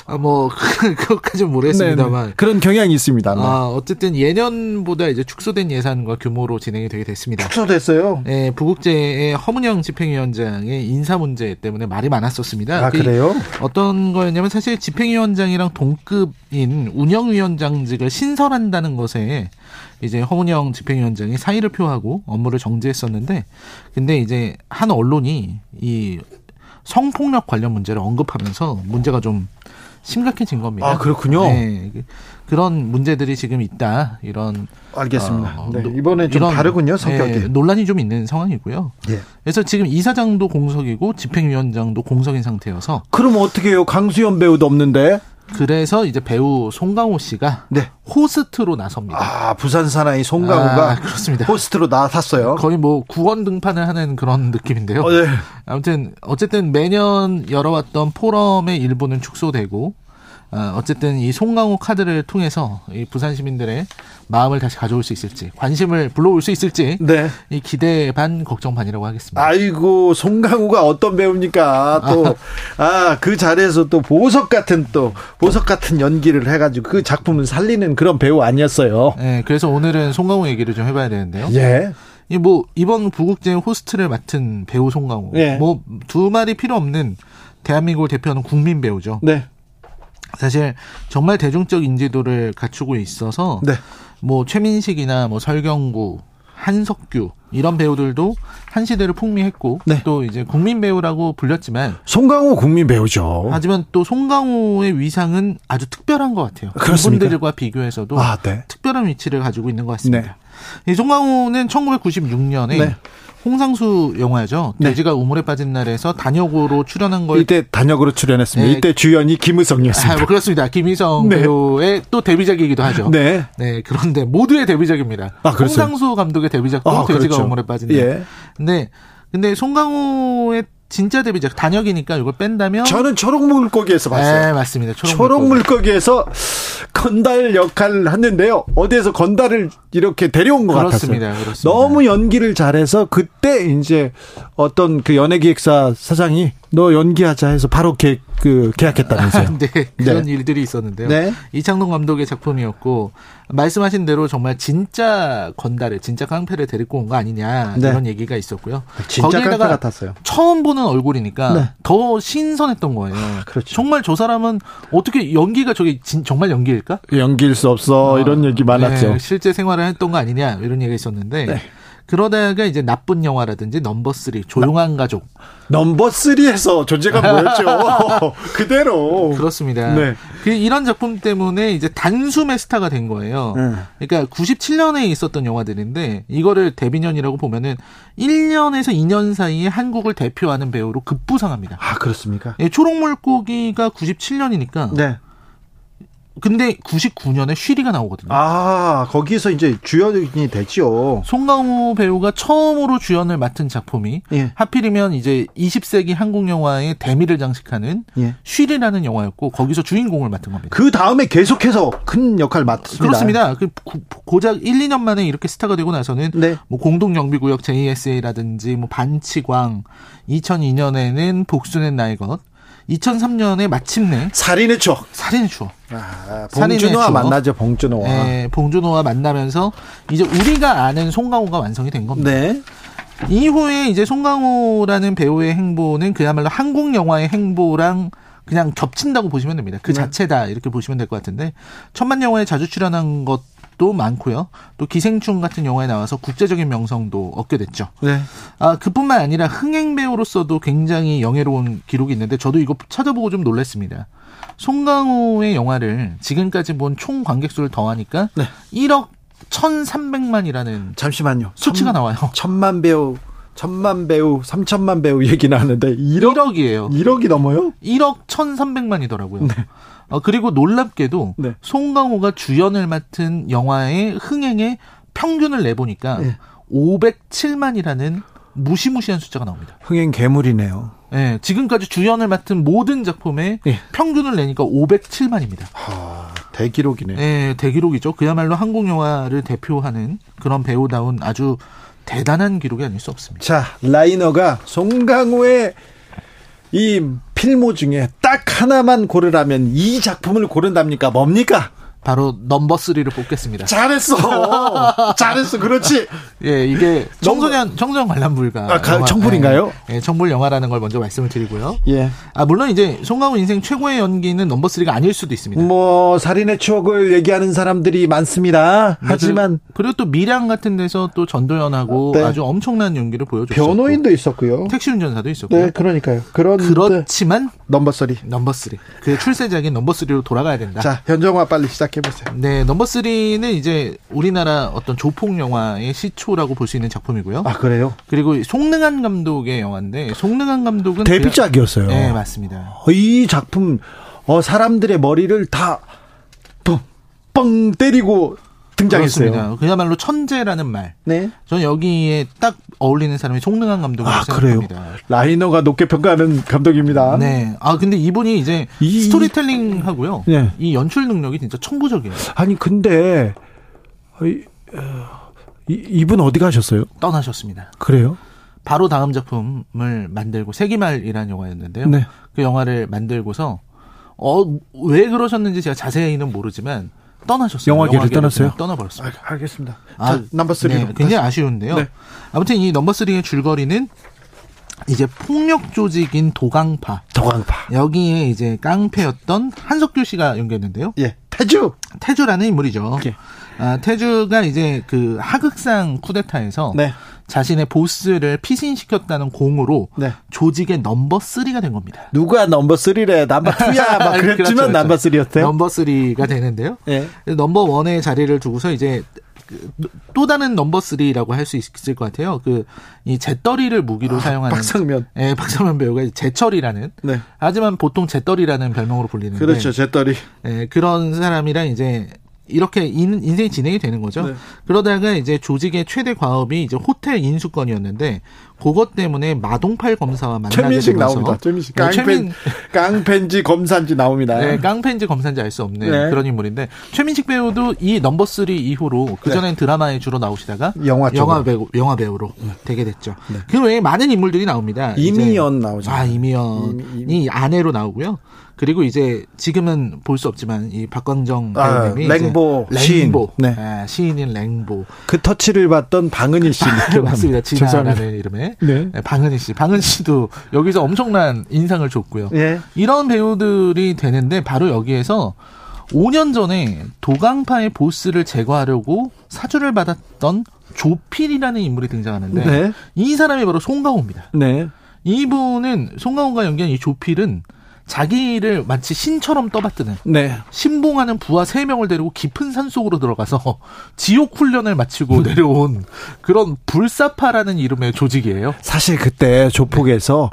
아, 뭐 *laughs* 그것까지는 모르겠습니다만 네, 네. 그런 경향이 있습니다. 네. 아, 어쨌든 예년보다 이제 축소된 예산과 규모로 진행이 되게 됐습니다. 축소됐어요. 네, 부국제의 허문영 집행위원장의 인사 문제 때문에 말이 많았었습니다. 아그 그래요? 어떤 거였냐면 사실 집행위원장이랑 동급인 운영위원장직을 신설한다는 것에 이제 허문영 집행위원장이 사의를 표하고 업무를 정지했었는데 근데 이제 한 언론이 이 성폭력 관련 문제를 언급하면서 문제가 좀 심각해진 겁니다. 아 그렇군요. 네, 그- 그런 문제들이 지금 있다 이런 알겠습니다. 어, 네, 노- 이번에 좀 이런, 다르군요 성격이. 예, 논란이 좀 있는 상황이고요. 예. 그래서 지금 이사장도 공석이고 집행위원장도 공석인 상태여서 그럼 어떻게 해요? 강수연 배우도 없는데. 그래서 이제 배우 송강호 씨가 네. 호스트로 나섭니다. 아 부산 사나이 송강호가 아, 그렇습니다. 호스트로 나섰어요. 거의 뭐 구원 등판을 하는 그런 느낌인데요. 어, 네. 아무튼 어쨌든 매년 열어왔던 포럼의 일부는 축소되고 어, 어쨌든 이 송강호 카드를 통해서 이 부산 시민들의 마음을 다시 가져올 수 있을지 관심을 불러올 수 있을지 네. 이 기대 반 걱정 반이라고 하겠습니다. 아이고 송강호가 어떤 배우입니까? 또 *laughs* 아그 자리에서 또 보석 같은 또 보석 같은 연기를 해가지고 그 작품을 살리는 그런 배우 아니었어요. 네, 그래서 오늘은 송강호 얘기를 좀 해봐야 되는데요. 예. 이뭐 이번 부국제 호스트를 맡은 배우 송강호, 예. 뭐두 말이 필요 없는 대한민국을 대표하는 국민 배우죠. 네. 사실 정말 대중적 인지도를 갖추고 있어서 네. 뭐 최민식이나 뭐 설경구, 한석규 이런 배우들도 한 시대를 풍미했고 네. 또 이제 국민 배우라고 불렸지만 송강호 국민 배우죠. 하지만 또 송강호의 위상은 아주 특별한 것 같아요. 그렇습니까? 그분들과 비교해서도 아, 네. 특별한 위치를 가지고 있는 것 같습니다. 이 송강호는 1996년에 네. 홍상수 영화죠. 네. 돼지가 우물에 빠진 날에서 단역으로 출연한 걸 이때 단역으로 출연했습니다. 네. 이때 주연이 김의성이었습니다. 아, 뭐 그렇습니다. 김희성 네. 배우의 또 데뷔작이기도 하죠. 네. 네, 그런데 모두의 데뷔작입니다. 아? 홍상수 감독의 데뷔작도 아, 돼지가 그렇죠. 우물에 빠진 날. 예. 근데 근데 송강호의 진짜 데뷔작 단역이니까 이걸 뺀다면 저는 초록 물고기에서 봤어요. 네, 맞습니다. 초록, 초록 물고기. 물고기 에서 건달 역할을 했는데요. 어디에서 건달을 이렇게 데려온 것 그렇습니다. 같았어요. 그렇습니다. 너무 연기를 잘해서 그때 이제 어떤 그 연예기획사 사장이 너 연기하자 해서 바로 계, 그 계약했다면서요. *laughs* 네, 그런 네. 일들이 있었는데요. 네. 이창동 감독의 작품이었고 말씀하신 대로 정말 진짜 건달을 진짜 깡패를 데리고 온 거 아니냐 네. 이런 얘기가 있었고요. 진짜 깡패 같았어요. 처음 보는 얼굴이니까 네. 아, 더 신선했던 거예요. 그렇죠. 정말 저 사람은 어떻게 연기가 저게 진- 정말 연기일까? 연기일 수 없어 이런 얘기 많았죠. 네, 실제 생활을 했던 거 아니냐 이런 얘기가 있었는데 네. 그러다가 이제 나쁜 영화라든지 넘버 쓰리 조용한 가족 넘버 3에서 존재감 보였죠. *laughs* *laughs* 그대로. 그렇습니다. 네. 그 이런 작품 때문에 이제 단숨에 스타가 된 거예요. 네. 그러니까 97년에 있었던 영화들인데 이거를 데뷔년이라고 보면은 1년에서 2년 사이에 한국을 대표하는 배우로 급부상합니다. 아 그렇습니까? 예, 초록물고기가 97년이니까 네. 근데 99년에 쉬리가 나오거든요. 아 거기서 이제 주연이 됐죠. 송강호 배우가 처음으로 주연을 맡은 작품이 예. 하필이면 이제 20세기 한국 영화의 대미를 장식하는 예. 쉬리라는 영화였고 거기서 주인공을 맡은 겁니다. 그 다음에 계속해서 큰 역할 맡습니다. 그렇습니다. 그 고- 고작 1, 2년 만에 이렇게 스타가 되고 나서는 네. 뭐 공동경비구역 JSA라든지 뭐 반치광, 2002년에는 복수는 나의 것, 2003년에 마침내 살인의 추억. 살인의 추억. 아, 봉준호와 추억. 만나죠. 봉준호와. 예, 봉준호와 만나면서 이제 우리가 아는 송강호가 완성이 된 겁니다. 네. 이후에 이제 송강호라는 배우의 행보는 그야말로 한국 영화의 행보랑 그냥 겹친다고 보시면 됩니다. 그 네. 자체다 이렇게 보시면 될 것 같은데 천만 영화에 자주 출연한 것 도또 많고요. 또 기생충 같은 영화에 나와서 국제적인 명성도 얻게 됐죠. 네. 아, 그뿐만 아니라 흥행 배우로서도 굉장히 영예로운 기록이 있는데 저도 이거 찾아보고 좀 놀랐습니다. 송강호의 영화를 지금까지 본 총 관객 수를 더하니까 네. 1억 1,300만이라는 잠시만요. 수치가 천, 나와요. 천만 배우 천만 배우, 삼천만 배우 얘기 나왔는데 1억, 1억 이에요. 1억이 넘어요? 1억 1,300만이더라고요. 네. 어, 그리고 놀랍게도 네. 송강호가 주연을 맡은 영화의 흥행의 평균을 내보니까 네. 507만이라는 무시무시한 숫자가 나옵니다. 흥행 괴물이네요. 네, 지금까지 주연을 맡은 모든 작품의 네. 평균을 내니까 507만입니다. 하, 대기록이네. 네, 대기록이죠. 그야말로 한국 영화를 대표하는 그런 배우다운 아주 대단한 기록이 아닐 수 없습니다. 자, 라이너가 송강호의 이 필모 중에 딱 하나만 고르라면 이 작품을 고른답니까? 뭡니까? 바로 넘버 3를 뽑겠습니다. 잘했어. *laughs* 잘했어. 그렇지. 예, 이게 청소년 청소년 관람 불가. 아, 가, 청불인가요? 예, 예, 청불 영화라는 걸 먼저 말씀을 드리고요. 예. 아, 물론 이제 송강호 인생 최고의 연기는 넘버 3가 아닐 수도 있습니다. 뭐 살인의 추억을 얘기하는 사람들이 많습니다. 네, 하지만 그리고 또 밀양 같은 데서 또 전도연하고 네. 아주 엄청난 연기를 보여줬고 변호인도 있었고요. 택시 운전사도 있었고요. 네, 그러니까요. 그런 그렇지만 넘버 3. 넘버 3. 그 출세작인 넘버 3로 돌아가야 된다. 자, 현정화 빨리 시작 시작해보세요. 네, 넘버 3는 이제 우리나라 어떤 조폭 영화의 시초라고 볼 수 있는 작품이고요. 아, 그래요? 그리고 송능한 감독의 영화인데, 송능한 감독은. 데뷔작이었어요. 네, 맞습니다. 어, 이 작품, 어, 사람들의 머리를 다, 뻥, 뻥 때리고 등장했어요. 그렇습니다. 그야말로 천재라는 말. 네. 저는 여기에 딱 어울리는 사람이 송능한 감독이라고 아, 생각합니다. 그래요? 라이너가 높게 평가하는 감독입니다. 네. 아 근데 이분이 이제 이, 스토리텔링 하고요. 네. 이 연출 능력이 진짜 천부적이에요. 아니 근데 이, 이, 이분 어디 가셨어요? 떠나셨습니다. 그래요? 바로 다음 작품을 만들고 세기말이라는 영화였는데요. 네. 그 영화를 만들고서 어 왜 그러셨는지 제가 자세히는 모르지만 떠나셨어요. 영화계를 떠났어요? 떠나버렸습니다. 아, 알겠습니다. 아, 자, 넘버 3. 네, 굉장히 아쉬운데요. 네. 아무튼 이 넘버 3의 줄거리는 이제 폭력 조직인 도강파. 도강파. 여기에 이제 깡패였던 한석규 씨가 연기했는데요. 예. 태주. 태주라는 인물이죠. 예. 아, 태주가 이제 그 하극상 쿠데타에서 네. 자신의 보스를 피신시켰다는 공으로 네. 조직의 넘버 3가 된 겁니다. 누가 넘버 3래? 넘버 2야. 막 *laughs* 그랬지만 그렇죠, 그렇죠. 넘버 3였대요. 넘버 3가 되는데요. 네. 넘버 1의 자리를 두고서 이제 그또 다른 넘버 3라고 할 수 있을 것 같아요. 그 이 재떨이를 무기로 아, 사용하는 박상면. 예, 박상면 배우가 재철이라는. 네. 하지만 보통 재떨이라는 별명으로 불리는데. 그렇죠. 재떨이. 예, 그런 사람이랑 이제 이렇게 인, 인생이 진행이 되는 거죠. 네. 그러다가 이제 조직의 최대 과업이 이제 호텔 인수권이었는데 그것 때문에 마동팔 검사와 만나게 되면서 나옵니다. 최민식 깡펜, 네, 최민, 깡펜 지 검사인지 나옵니다. 네, 깡펜지 검사인지 알 수 없는 네. 그런 인물인데 최민식 배우도 이 넘버 3 이후로 그 전엔 네. 드라마에 주로 나오시다가 영화 영화 배우 영화 배우로 네. 되게 됐죠. 네. 그 외에 많은 인물들이 나옵니다. 이미연 나오죠. 아 이미연이 이미, 이미. 아내로 나오고요. 그리고 이제 지금은 볼 수 없지만 이 박광정 아, 배우님이 랭보 랭보 네. 아, 시인인 랭보 그 터치를 받던 방은희 씨 *laughs* 맞습니다. 진아라는 이름의 네. 네. 방은희 씨 방은 씨도 여기서 엄청난 인상을 줬고요. 네. 이런 배우들이 되는데 바로 여기에서 5년 전에 도강파의 보스를 제거하려고 사주를 받았던 조필이라는 인물이 등장하는데 네. 이 사람이 바로 송강호입니다. 네. 이분은 송강호가 연기한 이 조필은 자기를 마치 신처럼 떠받드는 네. 신봉하는 부하 3명을 데리고 깊은 산 속으로 들어가서 지옥 훈련을 마치고 네. 내려온 그런 불사파라는 이름의 조직이에요. 사실 그때 조폭에서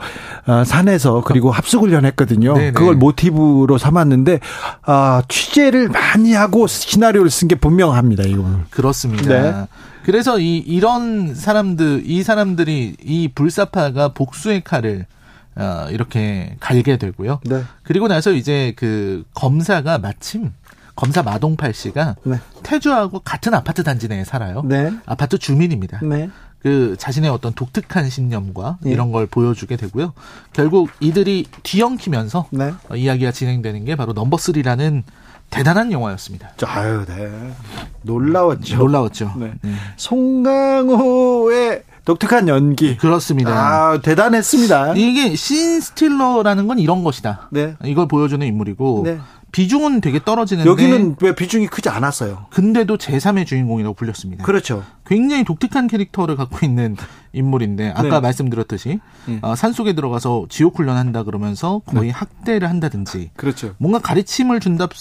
어, 산에서 그리고 합숙 훈련했거든요. 네네. 그걸 모티브로 삼았는데 어, 취재를 많이 하고 시나리오를 쓴 게 분명합니다. 이거는. 그렇습니다. 네. 그래서 이 이런 사람들 이 사람들이 이 불사파가 복수의 칼을 어, 이렇게 갈게 되고요. 네. 그리고 나서 이제 그 검사가 마침 검사 마동팔 씨가 네. 태주하고 같은 아파트 단지 내에 살아요. 네. 아파트 주민입니다. 네. 그 자신의 어떤 독특한 신념과 예. 이런 걸 보여주게 되고요. 결국 이들이 뒤엉키면서 네. 어, 이야기가 진행되는 게 바로 넘버 3라는 대단한 영화였습니다. 아유, 네. 놀라웠죠. 놀라웠죠. 네. 네. 송강호의 독특한 연기. 그렇습니다. 아, 대단했습니다. 이게 신 스틸러라는 건 이런 것이다. 네. 이걸 보여주는 인물이고 네. 비중은 되게 떨어지는데 여기는 왜 비중이 크지 않았어요? 근데도 제3의 주인공이라고 불렸습니다. 그렇죠. 굉장히 독특한 캐릭터를 갖고 있는 인물인데 아까 네. 말씀드렸듯이 네. 어, 산 속에 들어가서 지옥 훈련한다 그러면서 거의 네. 학대를 한다든지 그렇죠. 뭔가 가르침을 준다고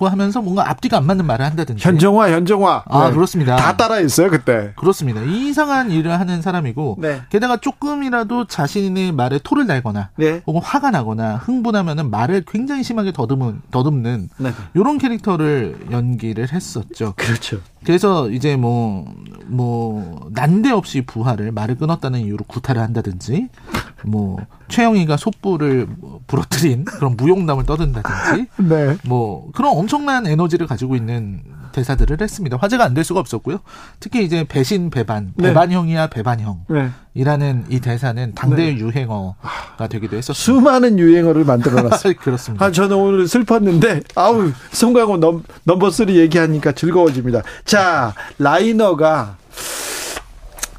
하면서 뭔가 앞뒤가 안 맞는 말을 한다든지 현정화 현정화 아 네. 그렇습니다. 다 따라했어요 그때. 그렇습니다. 이상한 일을 하는 사람이고 네. 게다가 조금이라도 자신의 말에 토를 달거나 네. 혹은 화가 나거나 흥분하면은 말을 굉장히 심하게 더듬은 더듬 는 이런 캐릭터를 연기를 했었죠. 그렇죠. 그래서 이제 뭐, 뭐, 난데없이 부하를 말을 끊었다는 이유로 구타를 한다든지, 뭐, 최영희가 솥불을 부러뜨린 그런 무용담을 떠든다든지, *laughs* 네. 뭐, 그런 엄청난 에너지를 가지고 있는 대사들을 했습니다. 화제가 안 될 수가 없었고요. 특히 이제 배신 배반, 네. 배반형이야 배반형. 네. 이라는 이 대사는 당대의 네. 유행어가 되기도 했었습니다. 수많은 유행어를 만들어놨어요. *laughs* 그렇습니다. 아, 저는 오늘 슬펐는데, 아우, 송강호 넘, 넘버 3 얘기하니까 즐거워집니다. 자, 라이너가,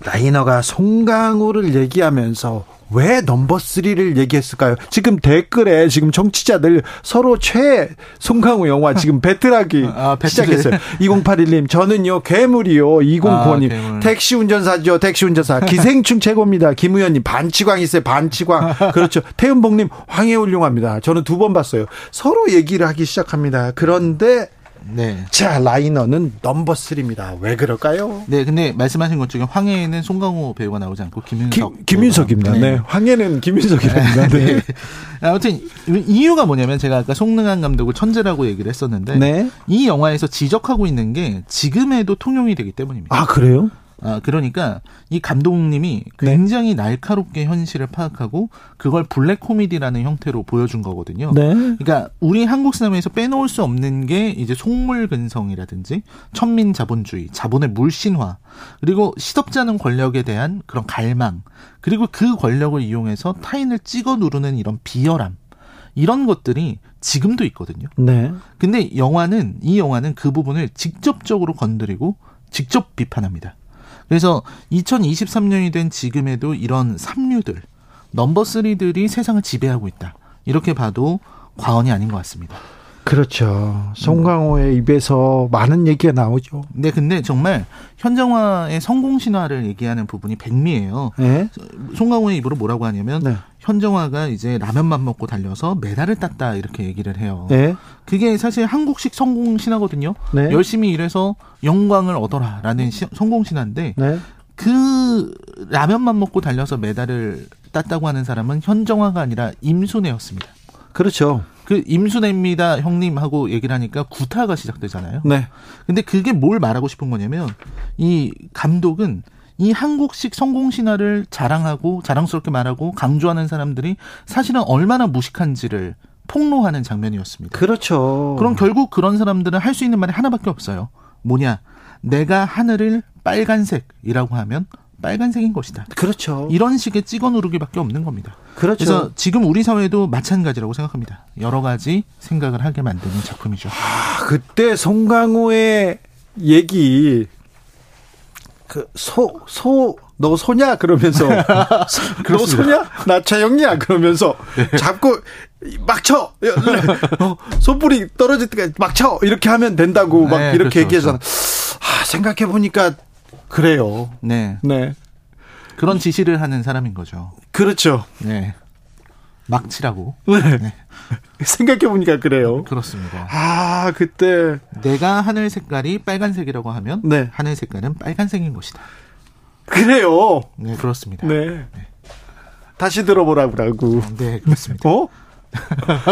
라이너가 송강호를 얘기하면서 왜 넘버 3를 얘기했을까요? 지금 댓글에 지금 정치자들 서로 최 송강호 영화 *laughs* 지금 배틀하기 아, 시작했어요. 2081님, 저는요, 괴물이요. 2095님, 아, 택시 운전사죠. 택시 운전사. 기생충 최고입니다. 김우현님, 반치광 있어요. 반치광. 그렇죠. *laughs* 태은봉님, 황해 훌륭합니다. 저는 두 번 봤어요. 서로 얘기를 하기 시작합니다. 그런데 네. 자, 라이너는 넘버 3입니다. 왜 그럴까요? 네, 근데 말씀하신 것 중에 황해에는 송강호 배우가 나오지 않고 김윤석. 김, 윤석입니다 네. 네. 황해는 김윤석이랍니다. 네. 네. *laughs* 아무튼 이유가 뭐냐면 제가 아까 송능한 감독을 천재라고 얘기를 했었는데 네. 이 영화에서 지적하고 있는 게 지금에도 통용이 되기 때문입니다. 아, 그래요? 아, 그러니까 이 감독님이 네. 굉장히 네. 날카롭게 현실을 파악하고 그걸 블랙 코미디라는 형태로 보여준 거거든요. 네. 그러니까 우리 한국 시네마에서 빼놓을 수 없는 게 이제 속물 근성이라든지 천민 자본주의, 자본의 물신화, 그리고 시덥지 않은 권력에 대한 그런 갈망, 그리고 그 권력을 이용해서 타인을 찍어 누르는 이런 비열함. 이런 것들이 지금도 있거든요. 네. 근데 영화는 이 영화는 그 부분을 직접적으로 건드리고 직접 비판합니다. 그래서 2023년이 된 지금에도 이런 삼류들, 넘버 쓰리들이 세상을 지배하고 있다. 이렇게 봐도 과언이 아닌 것 같습니다. 그렇죠. 송강호의 입에서 많은 얘기가 나오죠. 네, 근데 정말 현정화의 성공 신화를 얘기하는 부분이 백미예요. 네? 송강호의 입으로 뭐라고 하냐면 네. 현정화가 이제 라면만 먹고 달려서 메달을 땄다 이렇게 얘기를 해요. 네? 그게 사실 한국식 성공 신화거든요. 네? 열심히 일해서 영광을 얻어라라는 시, 성공 신화인데 네? 그 라면만 먹고 달려서 메달을 땄다고 하는 사람은 현정화가 아니라 임순애였습니다. 그렇죠. 그 임순애입니다 형님 하고 얘기를 하니까 구타가 시작되잖아요. 네. 근데 그게 뭘 말하고 싶은 거냐면 이 감독은 이 한국식 성공 신화를 자랑하고 자랑스럽게 말하고 강조하는 사람들이 사실은 얼마나 무식한지를 폭로하는 장면이었습니다. 그렇죠. 그럼 결국 그런 사람들은 할 수 있는 말이 하나밖에 없어요. 뭐냐? 내가 하늘을 빨간색이라고 하면 빨간색인 것이다. 그렇죠. 이런 식의 찍어 누르기밖에 없는 겁니다. 그렇죠. 그래서 지금 우리 사회도 마찬가지라고 생각합니다. 여러 가지 생각을 하게 만드는 작품이죠. 아, 그때 송강호의 얘기 그 소 소 너 소냐 그러면서 *laughs* 너 소냐 나 차영이야 그러면서 네. 잡고 막쳐 어, 소불이 떨어질 때까지 막쳐 이렇게 하면 된다고 막 네, 이렇게 그렇죠, 얘기해서 그렇죠. 아 생각해 보니까 그래요. 네. 네. 그런 지시를 하는 사람인 거죠. 그렇죠. 네. 막치라고. 네. 네. *laughs* 생각해보니까 그래요. 그렇습니다. 아, 그때. 내가 하늘 색깔이 빨간색이라고 하면, 네. 하늘 색깔은 빨간색인 것이다. 그래요. 네, 그렇습니다. 네. 네. 다시 들어보라고. 네, 그렇습니다. 어?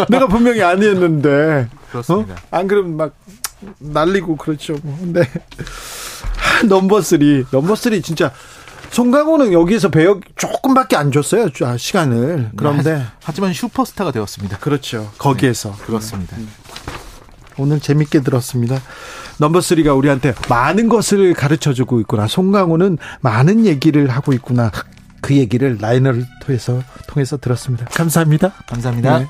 내가 분명히 아니었는데. 그렇습니다. 어? 안 그러면 막 날리고 그렇죠. 뭐. 네. number three. Number three 진짜 송강호는 여기에서 배역 조금밖에 안 줬어요. 아, 시간을. 그런데 하 지만 슈퍼스타가 되었습니다. 그렇죠. 거기에서. 네, 그렇습니다. 음. 오늘 재밌게 들었습니다. 넘버 쓰리가 우리한테 많은 것을 가르쳐 주고 있구나. 송강호는 많은 얘기를 하고 있구나. 그 얘기를 라이너를 통해서 통해서 들었습니다. 감사합니다. 감사합니다. 네.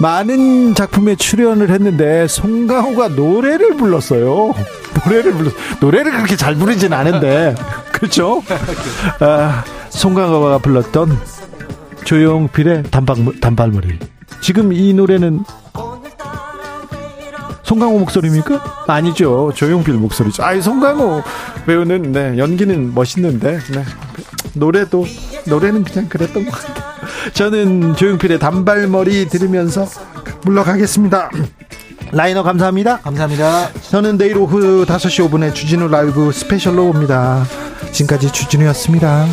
많은 작품에 출연을 했는데 송강호가 노래를 불렀어요. 노래를 불렀 노래를 그렇게 잘 부르진 않은데 그렇죠? 아, 송강호가 불렀던 조용필의 단발 단발머리 지금 이 노래는 송강호 목소리입니까? 아니죠. 조용필 목소리죠. 아이, 송강호 배우는, 네, 연기는 멋있는데, 네. 노래도, 노래는 그냥 그랬던 것 같아요. 저는 조용필의 단발머리 들으면서 물러가겠습니다. 라이너 감사합니다. 감사합니다. 저는 내일 오후 5시 5분에 주진우 라이브 스페셜로 옵니다. 지금까지 주진우였습니다.